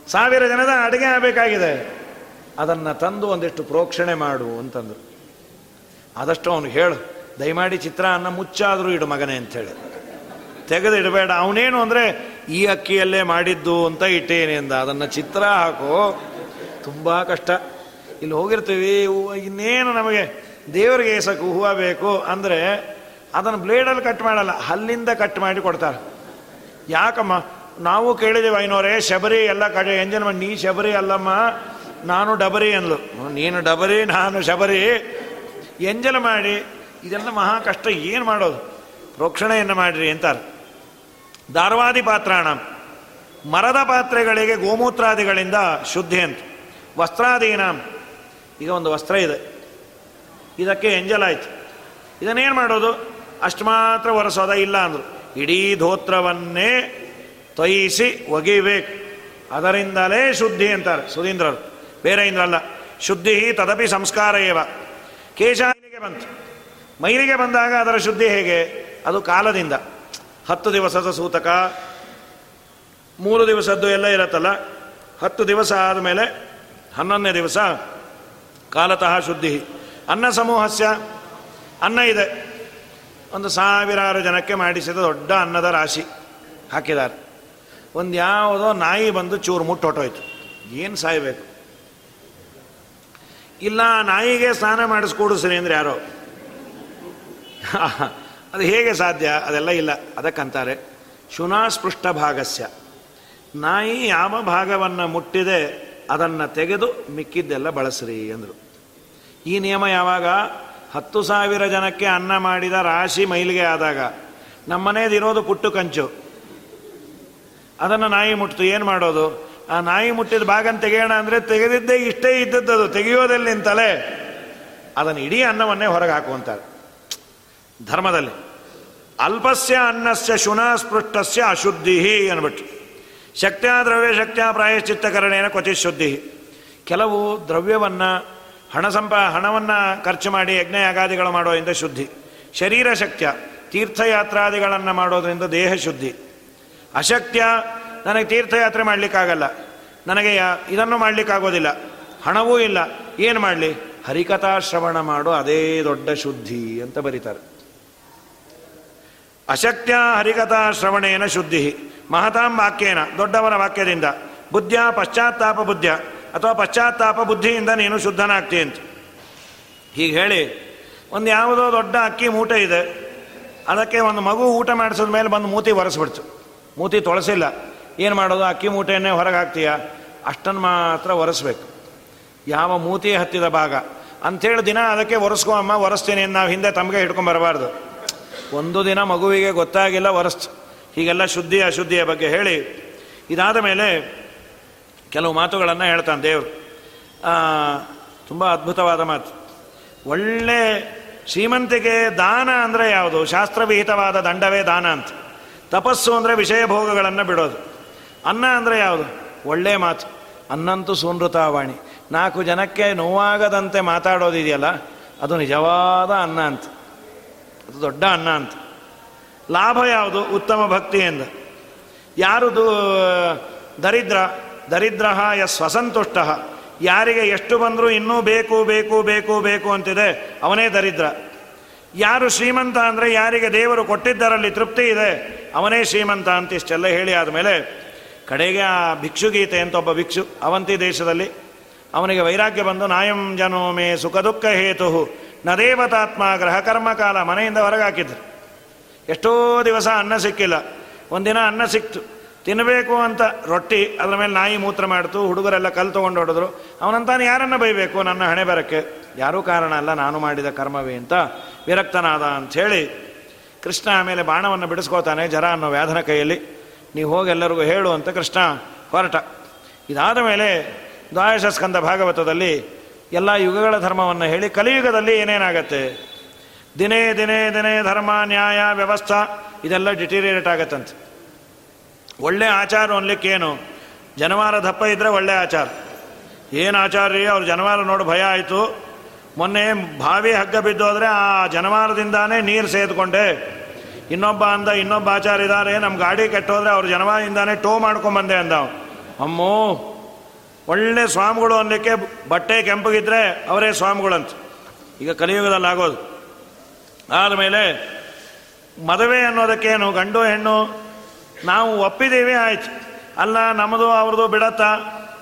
ಸಾವಿರ ಜನದ ಅಡುಗೆ ಆಗಬೇಕಾಗಿದೆ. ಅದನ್ನು ತಂದು ಒಂದಿಷ್ಟು ಪ್ರೋಕ್ಷಣೆ ಮಾಡು ಅಂತಂದರು. ಆದಷ್ಟು ಅವನು ಹೇಳು. ದಯಮಾಡಿ ಚಿತ್ರ ಅನ್ನ ಮುಚ್ಚಾದರೂ ಇಡು ಮಗನೇ ಅಂಥೇಳಿ. ತೆಗೆದು ಇಡಬೇಡ ಅವನೇನು ಅಂದರೆ, ಈ ಅಕ್ಕಿಯಲ್ಲೇ ಮಾಡಿದ್ದು ಅಂತ ಇಟ್ಟೇನೆ ಅಂದ ಅದನ್ನು ಚಿತ್ರ ಹಾಕು, ತುಂಬ ಕಷ್ಟ. ಇಲ್ಲಿ ಹೋಗಿರ್ತೀವಿ ಇನ್ನೇನು ನಮಗೆ ದೇವರಿಗೆ ಏಸಕ್ಕೆ ಹೂವು ಬೇಕು ಅಂದರೆ, ಅದನ್ನು ಬ್ಲೇಡಲ್ಲಿ ಕಟ್ ಮಾಡಲ್ಲ, ಹಲ್ಲಿಂದ ಕಟ್ ಮಾಡಿ ಕೊಡ್ತಾರೆ. ಯಾಕಮ್ಮ? ನಾವು ಕೇಳಿದೇವೆ, ಐನೋರೇ, ಶಬರಿ ಎಲ್ಲ ಕಡೆ ಎಂಜನ್ ಮಾಡಿ. ನೀ ಶಬರಿ ಅಲ್ಲಮ್ಮ, ನಾನು ಡಬರಿ ಅಂದ್ಲು. ನೀನು ಡಬರಿ, ನಾನು ಶಬರಿ. ಎಂಜಲ್ ಮಾಡಿ, ಇದೆಲ್ಲ ಮಹಾ ಕಷ್ಟ. ಏನು ಮಾಡೋದು? ಪ್ರೋಕ್ಷಣೆಯನ್ನು ಮಾಡಿರಿ ಅಂತಾರೆ. ಧಾರವಾದಿ ಪಾತ್ರಾಣ. ಮರದ ಪಾತ್ರೆಗಳಿಗೆ ಗೋಮೂತ್ರಾದಿಗಳಿಂದ ಶುದ್ಧಿ ಅಂತ. ವಸ್ತ್ರಾದೀನ. ಈಗ ಒಂದು ವಸ್ತ್ರ ಇದೆ. ಇದಕ್ಕೆ ಎಂಜಲ್ ಆಯ್ತು. ಇದನ್ನೇನು ಮಾಡೋದು? ಅಷ್ಟು ಮಾತ್ರ ಒರೆಸೋದ ಇಲ್ಲ ಅಂದರು. ಇಡೀ ಧೋತ್ರವನ್ನೇ ತೊಯಿಸಿ ಒಗಿಬೇಕು ಅದರಿಂದಲೇ ಶುದ್ಧಿ ಅಂತಾರೆ ಸುಧೀಂದ್ರರು. ಬೇರೆ ಇಂದ್ರಲ್ಲ ಶುದ್ಧಿ ತದಪಿ ಸಂಸ್ಕಾರ ಏವ. ಕೇಶಾಲಿಗೆ ಬಂತು. ಮೈಲಿಗೆ ಬಂದಾಗ ಅದರ ಶುದ್ಧಿ ಹೇಗೆ? ಅದು ಕಾಲದಿಂದ. ಹತ್ತು ದಿವಸದ ಸೂತಕ, ಮೂರು ದಿವಸದ್ದು ಎಲ್ಲ ಇರತ್ತಲ್ಲ, ಹತ್ತು ದಿವಸ ಆದಮೇಲೆ ಹನ್ನೊಂದನೇ ದಿವಸ ಕಾಲತಃ ಶುದ್ಧಿ. ಅನ್ನ ಸಮೂಹಸ್ಯ, ಅನ್ನ ಇದೆ. ಒಂದು ಸಾವಿರಾರು ಜನಕ್ಕೆ ಮಾಡಿಸಿದ ದೊಡ್ಡ ಅನ್ನದ ರಾಶಿ ಹಾಕಿದ್ದಾರೆ. ಒಂದು ಯಾವುದೋ ನಾಯಿ ಬಂದು ಚೂರು ಮುಟ್ಟು ಏನು ಸಾಯಬೇಕು? ಇಲ್ಲ, ನಾಯಿಗೆ ಸ್ನಾನ ಮಾಡಿಸ್ಕೊಡಿಸ್ರಿ ಅಂದ್ರೆ ಯಾರೋ. ಅದು ಹೇಗೆ ಸಾಧ್ಯ? ಅದೆಲ್ಲ ಇಲ್ಲ. ಅದಕ್ಕಂತಾರೆ ಶುನಾಸ್ಪೃಷ್ಟ ಭಾಗಸ್ಯ ನಾಯಿ ಯಾವ ಭಾಗವನ್ನು ಮುಟ್ಟಿದೆ, ಅದನ್ನು ತೆಗೆದು ಮಿಕ್ಕಿದ್ದೆಲ್ಲ ಬಳಸ್ರಿ ಅಂದರು. ಈ ನಿಯಮ ಯಾವಾಗ? ಹತ್ತು ಸಾವಿರ ಜನಕ್ಕೆ ಅನ್ನ ಮಾಡಿದ ರಾಶಿ ಮೈಲಿಗೆ ಆದಾಗ. ನಮ್ಮನೇದಿರೋದು ಪುಟ್ಟು ಕಂಚು. ಅದನ್ನು ನಾಯಿ ಮುಟ್ತು. ಏನು ಮಾಡೋದು? ಆ ನಾಯಿ ಮುಟ್ಟಿದ ಭಾಗನ ತೆಗೆಯೋಣ ಅಂದರೆ ತೆಗೆದಿದ್ದೇ ಇಷ್ಟೇ ಇದ್ದದ್ದು ತೆಗೆಯೋದಲ್ಲಿ ನಿಂತಲೇ ಅದನ್ನು ಇಡೀ ಅನ್ನವನ್ನೇ ಹೊರಗೆ ಹಾಕುವಂತಾರೆ ಧರ್ಮದಲ್ಲಿ. ಅಲ್ಪಸ್ಯ ಅನ್ನಸ್ಯ ಶುನಸ್ಪೃಷ್ಟಸ್ಯ ಅಶುದ್ಧಿ ಅನ್ಬಿಟ್ಟು ಶಕ್ತಿಯ ದ್ರವ್ಯ ಶಕ್ತಿಯ ಪ್ರಾಯಶ್ಚಿತ್ತಕರಣೇನ ಕ್ವಚಿತ್ ಶುದ್ಧಿ ಕೆಲವು ದ್ರವ್ಯವನ್ನು, ಹಣ ಸಂಪ, ಹಣವನ್ನು ಖರ್ಚು ಮಾಡಿ ಯಜ್ಞ ಯಾಗಾದಿಗಳು ಮಾಡೋದ್ರಿಂದ ಶುದ್ಧಿ. ಶರೀರ ಶಕ್ತಿಯ, ತೀರ್ಥಯಾತ್ರಾದಿಗಳನ್ನು ಮಾಡೋದರಿಂದ ದೇಹ ಶುದ್ಧಿ. ಅಶಕ್ತ್ಯ, ನನಗೆ ತೀರ್ಥಯಾತ್ರೆ ಮಾಡಲಿಕ್ಕಾಗಲ್ಲ. ನನಗೆ ಇದನ್ನು ಮಾಡಲಿಕ್ಕಾಗೋದಿಲ್ಲ. ಹಣವೂ ಇಲ್ಲ. ಏನು ಮಾಡಲಿ? ಹರಿಕಥಾ ಶ್ರವಣ ಮಾಡೋ ಅದೇ ದೊಡ್ಡ ಶುದ್ಧಿ ಅಂತ ಬರೀತಾರೆ. ಅಶಕ್ತ್ಯ ಹರಿಕಥಾ ಶ್ರವಣೇನ ಶುದ್ಧಿ. ಮಹತಾಂ ವಾಕ್ಯೇನ ದೊಡ್ಡವರ ವಾಕ್ಯದಿಂದ. ಬುದ್ಧ ಪಶ್ಚಾತ್ತಾಪ ಬುದ್ಧ ಅಥವಾ ಪಶ್ಚಾತ್ತಾಪ ಬುದ್ಧಿಯಿಂದ ನೀನು ಶುದ್ಧನಾಗ್ತಿ ಅಂತ ಹೀಗೆ ಹೇಳಿ, ಒಂದು ಯಾವುದೋ ದೊಡ್ಡ ಅಕ್ಕಿ ಮೂಟೆ ಇದೆ. ಅದಕ್ಕೆ ಒಂದು ಮಗು ಊಟ ಮಾಡಿಸಿದ ಮೇಲೆ ಬಂದು ಮೂತಿ ಒರೆಸ್ಬಿಡ್ತು. ಮೂತಿ ತೊಳಸಿಲ್ಲ. ಏನು ಮಾಡೋದು, ಅಕ್ಕಿ ಮೂಟೆಯನ್ನೇ ಹೊರಗೆ ಹಾಕ್ತೀಯ? ಅಷ್ಟನ್ನು ಮಾತ್ರ ಒರೆಸ್ಬೇಕು. ಯಾವ ಮೂತಿ ಹತ್ತಿದ ಭಾಗ. ಅಂಥೇಳಿ ದಿನ ಅದಕ್ಕೆ ಒರೆಸ್ಕೊ ಅಮ್ಮ, ಒರೆಸ್ತೀನಿ ನಾವು ಹಿಂದೆ ತಮಗೆ ಹಿಡ್ಕೊಂಬರಬಾರ್ದು ಒಂದು ದಿನ ಮಗುವಿಗೆ ಗೊತ್ತಾಗಿಲ್ಲ ವರಸ್ತು. ಹೀಗೆಲ್ಲ ಶುದ್ಧಿ ಅಶುದ್ಧಿಯ ಬಗ್ಗೆ ಹೇಳಿ, ಇದಾದ ಮೇಲೆ ಕೆಲವು ಮಾತುಗಳನ್ನು ಹೇಳ್ತಾನೆ ದೇವರು. ತುಂಬ ಅದ್ಭುತವಾದ ಮಾತು. ಒಳ್ಳೆ ಶ್ರೀಮಂತಿಗೆ ದಾನ ಅಂದರೆ ಯಾವುದು? ಶಾಸ್ತ್ರವಿಹಿತವಾದ ದಂಡವೇ ದಾನ ಅಂತ. ತಪಸ್ಸು ಅಂದರೆ ವಿಷಯ ಭೋಗಗಳನ್ನು ಬಿಡೋದು. ಅನ್ನ ಅಂದರೆ ಯಾವುದು? ಒಳ್ಳೆ ಮಾತು. ಅನ್ನಂತೂ ಸುನೃತಾವಾಣಿ ನಾಲ್ಕು ಜನಕ್ಕೆ ನೋವಾಗದಂತೆ ಮಾತಾಡೋದಿದೆಯಲ್ಲ, ಅದು ನಿಜವಾದ ಅನ್ನ ಅಂತ. ಅದು ದೊಡ್ಡ ಅನ್ನ ಅಂತ. ಲಾಭ ಯಾವುದು? ಉತ್ತಮ ಭಕ್ತಿಯಿಂದ ಯಾರು ದರಿದ್ರ? ದರಿದ್ರ ಯ ಸ್ವಸಂತುಷ್ಟ ಯಾರಿಗೆ ಎಷ್ಟು ಬಂದರೂ ಇನ್ನೂ ಬೇಕು ಬೇಕು ಬೇಕು ಬೇಕು ಅಂತಿದೆ, ಅವನೇ ದರಿದ್ರ. ಯಾರು ಶ್ರೀಮಂತ ಅಂದರೆ ಯಾರಿಗೆ ದೇವರು ಕೊಟ್ಟಿದ್ದರಲ್ಲಿ ತೃಪ್ತಿ ಇದೆ, ಅವನೇ ಶ್ರೀಮಂತ ಅಂತ ಇಷ್ಟೆಲ್ಲ ಹೇಳಿ ಆದಮೇಲೆ, ಕಡೆಗೆ ಆ ಭಿಕ್ಷುಗೀತೆ ಅಂತ ಒಬ್ಬ ಭಿಕ್ಷು, ಅವಂತಿ ದೇಶದಲ್ಲಿ, ಅವನಿಗೆ ವೈರಾಗ್ಯ ಬಂದು, ನಾಯಂ ಜನೋಮೆ ಸುಖ ದುಃಖ ಹೇತು ನ ದೇವತಾತ್ಮ ಗ್ರಹ ಕರ್ಮಕಾಲ ಮನೆಯಿಂದ ಹೊರಗೆ ಹಾಕಿದ್ರು ಎಷ್ಟೋ ದಿವಸ ಅನ್ನ ಸಿಕ್ಕಿಲ್ಲ. ಒಂದಿನ ಅನ್ನ ಸಿಕ್ತು. ತಿನ್ನಬೇಕು ಅಂತ ರೊಟ್ಟಿ, ಅದರ ಮೇಲೆ ನಾಯಿ ಮೂತ್ರ ಮಾಡ್ತು, ಹುಡುಗರೆಲ್ಲ ಕಲ್ಲು ತೊಗೊಂಡು ಹೊಡೆದ್ರು. ಅವನಂತಾನೆ ಯಾರನ್ನ ಬೈಬೇಕು? ನನ್ನ ಹಣೆ ಬರಕ್ಕೆ. ಯಾರೂ ಕಾರಣ ಅಲ್ಲ, ನಾನು ಮಾಡಿದ ಕರ್ಮವೇ ಅಂತ ವಿರಕ್ತನಾದ ಅಂಥೇಳಿ ಕೃಷ್ಣ ಆಮೇಲೆ ಬಾಣವನ್ನು ಬಿಡಿಸ್ಕೋತಾನೆ, ಜರ ಅನ್ನೋ ವ್ಯಾಧನ ಕೈಯಲ್ಲಿ. ನೀವು ಹೋಗಿ ಎಲ್ಲರಿಗೂ ಹೇಳು ಅಂತ ಕೃಷ್ಣ ಹೊರಟ. ಇದಾದ ಮೇಲೆ ದ್ವಾದಶ ಸ್ಕಂದ ಭಾಗವತದಲ್ಲಿ ಎಲ್ಲ ಯುಗಗಳ ಧರ್ಮವನ್ನು ಹೇಳಿ ಕಲಿಯುಗದಲ್ಲಿ ಏನೇನಾಗತ್ತೆ? ದಿನೇ ದಿನೇ ದಿನೇ ಧರ್ಮ, ನ್ಯಾಯ, ವ್ಯವಸ್ಥಾ, ಇದೆಲ್ಲ ಡಿಟೀರಿಯೇಟ್ ಆಗತ್ತಂತೆ. ಒಳ್ಳೆ ಆಚಾರ ಅನ್ಲಿಕ್ಕೇನು? ಜನವಾರ ದಪ್ಪ ಇದ್ದರೆ ಒಳ್ಳೆ ಆಚಾರ. ಏನು ಆಚಾರ ರೀ ಅವ್ರು ಜನವಾರ ನೋಡಿ ಭಯ ಆಯಿತು. ಮೊನ್ನೆ ಬಾವಿ ಹಗ್ಗ ಬಿದ್ದೋದ್ರೆ ಆ ಜನವಾರದಿಂದಾನೇ ನೀರು ಸೇದ್ಕೊಂಡೆ. ಇನ್ನೊಬ್ಬ ಅಂದ, ಇನ್ನೊಬ್ಬ ಆಚಾರ ಇದ್ದಾರೆ ನಮ್ಮ ಗಾಡಿ ಕೆಟ್ಟೋದ್ರೆ ಅವ್ರ ಜನವಾರದಿಂದಾನೇ ಟೋ ಮಾಡ್ಕೊಂಬಂದೆ ಅಂದ. ಅಮ್ಮೋ ಒಳ್ಳೆ ಸ್ವಾಮಿಗಳು ಅನ್ನಕ್ಕೆ ಬಟ್ಟೆ ಕೆಂಪಗಿದ್ರೆ ಅವರೇ ಸ್ವಾಮಿಗಳಂತ. ಈಗ ಕಲಿಯುಗದಲ್ಲಿ ಆಗೋದು. ಆದಮೇಲೆ ಮದುವೆ ಅನ್ನೋದಕ್ಕೇನು, ಗಂಡು ಹೆಣ್ಣು, ನಾವು ಒಪ್ಪಿದ್ದೀವಿ, ಆಯ್ತು. ಅಲ್ಲ, ನಮ್ಮದು ಅವ್ರದ್ದು ಬಿಡತ್ತಾ?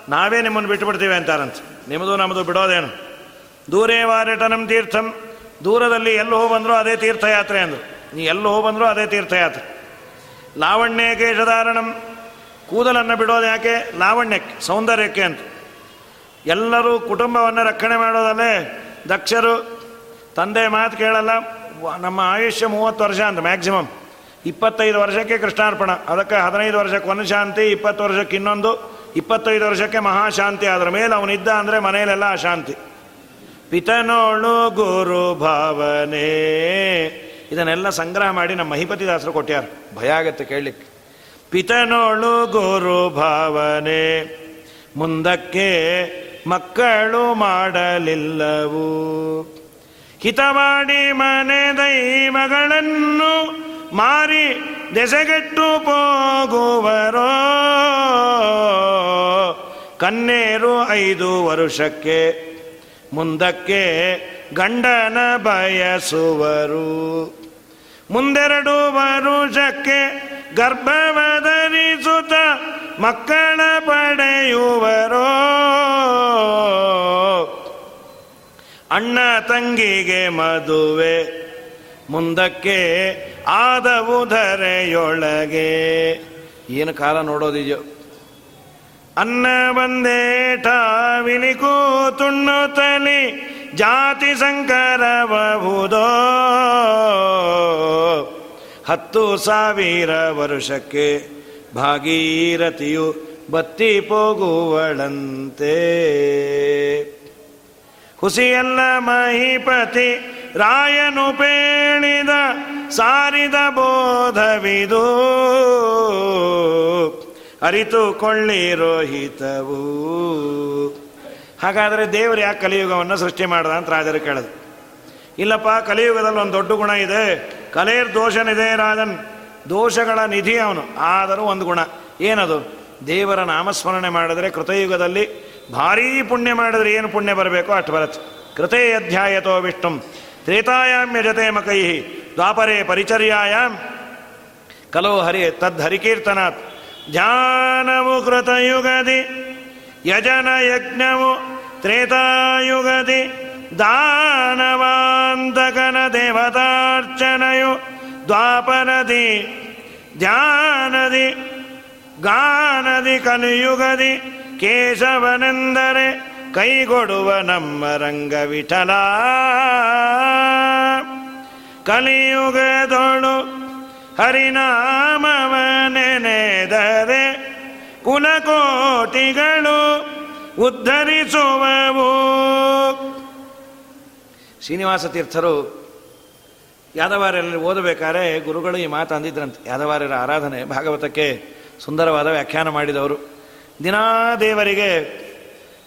ನಾವೇ ನಿಮ್ಮನ್ನು ಬಿಟ್ಟುಬಿಡ್ತೀವಿ ಅಂತಾರಂತ. ನಿಮ್ಮದು ನಮ್ಮದು ಬಿಡೋದೇನು? ದೂರೇ ವಾರಟನಂ ತೀರ್ಥಂ. ದೂರದಲ್ಲಿ ಎಲ್ಲಿ ಬಂದರೂ ಅದೇ ತೀರ್ಥಯಾತ್ರೆ ಅಂದರು. ನೀ ಎಲ್ಲಿ ಬಂದರೂ ಅದೇ ತೀರ್ಥಯಾತ್ರೆ. ಲಾವಣ್ಯ ಕೇಶಧಾರಣಂ. ಕೂದಲನ್ನು ಬಿಡೋದು ಯಾಕೆ? ಲಾವಣ್ಯಕ್ಕೆ ಸೌಂದರ್ಯಕ್ಕೆ ಅಂತ. ಎಲ್ಲರೂ ಕುಟುಂಬವನ್ನು ರಕ್ಷಣೆ ಮಾಡೋದಲ್ಲೇ? ದಕ್ಷರು, ತಂದೆ ಮಾತು ಕೇಳಲ್ಲ. ನಮ್ಮ ಆಯುಷ್ಯ ಮೂವತ್ತು ವರ್ಷ ಅಂತ ಮ್ಯಾಕ್ಸಿಮಮ್ ಇಪ್ಪತ್ತೈದು ವರ್ಷಕ್ಕೆ ಕೃಷ್ಣಾರ್ಪಣ. ಅದಕ್ಕೆ ಹದಿನೈದು ವರ್ಷಕ್ಕೆ ಒಂದು ಶಾಂತಿ, ಇಪ್ಪತ್ತು ವರ್ಷಕ್ಕೆ ಇನ್ನೊಂದು, ಇಪ್ಪತ್ತೈದು ವರ್ಷಕ್ಕೆ ಮಹಾಶಾಂತಿ. ಅದರ ಮೇಲೆ ಅವನಿದ್ದ ಅಂದರೆ ಮನೆಯಲ್ಲೆಲ್ಲ ಅಶಾಂತಿ. ಪಿತನೋಳು ಗುರು ಭಾವನೆ. ಇದನ್ನೆಲ್ಲ ಸಂಗ್ರಹ ಮಾಡಿ ನಮ್ಮ ಮಹಿಪತಿದಾಸರು ಕೊಟ್ಟ್ಯಾರ ಭಯ ಆಗತ್ತೆ ಕೇಳಲಿಕ್ಕೆ. ಪಿತನೋಳು ಗುರು ಭಾವನೆ. ಮುಂದಕ್ಕೆ ಮಕ್ಕಳು ಮಾಡಲಿಲ್ಲವು. ಹಿತ ಮಾಡಿ ಮನೆ ದೈವಗಳನ್ನು ಮಾರಿ ದೆಸೆಗೆಟ್ಟು ಹೋಗುವರೋ. ಕನ್ನೇರು ಐದು ವರುಷಕ್ಕೆ ಮುಂದಕ್ಕೆ ಗಂಡನ ಬಯಸುವರು. ಮುಂದೆರಡು ವರುಷಕ್ಕೆ ಗರ್ಭವಧರಿಸುತ್ತ ಮಕ್ಕಳ ಪಡೆಯುವರೋ? ಅಣ್ಣ ತಂಗಿಗೆ ಮದುವೆ, ಮುಂದಕ್ಕೆ ಆದವು ಧರೆಯೊಳಗೆ. ಏನು ಕಾಲ ನೋಡೋದಿದೆಯೋ ಅನ್ನ ಬಂದೇ ವಿನಿಕೂ ತುಣ್ಣು ತಲಿ ಜಾತಿ ಸಂಕರಬಹುದೋ ಹತ್ತು ಸಾವಿರ ವರುಷಕ್ಕೆ ಭಾಗೀರಥಿಯು ಬತ್ತಿ ಪೋಗುವಳಂತೆ. ಹುಸಿಯಲ್ಲ ಮಹಿಪತಿ ರಾಯನು ಪೇಣಿದ ಸಾರಿದ ಬೋಧವಿದು. ಅರಿತುಕೊಳ್ಳಿರೋ ಹಿತವು ಹಾಗಾದರೆ ದೇವರು ಯಾಕೆ ಕಲಿಯುಗವನ್ನು ಸೃಷ್ಟಿ ಮಾಡ್ದ ಅಂತ ರಾಜರು ಕೇಳದು ಇಲ್ಲಪ್ಪ, ಕಲಿಯುಗದಲ್ಲಿ ಒಂದು ದೊಡ್ಡ ಗುಣ ಇದೆ. ಕಲೇರ್ ದೋಷನಿದೆ ರಾಜನ್. ದೋಷಗಳ ನಿಧಿ ಅವನು. ಆದರೂ ಒಂದು ಗುಣ. ಏನದು? ದೇವರ ನಾಮಸ್ಮರಣೆ ಮಾಡಿದ್ರೆ ಕೃತಯುಗದಲ್ಲಿ ಭಾರೀ ಪುಣ್ಯ ಮಾಡಿದ್ರೆ ಏನು ಪುಣ್ಯ ಬರಬೇಕೋ? ಅಷ್ಟು ಬರುತ್ತೆ ಕೃತೇ ಅಧ್ಯಾಯತೋ ವಿಷ್ಣು. ತ್ರೇತಾಯಾಮ್ಯ ಜತೆ ಮಕೈ. ದ್ವಾಪರೇ ಪರಿಚರ್ಯಾಯಾಮ್. ಕಲೋ ಹರಿ ತದ್ ಹರಿಕೀರ್ತನಾತ್. ಧ್ಯಾನವು ಕೃತಯುಗದಿ. ಯಜನ ಯಜ್ಞವು ತ್ರೇತಾಯುಗದಿ. ದಾನವಾಂತಕನ ದೇವತಾರ್ಚನೆಯು ದ್ವಾಪರದಿ ಧ್ಯಾನದಿ, ಗಾನದಿ ಕಲಿಯುಗದಿ, ಕೇಶವನೆಂದರೆ ಕೈಗೊಡುವ ನಮ್ಮ ರಂಗ ವಿಠಲ ಕಲಿಯುಗದೊಳು ಹರಿನಾಮವನೆನೆದರೆ ಕುಲಕೋಟಿಗಳು ಉದ್ಧರಿಸುವವು. ಶ್ರೀನಿವಾಸ ತೀರ್ಥರು ಯಾದವಾರ್ಯರಲ್ಲಿ ಓದಬೇಕಾದ್ರೆ ಗುರುಗಳು ಈ ಮಾತು ಅಂದಿದ್ರಂತೆ. ಯಾದವಾರ್ಯರ ಆರಾಧನೆ ಭಾಗವತಕ್ಕೆ ಸುಂದರವಾದ ವ್ಯಾಖ್ಯಾನ ಮಾಡಿದವರು. ದಿನಾ ದೇವರಿಗೆ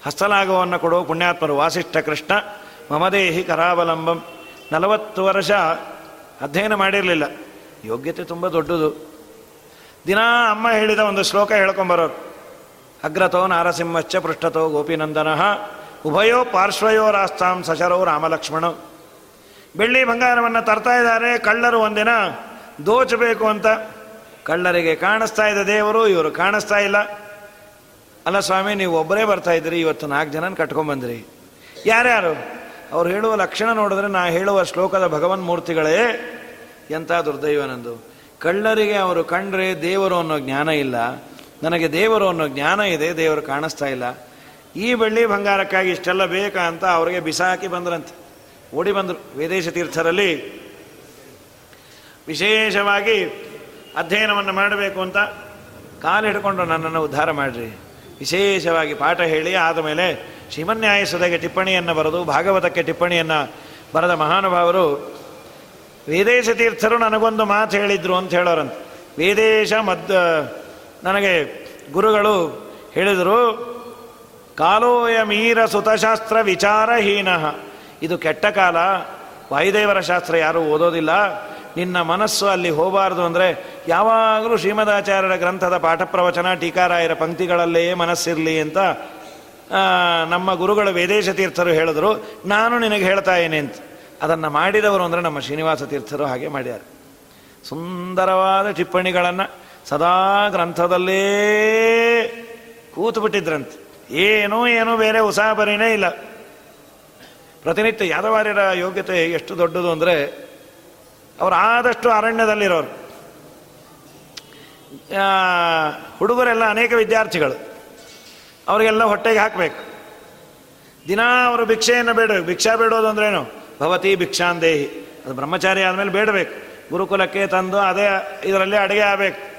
ಹಸ್ತಲಾಘವನ್ನು ಕೊಡುವ ಪುಣ್ಯಾತ್ಮರು ವಾಸಿಷ್ಠ ಕೃಷ್ಣ, ಮಮದೇಹಿ ಕರಾವಲಂಬಂ. ನಲವತ್ತು ವರ್ಷ ಅಧ್ಯಯನ ಮಾಡಿರಲಿಲ್ಲ. ಯೋಗ್ಯತೆ ತುಂಬ ದೊಡ್ಡದು. ದಿನಾ ಅಮ್ಮ ಹೇಳಿದ ಒಂದು ಶ್ಲೋಕ ಹೇಳ್ಕೊಂಬರೋರು. ಅಗ್ರತೋ ನಾರಸಿಂಹಶ್ಚ ಪೃಷ್ಠತೋ ಗೋಪಿನಂದನಃ. ಉಭಯೋ ಪಾರ್ಶ್ವಯೋ ರಾಸ್ತಾಂ ಸಶರೋ ರಾಮಲಕ್ಷ್ಮಣ. ಬೆಳ್ಳಿ ಬಂಗಾರವನ್ನು ತರ್ತಾ ಇದ್ದಾರೆ, ಕಳ್ಳರು ಒಂದಿನ ದೋಚಬೇಕು ಅಂತ. ಕಳ್ಳರಿಗೆ ಕಾಣಿಸ್ತಾ ಇದೆ ದೇವರು, ಇವರು ಕಾಣಿಸ್ತಾ ಇಲ್ಲ. ಅಲ್ಲ ಸ್ವಾಮಿ, ನೀವು ಒಬ್ಬರೇ ಬರ್ತಾ ಇದ್ರಿ ಇವತ್ತು ನಾಲ್ಕು ಜನನ ಕಟ್ಕೊಂಡ್ಬಂದ್ರಿ ಯಾರ್ಯಾರು? ಅವ್ರು ಹೇಳುವ ಲಕ್ಷಣ ನೋಡಿದ್ರೆ ನಾ ಹೇಳುವ ಶ್ಲೋಕದ ಭಗವನ್ ಮೂರ್ತಿಗಳೇ. ಎಂಥ ದುರ್ದೈವನಂದು ಕಳ್ಳರಿಗೆ ಅವರು ಕಂಡ್ರೆ ದೇವರು ಅನ್ನೋ ಜ್ಞಾನ ಇಲ್ಲ. ನನಗೆ ದೇವರು ಅನ್ನೋ ಜ್ಞಾನ ಇದೆ, ದೇವರು ಕಾಣಿಸ್ತಾ ಇಲ್ಲ. ಈ ಬೆಳ್ಳಿ ಬಂಗಾರಕ್ಕಾಗಿ ಇಷ್ಟೆಲ್ಲ ಬೇಕಾ ಅಂತ ಅವರಿಗೆ ಬಿಸಾಕಿ ಬಂದ್ರಂತೆ. ಓಡಿ ಬಂದರು ವಿದೇಶ ತೀರ್ಥರಲ್ಲಿ. ವಿಶೇಷವಾಗಿ ಅಧ್ಯಯನವನ್ನು ಮಾಡಬೇಕು ಅಂತ ಕಾಲು ಹಿಡ್ಕೊಂಡು ನನ್ನನ್ನು ಉದ್ಧಾರ ಮಾಡಿರಿ. ವಿಶೇಷವಾಗಿ ಪಾಠ ಹೇಳಿ ಆದಮೇಲೆ ಶಿವನ್ಯಾಯಸದಗೆ ಟಿಪ್ಪಣಿಯನ್ನು ಬರೆದು ಭಾಗವತಕ್ಕೆ ಟಿಪ್ಪಣಿಯನ್ನು ಬರೆದ ಮಹಾನುಭಾವರು, ವೇದೇಶ ತೀರ್ಥರು ನನಗೊಂದು ಮಾತು ಹೇಳಿದ್ರು ಅಂತ ಹೇಳೋರಂತೆ. ವೇದೇಶ ಮದ್ ನನಗೆ ಗುರುಗಳು ಹೇಳಿದರು ಕಾಲೋಯ ಮೀರ ಸುತಶಾಸ್ತ್ರ ವಿಚಾರಹೀನ ಇದು ಕೆಟ್ಟ ಕಾಲ. ವಾಯುದೇವರ ಶಾಸ್ತ್ರ ಯಾರೂ ಓದೋದಿಲ್ಲ. ನಿನ್ನ ಮನಸ್ಸು ಅಲ್ಲಿ ಹೋಗಬಾರ್ದು ಅಂದರೆ ಯಾವಾಗಲೂ ಶ್ರೀಮದಾಚಾರ್ಯರ ಗ್ರಂಥದ ಪಾಠ ಪ್ರವಚನ ಟೀಕಾರಾಯರ ಪಂಕ್ತಿಗಳಲ್ಲೇ ಮನಸ್ಸಿರಲಿ ಅಂತ ನಮ್ಮ ಗುರುಗಳು ವೇದೇಶ ತೀರ್ಥರು ಹೇಳಿದ್ರು. ನಾನು ನಿನಗೆ ಹೇಳ್ತಾ ಏನೆ ಅಂತ. ಅದನ್ನು ಮಾಡಿದವರು ಅಂದರೆ ನಮ್ಮ ಶ್ರೀನಿವಾಸ ತೀರ್ಥರು ಹಾಗೆ ಮಾಡ್ಯಾರ. ಸುಂದರವಾದ ಟಿಪ್ಪಣಿಗಳನ್ನು ಸದಾ ಗ್ರಂಥದಲ್ಲೇ ಕೂತು ಬಿಟ್ಟಿದ್ರಂತೆ ಏನೂ ಏನೂ ಬೇರೆ ಉಸಾಬರಿನೇ ಇಲ್ಲ. ಪ್ರತಿನಿತ್ಯ ಯಾದವಾರ್ಯರ ಯೋಗ್ಯತೆ ಎಷ್ಟು ದೊಡ್ಡದು ಅಂದರೆ ಅವರು ಆದಷ್ಟು ಅರಣ್ಯದಲ್ಲಿರೋರು. ಹುಡುಗರೆಲ್ಲ ಅನೇಕ ವಿದ್ಯಾರ್ಥಿಗಳು. ಅವರಿಗೆಲ್ಲ ಹೊಟ್ಟೆಗೆ ಹಾಕಬೇಕು. ದಿನ ಅವರು ಭಿಕ್ಷೆಯನ್ನು ಬೇಡಬೇಕು ಭಿಕ್ಷಾ ಬೇಡೋದು ಅಂದ್ರೇನು? ಭವತಿ ಭಿಕ್ಷಾಂದೇಹಿ ಅದು ಬ್ರಹ್ಮಚಾರಿ ಆದಮೇಲೆ ಬೇಡಬೇಕು. ಗುರುಕುಲಕ್ಕೆ ತಂದು ಅದೇ ಇದರಲ್ಲಿ ಅಡುಗೆ ಆಗಬೇಕು.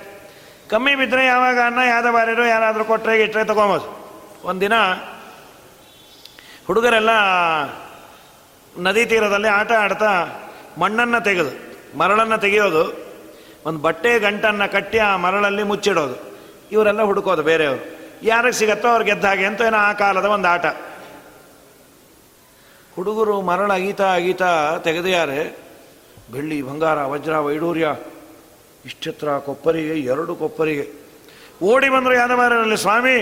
ಕಮ್ಮಿ ಬಿದ್ದರೆ ಯಾವಾಗ ಅನ್ನ ಯಾವ್ದು ಯಾರಾದರೂ ಕೊಟ್ಟರೆ ಇಟ್ಟರೆ ತೊಗೊಬೋದು. ಒಂದಿನ ಹುಡುಗರೆಲ್ಲ ನದಿ ತೀರದಲ್ಲಿ ಆಟ ಆಡ್ತಾ ಮಣ್ಣನ್ನು ತೆಗೆದು, ಮರಳನ್ನು ತೆಗೆಯೋದು, ಒಂದು ಬಟ್ಟೆ ಗಂಟನ್ನು ಕಟ್ಟಿ ಆ ಮರಳಲ್ಲಿ ಮುಚ್ಚಿಡೋದು. ಇವರೆಲ್ಲ ಹುಡುಕೋದು ಬೇರೆಯವರು. ಯಾರಿಗೆ ಸಿಗತ್ತೋ ಅವ್ರು ಗೆದ್ದಾಗೆ ಅಂತ ಏನೋ ಆ ಕಾಲದ ಒಂದು ಆಟ. ಹುಡುಗರು ಮರಳ ಅಗೀತಾ ಅಗೀತಾ ತೆಗೆದ್ಯಾರೆ. ಬೆಳ್ಳಿ, ಬಂಗಾರ, ವಜ್ರ, ವೈಡೂರ್ಯ, ಇಷ್ಟೆತ್ರ ಕೊಪ್ಪರಿಗೆ, ಎರಡು ಕೊಪ್ಪರಿಗೆ. ಓಡಿ ಬಂದರು ಯಾದವಾರರಲ್ಲಿ, ಸ್ವಾಮಿ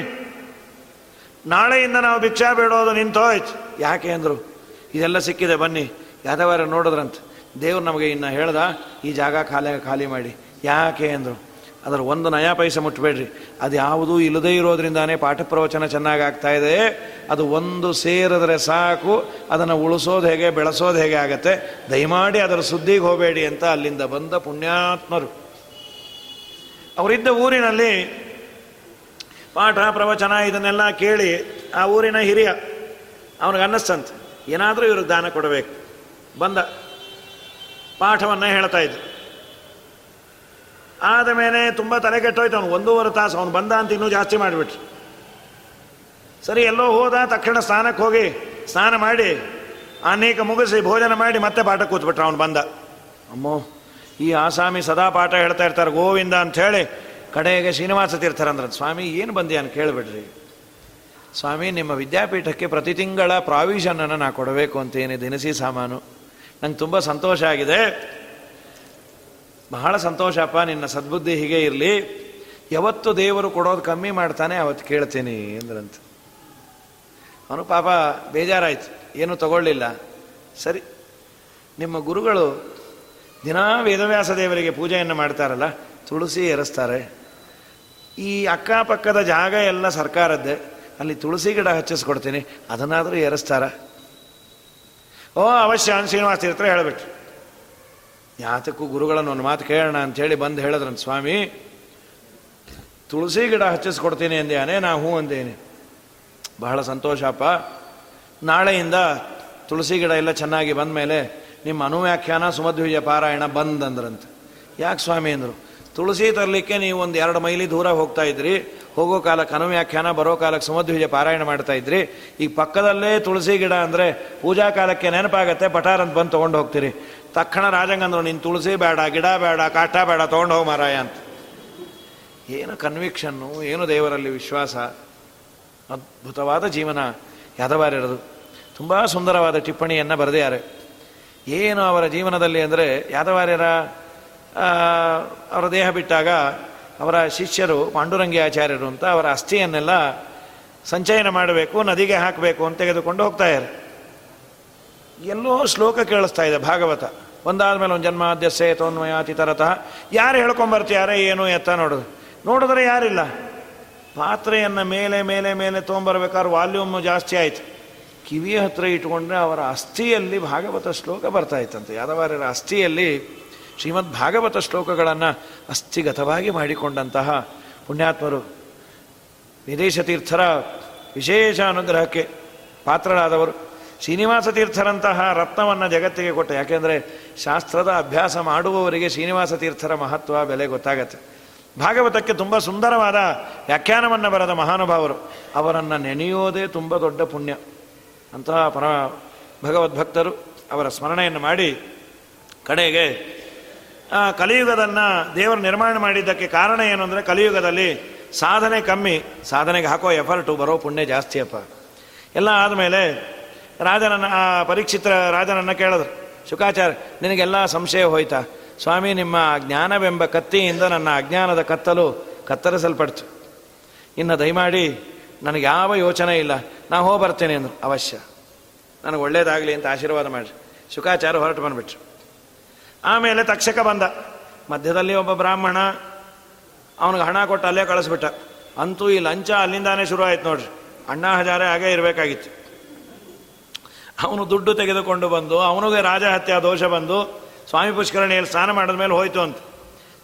ನಾಳೆಯಿಂದ ನಾವು ಭಿಕ್ಷಾ ಬೇಡೋದು ನಿಂತೋಯ್ತು ಯಾಕೆ ಅಂದರು? ಇದೆಲ್ಲ ಸಿಕ್ಕಿದೆ, ಬನ್ನಿ. ಯಾದವಾರ ನೋಡಿದ್ರಂತ. ದೇವ್ರು ನಮಗೆ ಇನ್ನು ಹೇಳ್ದ, ಈ ಜಾಗ ಖಾಲಿ ಖಾಲಿ ಮಾಡಿ. ಯಾಕೆ ಅಂದರು? ಅದರ ಒಂದು ನಯಾ ಪೈಸ ಮುಟ್ಟಬೇಡ್ರಿ ಅದು ಯಾವುದೂ ಇಲ್ಲದೇ ಇರೋದ್ರಿಂದಾನೇ ಪಾಠ ಪ್ರವಚನ ಚೆನ್ನಾಗಿ ಆಗ್ತಾ ಇದೆ. ಅದು ಒಂದು ಸೇರಿದ್ರೆ ಸಾಕು. ಅದನ್ನು ಉಳಿಸೋದು ಹೇಗೆ, ಬೆಳೆಸೋದು ಹೇಗೆ ಆಗುತ್ತೆ? ದಯಮಾಡಿ ಅದರ ಸುದ್ದಿಗೆ ಹೋಗಬೇಡಿ ಅಂತ ಅಲ್ಲಿಂದ ಬಂದ ಪುಣ್ಯಾತ್ಮರು. ಅವರಿದ್ದ ಊರಿನಲ್ಲಿ ಪಾಠ, ಪ್ರವಚನ, ಇದನ್ನೆಲ್ಲ ಕೇಳಿ ಆ ಊರಿನ ಹಿರಿಯ ಅವನಿಗೆ ಅನ್ನಿಸ್ತಂತೆ. ಏನಾದರೂ ಇವರು ದಾನ ಕೊಡಬೇಕು. ಬಂದ. ಪಾಠವನ್ನು ಹೇಳ್ತಾ ಇದ್ದ ಆದ ಮೇಲೆ ತುಂಬ ತಲೆ ಕೆಟ್ಟೋಯ್ತು ಅವನು. ಒಂದೂವರೆ ತಾಸು ಅವನು ಬಂದ ಅಂತ ಇನ್ನೂ ಜಾಸ್ತಿ ಮಾಡಿಬಿಟ್ರು ಸರಿ, ಎಲ್ಲೋ ಹೋದ, ತಕ್ಷಣ ಸ್ನಾನಕ್ಕೆ ಹೋಗಿ ಸ್ನಾನ ಮಾಡಿ, ಅನೇಕ ಮುಗಿಸಿ ಭೋಜನ ಮಾಡಿ ಮತ್ತೆ ಪಾಠ ಕೂತ್ಬಿಟ್ರು. ಅವನು ಬಂದ. ಅಮ್ಮೋ, ಈ ಆಸಾಮಿ ಸದಾ ಪಾಠ ಹೇಳ್ತಾ ಇರ್ತಾರೆ, ಗೋವಿಂದ ಅಂತ ಹೇಳಿ ಕಡೆಗೆ ಶ್ರೀನಿವಾಸ ತೀರ್ಥರಂದ್ರ ಸ್ವಾಮಿ, ಏನು ಬಂದೆ ಅಂತ ಕೇಳಿಬಿಡ್ರಿ. ಸ್ವಾಮಿ, ನಿಮ್ಮ ವಿದ್ಯಾಪೀಠಕ್ಕೆ ಪ್ರತಿ ತಿಂಗಳ ಪ್ರಾವಿಷನನ್ನು ನಾನು ಕೊಡಬೇಕು ಅಂತೇನೆ, ದಿನಸಿ ಸಾಮಾನು. ನಂಗೆ ತುಂಬ ಸಂತೋಷ ಆಗಿದೆ. ಬಹಳ ಸಂತೋಷಪ್ಪ, ನಿನ್ನ ಸದ್ಬುದ್ಧಿ ಹೀಗೆ ಇರಲಿ. ಯಾವತ್ತು ದೇವರು ಕೊಡೋದು ಕಮ್ಮಿ ಮಾಡ್ತಾನೆ ಅವತ್ತು ಕೇಳ್ತೀನಿ, ಅಂದ್ರಂತ. ಅವನು ಪಾಪ ಬೇಜಾರಾಯ್ತು, ಏನು ತಗೊಳ್ಳಿಲ್ಲ. ಸರಿ, ನಿಮ್ಮ ಗುರುಗಳು ದಿನಾ ವೇದವ್ಯಾಸ ದೇವರಿಗೆ ಪೂಜೆಯನ್ನು ಮಾಡ್ತಾರಲ್ಲ, ತುಳಸಿ ಎರಸ್ತಾರೆ ಈ ಅಕ್ಕಪಕ್ಕದ ಜಾಗ ಎಲ್ಲ ಸರ್ಕಾರದ್ದೇ. ಅಲ್ಲಿ ತುಳಸಿ ಗಿಡ ಹಚ್ಚಿಸ್ಕೊಡ್ತೀನಿ, ಅದನ್ನಾದರೂ ಏರಿಸ್ತಾರ. ಓ, ಅವಶ್ಯ, ಅನ್ ಶ್ರೀನಿವಾಸ ತೀರ್ಥ ಹೇಳಬೇಕು ಯಾತಕ್ಕೂ ಗುರುಗಳನ್ನು ಒಂದು ಮಾತು ಕೇಳೋಣ ಅಂಥೇಳಿ ಬಂದು ಹೇಳಿದ್ರಂತ ಸ್ವಾಮಿ. ತುಳಸಿ ಗಿಡ ಹಚ್ಚಿಸ್ಕೊಡ್ತೀನಿ ಅಂದೇನೆ ನಾ ಹೂ ಅಂದೇನೆ. ಬಹಳ ಸಂತೋಷಪ್ಪ. ನಾಳೆಯಿಂದ ತುಳಸಿ ಗಿಡ ಎಲ್ಲ ಚೆನ್ನಾಗಿ ಬಂದ ಮೇಲೆ ನಿಮ್ಮ ಅನುವ್ಯಾಖ್ಯಾನ ಸುಮಧ್ವಿಯ ಪಾರಾಯಣ ಬಂದಂದ್ರಂತೆ ಯಾಕೆ ಸ್ವಾಮಿ ಅಂದರು? ತುಳಸಿ ತರಲಿಕ್ಕೆ ನೀವು ಒಂದು ಎರಡು ಮೈಲಿ ದೂರ ಹೋಗ್ತಾ ಇದ್ರಿ. ಹೋಗೋ ಕಾಲಕ್ಕೆ ಹನುವ್ಯಾಖ್ಯಾನ ಬರೋ ಕಾಲಕ್ಕೆ ಸುಮಧ್ವಿಜ ಪಾರಾಯಣ ಮಾಡ್ತಾ ಇದ್ರಿ. ಈಗ ಪಕ್ಕದಲ್ಲೇ ತುಳಸಿ ಗಿಡ ಅಂದರೆ ಪೂಜಾ ಕಾಲಕ್ಕೆ ನೆನಪಾಗತ್ತೆ, ಪಟಾರ್ ಅಂತ ಬಂದು ತೊಗೊಂಡು ಹೋಗ್ತೀರಿ. ತಕ್ಷಣ ರಾಜಂಗಂದ್ರು, ನೀನು ತುಳಸಿ ಬೇಡ, ಗಿಡ ಬೇಡ, ಕಾಟ ಬೇಡ, ತೊಗೊಂಡು ಹೋಗಿ ಮಾರಾಯ ಅಂತ. ಏನು ಕನ್ವಿಕ್ಷನ್ನು, ಏನು ದೇವರಲ್ಲಿ ವಿಶ್ವಾಸ. ಅದ್ಭುತವಾದ ಜೀವನ. ಯಾದವಾರ್ಯರದು ತುಂಬ ಸುಂದರವಾದ ಟಿಪ್ಪಣಿಯನ್ನು ಬರೆದಿದ್ದಾರೆ. ಏನು ಅವರ ಜೀವನದಲ್ಲಿ ಅಂದರೆ, ಯಾದವಾರ್ಯರ ಅವರ ದೇಹ ಬಿಟ್ಟಾಗ ಅವರ ಶಿಷ್ಯರು ಪಾಂಡುರಂಗಿ ಆಚಾರ್ಯರು ಅಂತ ಅವರ ಅಸ್ಥಿಯನ್ನೆಲ್ಲ ಸಂಚಯನ ಮಾಡಬೇಕು, ನದಿಗೆ ಹಾಕಬೇಕು ಅಂತ ತೆಗೆದುಕೊಂಡು ಹೋಗ್ತಾ ಇದ್ದಾರೆ. ಎಲ್ಲೋ ಶ್ಲೋಕ ಕೇಳಿಸ್ತಾ ಇದೆ, ಭಾಗವತ. ಒಂದಾದ ಮೇಲೆ ಒಂದು ಜನ್ಮಾದ್ಯ ತೋನ್ಮಯಾತಿ ತರತಃ. ಯಾರು ಹೇಳ್ಕೊಂಬರ್ತಿಯಾರೆ, ಏನು ಎತ್ತ ನೋಡೋದು. ನೋಡಿದ್ರೆ ಯಾರಿಲ್ಲ. ಪಾತ್ರೆಯನ್ನು ಮೇಲೆ ಮೇಲೆ ಮೇಲೆ ತೊಗೊಂಬರ್ಬೇಕಾದ್ರೆ ವಾಲ್ಯೂಮ್ ಜಾಸ್ತಿ ಆಯಿತು. ಕಿವಿಯ ಹತ್ರ ಇಟ್ಕೊಂಡ್ರೆ ಅವರ ಅಸ್ಥಿಯಲ್ಲಿ ಭಾಗವತ ಶ್ಲೋಕ ಬರ್ತಾ ಇತ್ತಂತೆ. ಯಾದವಾರ್ಯರ ಅಸ್ಥಿಯಲ್ಲಿ ಶ್ರೀಮದ್ ಭಾಗವತ ಶ್ಲೋಕಗಳನ್ನು ಅಸ್ಥಿಗತವಾಗಿ ಮಾಡಿಕೊಂಡಂತಹ ಪುಣ್ಯಾತ್ಮರು. ವಿದೇಶ ತೀರ್ಥರ ವಿಶೇಷ ಅನುಗ್ರಹಕ್ಕೆ ಪಾತ್ರರಾದವರು. ಶ್ರೀನಿವಾಸ ತೀರ್ಥರಂತಹ ರತ್ನವನ್ನು ಜಗತ್ತಿಗೆ ಕೊಟ್ಟ, ಯಾಕೆಂದರೆ ಶಾಸ್ತ್ರದ ಅಭ್ಯಾಸ ಮಾಡುವವರಿಗೆ ಶ್ರೀನಿವಾಸ ತೀರ್ಥರ ಮಹತ್ವ, ಬೆಲೆ ಗೊತ್ತಾಗತ್ತೆ. ಭಾಗವತಕ್ಕೆ ತುಂಬ ಸುಂದರವಾದ ವ್ಯಾಖ್ಯಾನವನ್ನು ಬರೆದ ಮಹಾನುಭಾವರು, ಅವರನ್ನು ನೆನೆಯೋದೇ ತುಂಬ ದೊಡ್ಡ ಪುಣ್ಯ. ಅಂತಹ ಪರ ಭಗವದ್ಭಕ್ತರು ಅವರ ಸ್ಮರಣೆಯನ್ನು ಮಾಡಿ ಕಡೆಗೆ ಕಲಿಯುಗದನ್ನು ದೇವರು ನಿರ್ಮಾಣ ಮಾಡಿದ್ದಕ್ಕೆ ಕಾರಣ ಏನು ಅಂದರೆ ಕಲಿಯುಗದಲ್ಲಿ ಸಾಧನೆ ಕಮ್ಮಿ, ಸಾಧನೆಗೆ ಹಾಕೋ ಎಫರ್ಟು ಬರೋ ಪುಣ್ಯ ಜಾಸ್ತಿಯಪ್ಪ. ಎಲ್ಲ ಆದಮೇಲೆ ರಾಜನನ್ನು, ಆ ಪರೀಕ್ಷಿತ ರಾಜನನ್ನು ಕೇಳಿದ್ರು, ಶುಕಾಚಾರ್ಯ, ನಿನಗೆಲ್ಲ ಸಂಶಯ ಹೋಯ್ತಾ? ಸ್ವಾಮಿ, ನಿಮ್ಮ ಜ್ಞಾನವೆಂಬ ಕತ್ತಿಯಿಂದ ನನ್ನ ಅಜ್ಞಾನದ ಕತ್ತಲು ಕತ್ತರಿಸಲ್ಪಡ್ತು. ಇನ್ನು ದಯಮಾಡಿ ನನಗೆ ಯಾವ ಯೋಚನೆ ಇಲ್ಲ, ನಾ ಹೋಗಿ ಬರ್ತೇನೆ ಅಂದರು, ಅವಶ್ಯ. ನನಗೆ ಒಳ್ಳೇದಾಗಲಿ ಅಂತ ಆಶೀರ್ವಾದ ಮಾಡಿ ಶುಕಾಚಾರ ಹೊರಟು ಬಂದುಬಿಟ್ರು. ಆಮೇಲೆ ತಕ್ಷಕ ಬಂದ. ಮಧ್ಯದಲ್ಲಿ ಒಬ್ಬ ಬ್ರಾಹ್ಮಣ ಅವನಿಗೆ ಹಣ ಕೊಟ್ಟು ಅಲ್ಲೇ ಕಳಿಸ್ಬಿಟ್ಟ. ಅಂತೂ ಈ ಲಂಚ ಅಲ್ಲಿಂದಾನೇ ಶುರು ಆಯ್ತು ನೋಡ್ರಿ. ಅಣ್ಣ ಹಜಾರೆ ಹಾಗೆ ಇರಬೇಕಾಗಿತ್ತು. ಅವನು ದುಡ್ಡು ತೆಗೆದುಕೊಂಡು ಬಂದು, ಅವನಿಗೆ ರಾಜಹತ್ಯೆ ದೋಷ ಬಂದು, ಸ್ವಾಮಿ ಪುಷ್ಕರಣಿಯಲ್ಲಿ ಸ್ನಾನ ಮಾಡಿದ ಮೇಲೆ ಹೋಯ್ತು ಅಂತ.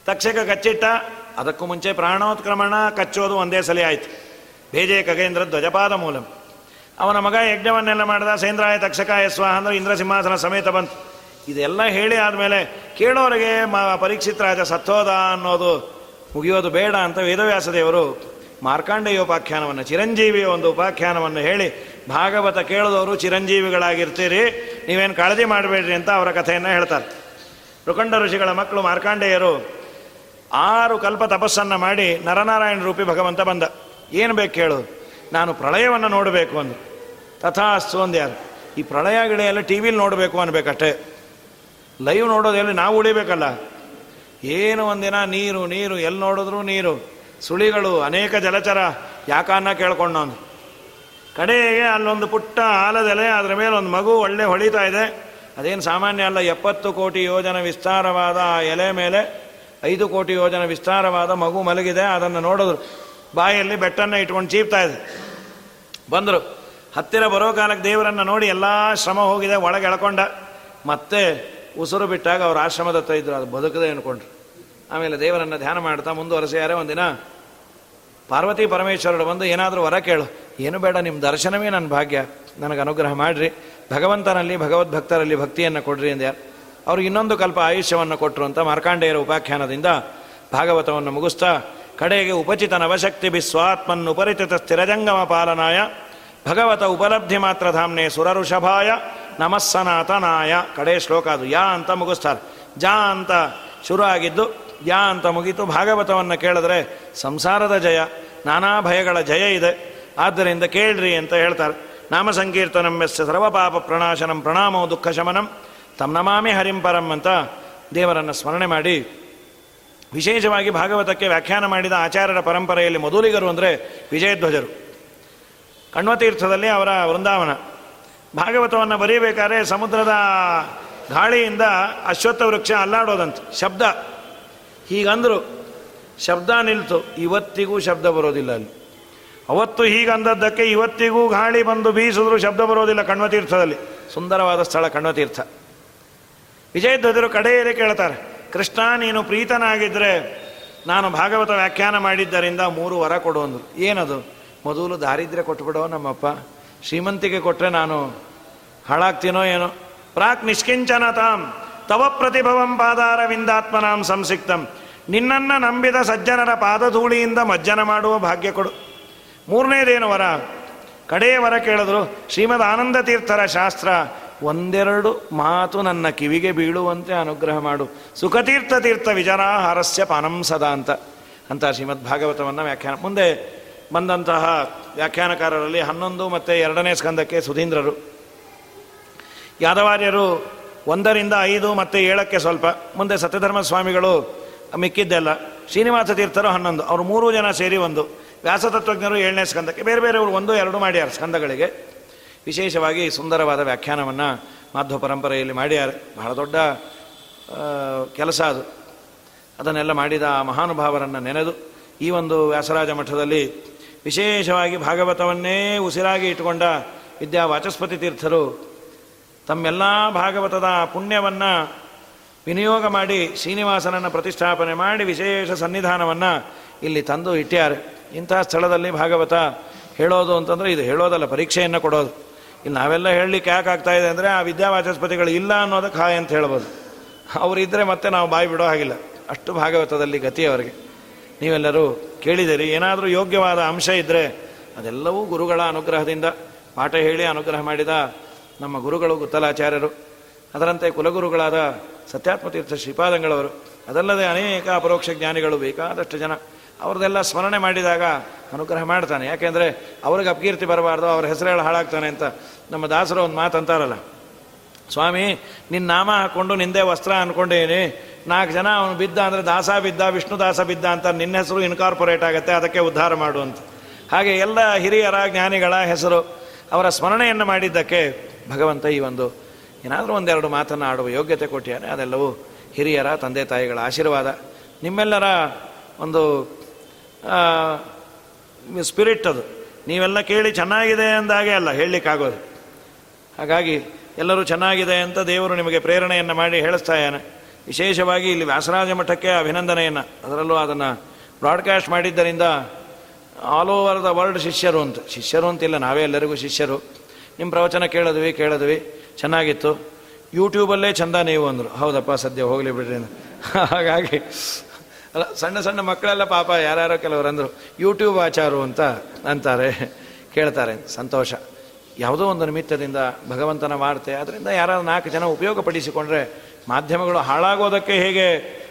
ತಕ್ಷಕ ಕಚ್ಚಿಟ್ಟ, ಅದಕ್ಕೂ ಮುಂಚೆ ಪ್ರಾಣೋತ್ಕ್ರಮಣ ಕಚ್ಚೋದು ಒಂದೇ ಸಲ ಆಯ್ತು. ಬೇಜೆ ಖಗೇಂದ್ರ ಧ್ವಜಪಾದ ಮೂಲಂ. ಅವನ ಮಗ ಯಜ್ಞವನ್ನೆಲ್ಲ ಮಾಡಿದ, ಸೇಂದ್ರಾಯ ತಕ್ಷಕ ಸ್ವಾಹ ಅಂದ್ರೆ ಇಂದ್ರ ಸಿಂಹಾಸನ ಸಮೇತ ಬಂತು. ಇದೆಲ್ಲ ಹೇಳಿ ಆದಮೇಲೆ ಕೇಳೋರಿಗೆ ಮ ಪರೀಕ್ಷಿತ ರಾಜ ಸತ್ತೋದ ಅನ್ನೋದು ಮುಗಿಯೋದು ಬೇಡ ಅಂತ ವೇದವ್ಯಾಸ ದೇವರು ಮಾರ್ಕಾಂಡೇಯ ಉಪಾಖ್ಯಾನವನ್ನು ಚಿರಂಜೀವಿಯ ಒಂದು ಉಪಾಖ್ಯಾನವನ್ನು ಹೇಳಿ ಭಾಗವತ ಕೇಳಿದವರು ಚಿರಂಜೀವಿಗಳಾಗಿರ್ತೀರಿ, ನೀವೇನು ಕಾಳಜಿ ಮಾಡಬೇಡ್ರಿ ಅಂತ ಅವರ ಕಥೆಯನ್ನು ಹೇಳ್ತಾರೆ. ರುಕಂಡ ಋಷಿಗಳ ಮಕ್ಕಳು ಮಾರ್ಕಾಂಡೇಯರು ಆರು ಕಲ್ಪ ತಪಸ್ಸನ್ನು ಮಾಡಿ ನರನಾರಾಯಣ ರೂಪಿ ಭಗವಂತ ಬಂದ. ಏನು ಬೇಕು ಕೇಳು? ನಾನು ಪ್ರಳಯವನ್ನು ನೋಡಬೇಕು ಅಂದು ತಥಾಸ್ತು ಯಾರು ಈ ಪ್ರಳಯ ಗಿಡ ಎಲ್ಲ ಟಿ ವಿಲಿ ನೋಡಬೇಕು ಅನ್ಬೇಕಷ್ಟೇ. ಲೈವ್ ನೋಡೋದೆಲ್ಲ ನಾವು ಉಳಿಬೇಕಲ್ಲ ಏನು ಒಂದಿನ ನೀರು ನೀರು, ಎಲ್ಲಿ ನೋಡಿದ್ರು ನೀರು. ಸುಳಿಗಳು, ಅನೇಕ ಜಲಚರ. ಯಾಕನ್ನ ಕೇಳ್ಕೊಂಡವನು ಕಡೆಗೆ ಅಲ್ಲೊಂದು ಪುಟ್ಟ ಆಲದೆಲೆ, ಅದರ ಮೇಲೆ ಒಂದು ಮಗು ಒಳ್ಳೆ ಹೊಳಿತಾ ಇದೆ. ಅದೇನು ಸಾಮಾನ್ಯ ಅಲ್ಲ, ಎಪ್ಪತ್ತು ಕೋಟಿ ಯೋಜನ ವಿಸ್ತಾರವಾದ ಆ ಎಲೆ ಮೇಲೆ ಐದು ಕೋಟಿ ಯೋಜನ ವಿಸ್ತಾರವಾದ ಮಗು ಮಲಗಿದೆ. ಅದನ್ನು ನೋಡಿದ್ರು ಬಾಯಲ್ಲಿ ಬೆಟ್ಟನ್ನು ಇಟ್ಕೊಂಡು ಚೀಪ್ತಾ ಇದೆ. ಬಂದರು. ಹತ್ತಿರ ಬರೋ ಕಾಲಕ್ಕೆ ದೇವರನ್ನು ನೋಡಿ ಎಲ್ಲ ಶ್ರಮ ಹೋಗಿದೆ, ಒಳಗೆ ಎಳ್ಕೊಂಡ. ಮತ್ತೆ ಉಸಿರು ಬಿಟ್ಟಾಗ ಅವ್ರ ಆಶ್ರಮದ ಹತ್ರ ಇದ್ರು, ಅದು ಬದುಕದೆ ಅನ್ಕೊಂಡ್ರು. ಆಮೇಲೆ ದೇವರನ್ನು ಧ್ಯಾನ ಮಾಡ್ತಾ ಮುಂದುವರೆಸಿಯಾರೆ ಒಂದಿನ. ಪಾರ್ವತಿ ಪರಮೇಶ್ವರರು ಬಂದು ಏನಾದರೂ ವರ ಕೇಳು. ಏನು ಬೇಡ ನಿಮ್ಮ ದರ್ಶನವೇ ನನ್ನ ಭಾಗ್ಯ. ನನಗೆ ಅನುಗ್ರಹ ಮಾಡಿರಿ. ಭಗವಂತನಲ್ಲಿ, ಭಗವದ್ಭಕ್ತರಲ್ಲಿ ಭಕ್ತಿಯನ್ನು ಕೊಡ್ರಿ ಅಂದ್ಯಾ. ಅವ್ರಿಗೆ ಇನ್ನೊಂದು ಕಲ್ಪ ಆಯುಷ್ಯವನ್ನು ಕೊಟ್ಟರು ಅಂತ ಮಾರ್ಕಾಂಡೇಯರ ಉಪಾಖ್ಯಾನದಿಂದ ಭಾಗವತವನ್ನು ಮುಗಿಸ್ತಾ, ಕಡೆಗೆ ಉಪಚಿತ ನವಶಕ್ತಿ ಬಿಸ್ವಾತ್ಮನ್ ಉಪರಿಚಿತ ಸ್ಥಿರಜಂಗಮ ಪಾಲನಾಯ, ಭಗವತ ಉಪಲಬ್ಧಿ ಮಾತ್ರ ಧಾಮ್ನೆ ಸುರಋಷಭಾಯ ನಮಸ್ಸನಾಥನಾಯ ಕಡೆ ಶ್ಲೋಕ ಅದು. ಯಾ ಅಂತ ಮುಗಿಸ್ತಾರೆ. ಜಾ ಅಂತ ಶುರು ಆಗಿದ್ದು ಯಾ ಅಂತ ಮುಗೀತು. ಭಾಗವತವನ್ನು ಕೇಳಿದ್ರೆ ಸಂಸಾರದ ಜಯ, ನಾನಾ ಭಯಗಳ ಜಯ ಇದೆ. ಆದ್ದರಿಂದ ಕೇಳ್ರಿ ಅಂತ ಹೇಳ್ತಾರೆ. ನಾಮ ಸಂಕೀರ್ತನಂ ಎಸ್ ಸರ್ವಪಾಪ ಪ್ರಣಾಶನಂ ಪ್ರಣಾಮೋ ದುಃಖ ಶಮನಂ. ತಮ್ ನಮಾಮಿ ಹರಿಂಪರಂ ಅಂತ ದೇವರನ್ನು ಸ್ಮರಣೆ ಮಾಡಿ ವಿಶೇಷವಾಗಿ ಭಾಗವತಕ್ಕೆ ವ್ಯಾಖ್ಯಾನ ಮಾಡಿದ ಆಚಾರ್ಯರ ಪರಂಪರೆಯಲ್ಲಿ ಮೊದಲಿಗರು ಅಂದರೆ ವಿಜಯಧ್ವಜರು. ಕಣ್ವತೀರ್ಥದಲ್ಲಿ ಅವರ ವೃಂದಾವನ. ಭಾಗವತವನ್ನು ಬರೀಬೇಕಾದ್ರೆ ಸಮುದ್ರದ ಗಾಳಿಯಿಂದ ಅಶ್ವತ್ಥ ವೃಕ್ಷ ಅಲ್ಲಾಡೋದಂತ, ಶಬ್ದ. ಹೀಗಂದರು ಶಬ್ದ ನಿಲ್ತು, ಇವತ್ತಿಗೂ ಶಬ್ದ ಬರೋದಿಲ್ಲ ಅಲ್ಲಿ. ಅವತ್ತು ಹೀಗಂದದ್ದಕ್ಕೆ ಇವತ್ತಿಗೂ ಗಾಳಿ ಬಂದು ಬೀಸಿದ್ರು ಶಬ್ದ ಬರೋದಿಲ್ಲ ಕಣ್ವತೀರ್ಥದಲ್ಲಿ. ಸುಂದರವಾದ ಸ್ಥಳ ಕಣ್ವತೀರ್ಥ. ವಿಜಯಧ್ವಜರು ಕಡೆಯಲ್ಲಿ ಕೇಳ್ತಾರೆ, ಕೃಷ್ಣ ನೀನು ಪ್ರೀತನಾಗಿದ್ದರೆ ನಾನು ಭಾಗವತ ವ್ಯಾಖ್ಯಾನ ಮಾಡಿದ್ದರಿಂದ ಮೂರು ವರ ಕೊಡು ಅಂದರು. ಏನದು? ಮೊದಲು ದಾರಿದ್ರ್ಯ ಕೊಟ್ಬಿಡೋ ನಮ್ಮಪ್ಪ. ಶ್ರೀಮಂತಿಗೆ ಕೊಟ್ಟರೆ ನಾನು ಹಾಳಾಗ್ತೀನೋ ಏನೋ? ಪ್ರಾಕ್ ನಿಷ್ಕಿಂಚನ ತಾಂ ತವ ಪ್ರತಿಭವಂ ಪಾದಾರವಿಂದಾತ್ಮನಾಂ ಸಂಸಿಕ್ತಂ. ನಿನ್ನನ್ನು ನಂಬಿದ ಸಜ್ಜನರ ಪಾದಧೂಳಿಯಿಂದ ಮಜ್ಜನ ಮಾಡುವ ಭಾಗ್ಯ ಕೊಡು. ಮೂರನೇದೇನು ವರ? ಕಡೆಯ ವರ ಕೇಳಿದ್ರು, ಶ್ರೀಮದ್ ಆನಂದ ತೀರ್ಥರ ಶಾಸ್ತ್ರ, ಒಂದೆರಡು ಮಾತು ನನ್ನ ಕಿವಿಗೆ ಬೀಳುವಂತೆ ಅನುಗ್ರಹ ಮಾಡು. ಸುಖತೀರ್ಥ ತೀರ್ಥ ವಿಜನಾಹಾರಸ್ಯ ಪಾನಂ ಸದಾ ಅಂತ. ಅಂತ ಶ್ರೀಮದ್ ಭಾಗವತವನ್ನು ವ್ಯಾಖ್ಯಾನ. ಮುಂದೆ ಬಂದಂತಹ ವ್ಯಾಖ್ಯಾನಕಾರರಲ್ಲಿ ಹನ್ನೊಂದು ಮತ್ತು ಎರಡನೇ ಸ್ಕಂದಕ್ಕೆ ಸುಧೀಂದ್ರರು. ಯಾದವಾರ್ಯರು ಒಂದರಿಂದ ಐದು ಮತ್ತು ಏಳಕ್ಕೆ ಸ್ವಲ್ಪ. ಮುಂದೆ ಸತ್ಯಧರ್ಮ ಸ್ವಾಮಿಗಳು ಮಿಕ್ಕಿದ್ದೆಲ್ಲ. ಶ್ರೀನಿವಾಸ ತೀರ್ಥರು ಹನ್ನೊಂದು. ಅವರು ಮೂರು ಜನ ಸೇರಿ ಒಂದು. ವ್ಯಾಸತತ್ವಜ್ಞರು ಏಳನೇ ಸ್ಕಂದಕ್ಕೆ. ಬೇರೆ ಬೇರೆಯವರು ಒಂದು, ಎರಡು ಮಾಡ್ಯಾರ ಸ್ಕಂದಗಳಿಗೆ. ವಿಶೇಷವಾಗಿ ಸುಂದರವಾದ ವ್ಯಾಖ್ಯಾನವನ್ನು ಮಾಧ್ವ ಪರಂಪರೆಯಲ್ಲಿ ಮಾಡ್ಯಾರ. ಬಹಳ ದೊಡ್ಡ ಕೆಲಸ ಅದು. ಅದನ್ನೆಲ್ಲ ಮಾಡಿದ ಆ ಮಹಾನುಭಾವರನ್ನು ನೆನೆದು ಈ ಒಂದು ವ್ಯಾಸರಾಜ ಮಠದಲ್ಲಿ ವಿಶೇಷವಾಗಿ ಭಾಗವತವನ್ನೇ ಉಸಿರಾಗಿ ಇಟ್ಟುಕೊಂಡ ವಿದ್ಯಾ ವಾಚಸ್ಪತಿ ತೀರ್ಥರು ತಮ್ಮೆಲ್ಲ ಭಾಗವತದ ಪುಣ್ಯವನ್ನು ವಿನಿಯೋಗ ಮಾಡಿ ಶ್ರೀನಿವಾಸನನ್ನು ಪ್ರತಿಷ್ಠಾಪನೆ ಮಾಡಿ ವಿಶೇಷ ಸನ್ನಿಧಾನವನ್ನು ಇಲ್ಲಿ ತಂದು ಇಟ್ಟ್ಯಾರೆ ಇಂತಹ ಸ್ಥಳದಲ್ಲಿ ಭಾಗವತ ಹೇಳೋದು ಅಂತಂದರೆ ಇದು ಹೇಳೋದಲ್ಲ, ಪರೀಕ್ಷೆಯನ್ನು ಕೊಡೋದು. ಇಲ್ಲಿ ನಾವೆಲ್ಲ ಹೇಳಲಿಕ್ಕೆ ಯಾಕೆ ಆಗ್ತಾ ಇದೆ ಅಂದರೆ ಆ ವಿದ್ಯಾವಾಚಸ್ಪತಿಗಳು ಇಲ್ಲ ಅನ್ನೋದಕ್ಕೆ ಹಾಯ್ ಅಂತ ಹೇಳ್ಬೋದು. ಅವರಿದ್ದರೆ ಮತ್ತೆ ನಾವು ಬಾಯಿ ಬಿಡೋ ಹಾಗಿಲ್ಲ. ಅಷ್ಟು ಭಾಗವತದಲ್ಲಿ ಗತಿ ಅವರಿಗೆ. ನೀವೆಲ್ಲರೂ ಕೇಳಿದಿರಿ ಏನಾದರೂ ಯೋಗ್ಯವಾದ ಅಂಶ ಇದ್ದರೆ ಅದೆಲ್ಲವೂ ಗುರುಗಳ ಅನುಗ್ರಹದಿಂದ. ಪಾಠ ಹೇಳಿ ಅನುಗ್ರಹ ಮಾಡಿದ ನಮ್ಮ ಗುರುಗಳು ಗುತ್ತಲಾಚಾರ್ಯರು. ಅದರಂತೆ ಕುಲಗುರುಗಳಾದ ಸತ್ಯಾತ್ಮತೀರ್ಥ ಶ್ರೀಪಾದಂಗಳವರು. ಅದಲ್ಲದೆ ಅನೇಕ ಅಪರೋಕ್ಷ ಜ್ಞಾನಿಗಳು, ಬೇಕಾದಷ್ಟು ಜನ ಅವ್ರದ್ದೆಲ್ಲ ಸ್ಮರಣೆ ಮಾಡಿದಾಗ ಅನುಗ್ರಹ ಮಾಡ್ತಾನೆ. ಯಾಕೆಂದರೆ ಅವ್ರಿಗೆ ಅಪಕೀರ್ತಿ ಬರಬಾರ್ದು, ಅವ್ರ ಹೆಸರುಗಳು ಹಾಳಾಗ್ತಾನೆ ಅಂತ ನಮ್ಮ ದಾಸರು ಒಂದು ಮಾತು ಅಂತಾರಲ್ಲ ಸ್ವಾಮಿ ನಿನ್ನ ನಾಮ ಹಾಕ್ಕೊಂಡು ನಿಂದೇ ವಸ್ತ್ರ ಅಂದ್ಕೊಂಡೇನಿ ನಾಲ್ಕು ಜನ ಅವನು ಬಿದ್ದ ಅಂದರೆ ದಾಸ ಬಿದ್ದ, ವಿಷ್ಣು ದಾಸ ಬಿದ್ದ ಅಂತ ನಿನ್ನ ಹೆಸರು ಇನ್ಕಾರ್ಪೊರೇಟ್ ಆಗುತ್ತೆ, ಅದಕ್ಕೆ ಉದ್ಧಾರ ಮಾಡು ಹಾಗೆ ಎಲ್ಲ ಹಿರಿಯರ, ಜ್ಞಾನಿಗಳ ಹೆಸರು ಅವರ ಸ್ಮರಣೆಯನ್ನು ಮಾಡಿದ್ದಕ್ಕೆ ಭಗವಂತ ಈ ಒಂದು ಏನಾದರೂ ಒಂದೆರಡು ಮಾತನ್ನು ಆಡುವ ಯೋಗ್ಯತೆ ಕೊಟ್ಟಿಯಾನೆ ಅದೆಲ್ಲವೂ ಹಿರಿಯರ, ತಂದೆ ತಾಯಿಗಳ ಆಶೀರ್ವಾದ. ನಿಮ್ಮೆಲ್ಲರ ಒಂದು ಸ್ಪಿರಿಟ್ ಅದು. ನೀವೆಲ್ಲ ಕೇಳಿ ಚೆನ್ನಾಗಿದೆ ಅಂದಾಗೆ ಅಲ್ಲ, ಹೇಳಲಿಕ್ಕಾಗೋದು. ಹಾಗಾಗಿ ಎಲ್ಲರೂ ಚೆನ್ನಾಗಿದೆ ಅಂತ ದೇವರು ನಿಮಗೆ ಪ್ರೇರಣೆಯನ್ನು ಮಾಡಿ ಹೇಳಿಸ್ತಾ ಇದ್ದಾನೆ. ವಿಶೇಷವಾಗಿ ಇಲ್ಲಿ ವ್ಯಾಸರಾಜ ಮಠಕ್ಕೆ ಅಭಿನಂದನೆಯನ್ನು, ಅದರಲ್ಲೂ ಅದನ್ನು ಬ್ರಾಡ್ಕಾಸ್ಟ್ ಮಾಡಿದ್ದರಿಂದ ಆಲ್ ಓವರ್ ದ ವರ್ಲ್ಡ್ ಶಿಷ್ಯರು ಅಂತ. ಶಿಷ್ಯರು ಅಂತಿಲ್ಲ ನಾವೇ ಎಲ್ಲರಿಗೂ ಶಿಷ್ಯರು. ನಿಮ್ಮ ಪ್ರವಚನ ಕೇಳಿದ್ವಿ ಕೇಳಿದ್ವಿ, ಚೆನ್ನಾಗಿತ್ತು. ಯೂಟ್ಯೂಬಲ್ಲೇ ಚಂದ ನೀವು ಅಂದರು. ಹೌದಪ್ಪ, ಸದ್ಯ ಹೋಗಲಿ ಬಿಡ್ರಿ ಹಾಗಾಗಿ, ಅಲ್ಲ, ಸಣ್ಣ ಸಣ್ಣ ಮಕ್ಕಳೆಲ್ಲ ಪಾಪ ಯಾರ್ಯಾರೋ ಕೆಲವರು ಅಂದರು ಯೂಟ್ಯೂಬ್ ಆಚಾರು ಅಂತ ಅಂತಾರೆ, ಕೇಳ್ತಾರೆ. ಸಂತೋಷ. ಯಾವುದೋ ಒಂದು ನಿಮಿತ್ತದಿಂದ ಭಗವಂತನ ವಾರ್ತೆ, ಅದರಿಂದ ಯಾರು ನಾಲ್ಕು ಜನ ಉಪಯೋಗಪಡಿಸಿಕೊಂಡ್ರೆ ಮಾಧ್ಯಮಗಳು ಹಾಳಾಗೋದಕ್ಕೆ ಹೇಗೆ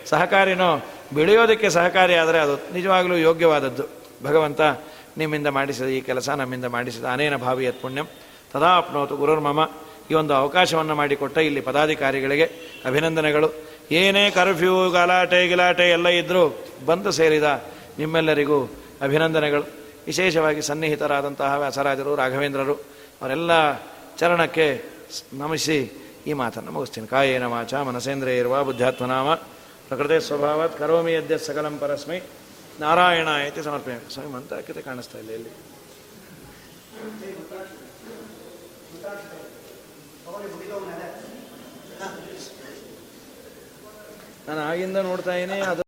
ಸಹಕಾರಿನೋ ಬೆಳೆಯೋದಕ್ಕೆ ಸಹಕಾರಿ ಆದರೆ ಅದು ನಿಜವಾಗಲೂ ಯೋಗ್ಯವಾದದ್ದು. ಭಗವಂತ ನಿಮ್ಮಿಂದ ಮಾಡಿಸಿದ ಈ ಕೆಲಸ ನಮ್ಮಿಂದ ಮಾಡಿಸಿದ ಅನೇನ ಭಾವಿಯತ್ ಪುಣ್ಯಂ. ತದಾಪ್ನೋತು ಗುರುರ್ಮಮ ಈ ಒಂದು ಅವಕಾಶವನ್ನು ಮಾಡಿಕೊಟ್ಟ ಇಲ್ಲಿ ಪದಾಧಿಕಾರಿಗಳಿಗೆ ಅಭಿನಂದನೆಗಳು. ಏನೇ ಕರ್ಫ್ಯೂ, ಗಲಾಟೆ, ಗಿಲಾಟೆ ಎಲ್ಲ ಇದ್ದರೂ ಬಂದು ಸೇರಿದ ನಿಮ್ಮೆಲ್ಲರಿಗೂ ಅಭಿನಂದನೆಗಳು. ವಿಶೇಷವಾಗಿ ಸನ್ನಿಹಿತರಾದಂತಹ ವ್ಯಾಸರಾಜರು, ರಾಘವೇಂದ್ರರು, ಅವರೆಲ್ಲ ಚರಣಕ್ಕೆ ನಮಿಸಿ ಈ ಮಾತನ್ನು ಮುಗಿಸ್ತೀನಿ. ಕಾಯೇನ ವಾಚ ಮನಸೇಂದ್ರಿಯ ಇರುವ ಬುದ್ಧಾತ್ಮನಾಮ ಪ್ರಕೃತಿ ಸ್ವಭಾವತ್ ಕರೋಮಿ ಯದ್ಯ ಸಕಲಂ ಪರಸ್ಮೈ. ನಾರಾಯಣ ಇತಿ ಸಮರ್ಪಣೆ ಸ್ವಾಮಿ ಮಂತ್ರಕ್ಕಿತೆ ಕಾಣಿಸ್ತಾ ಇಲ್ಲ ಇಲ್ಲಿ. ನಾನು ಆಗಿಂದ ನೋಡ್ತಾ ಇದ್ದೀನಿ, ಅದು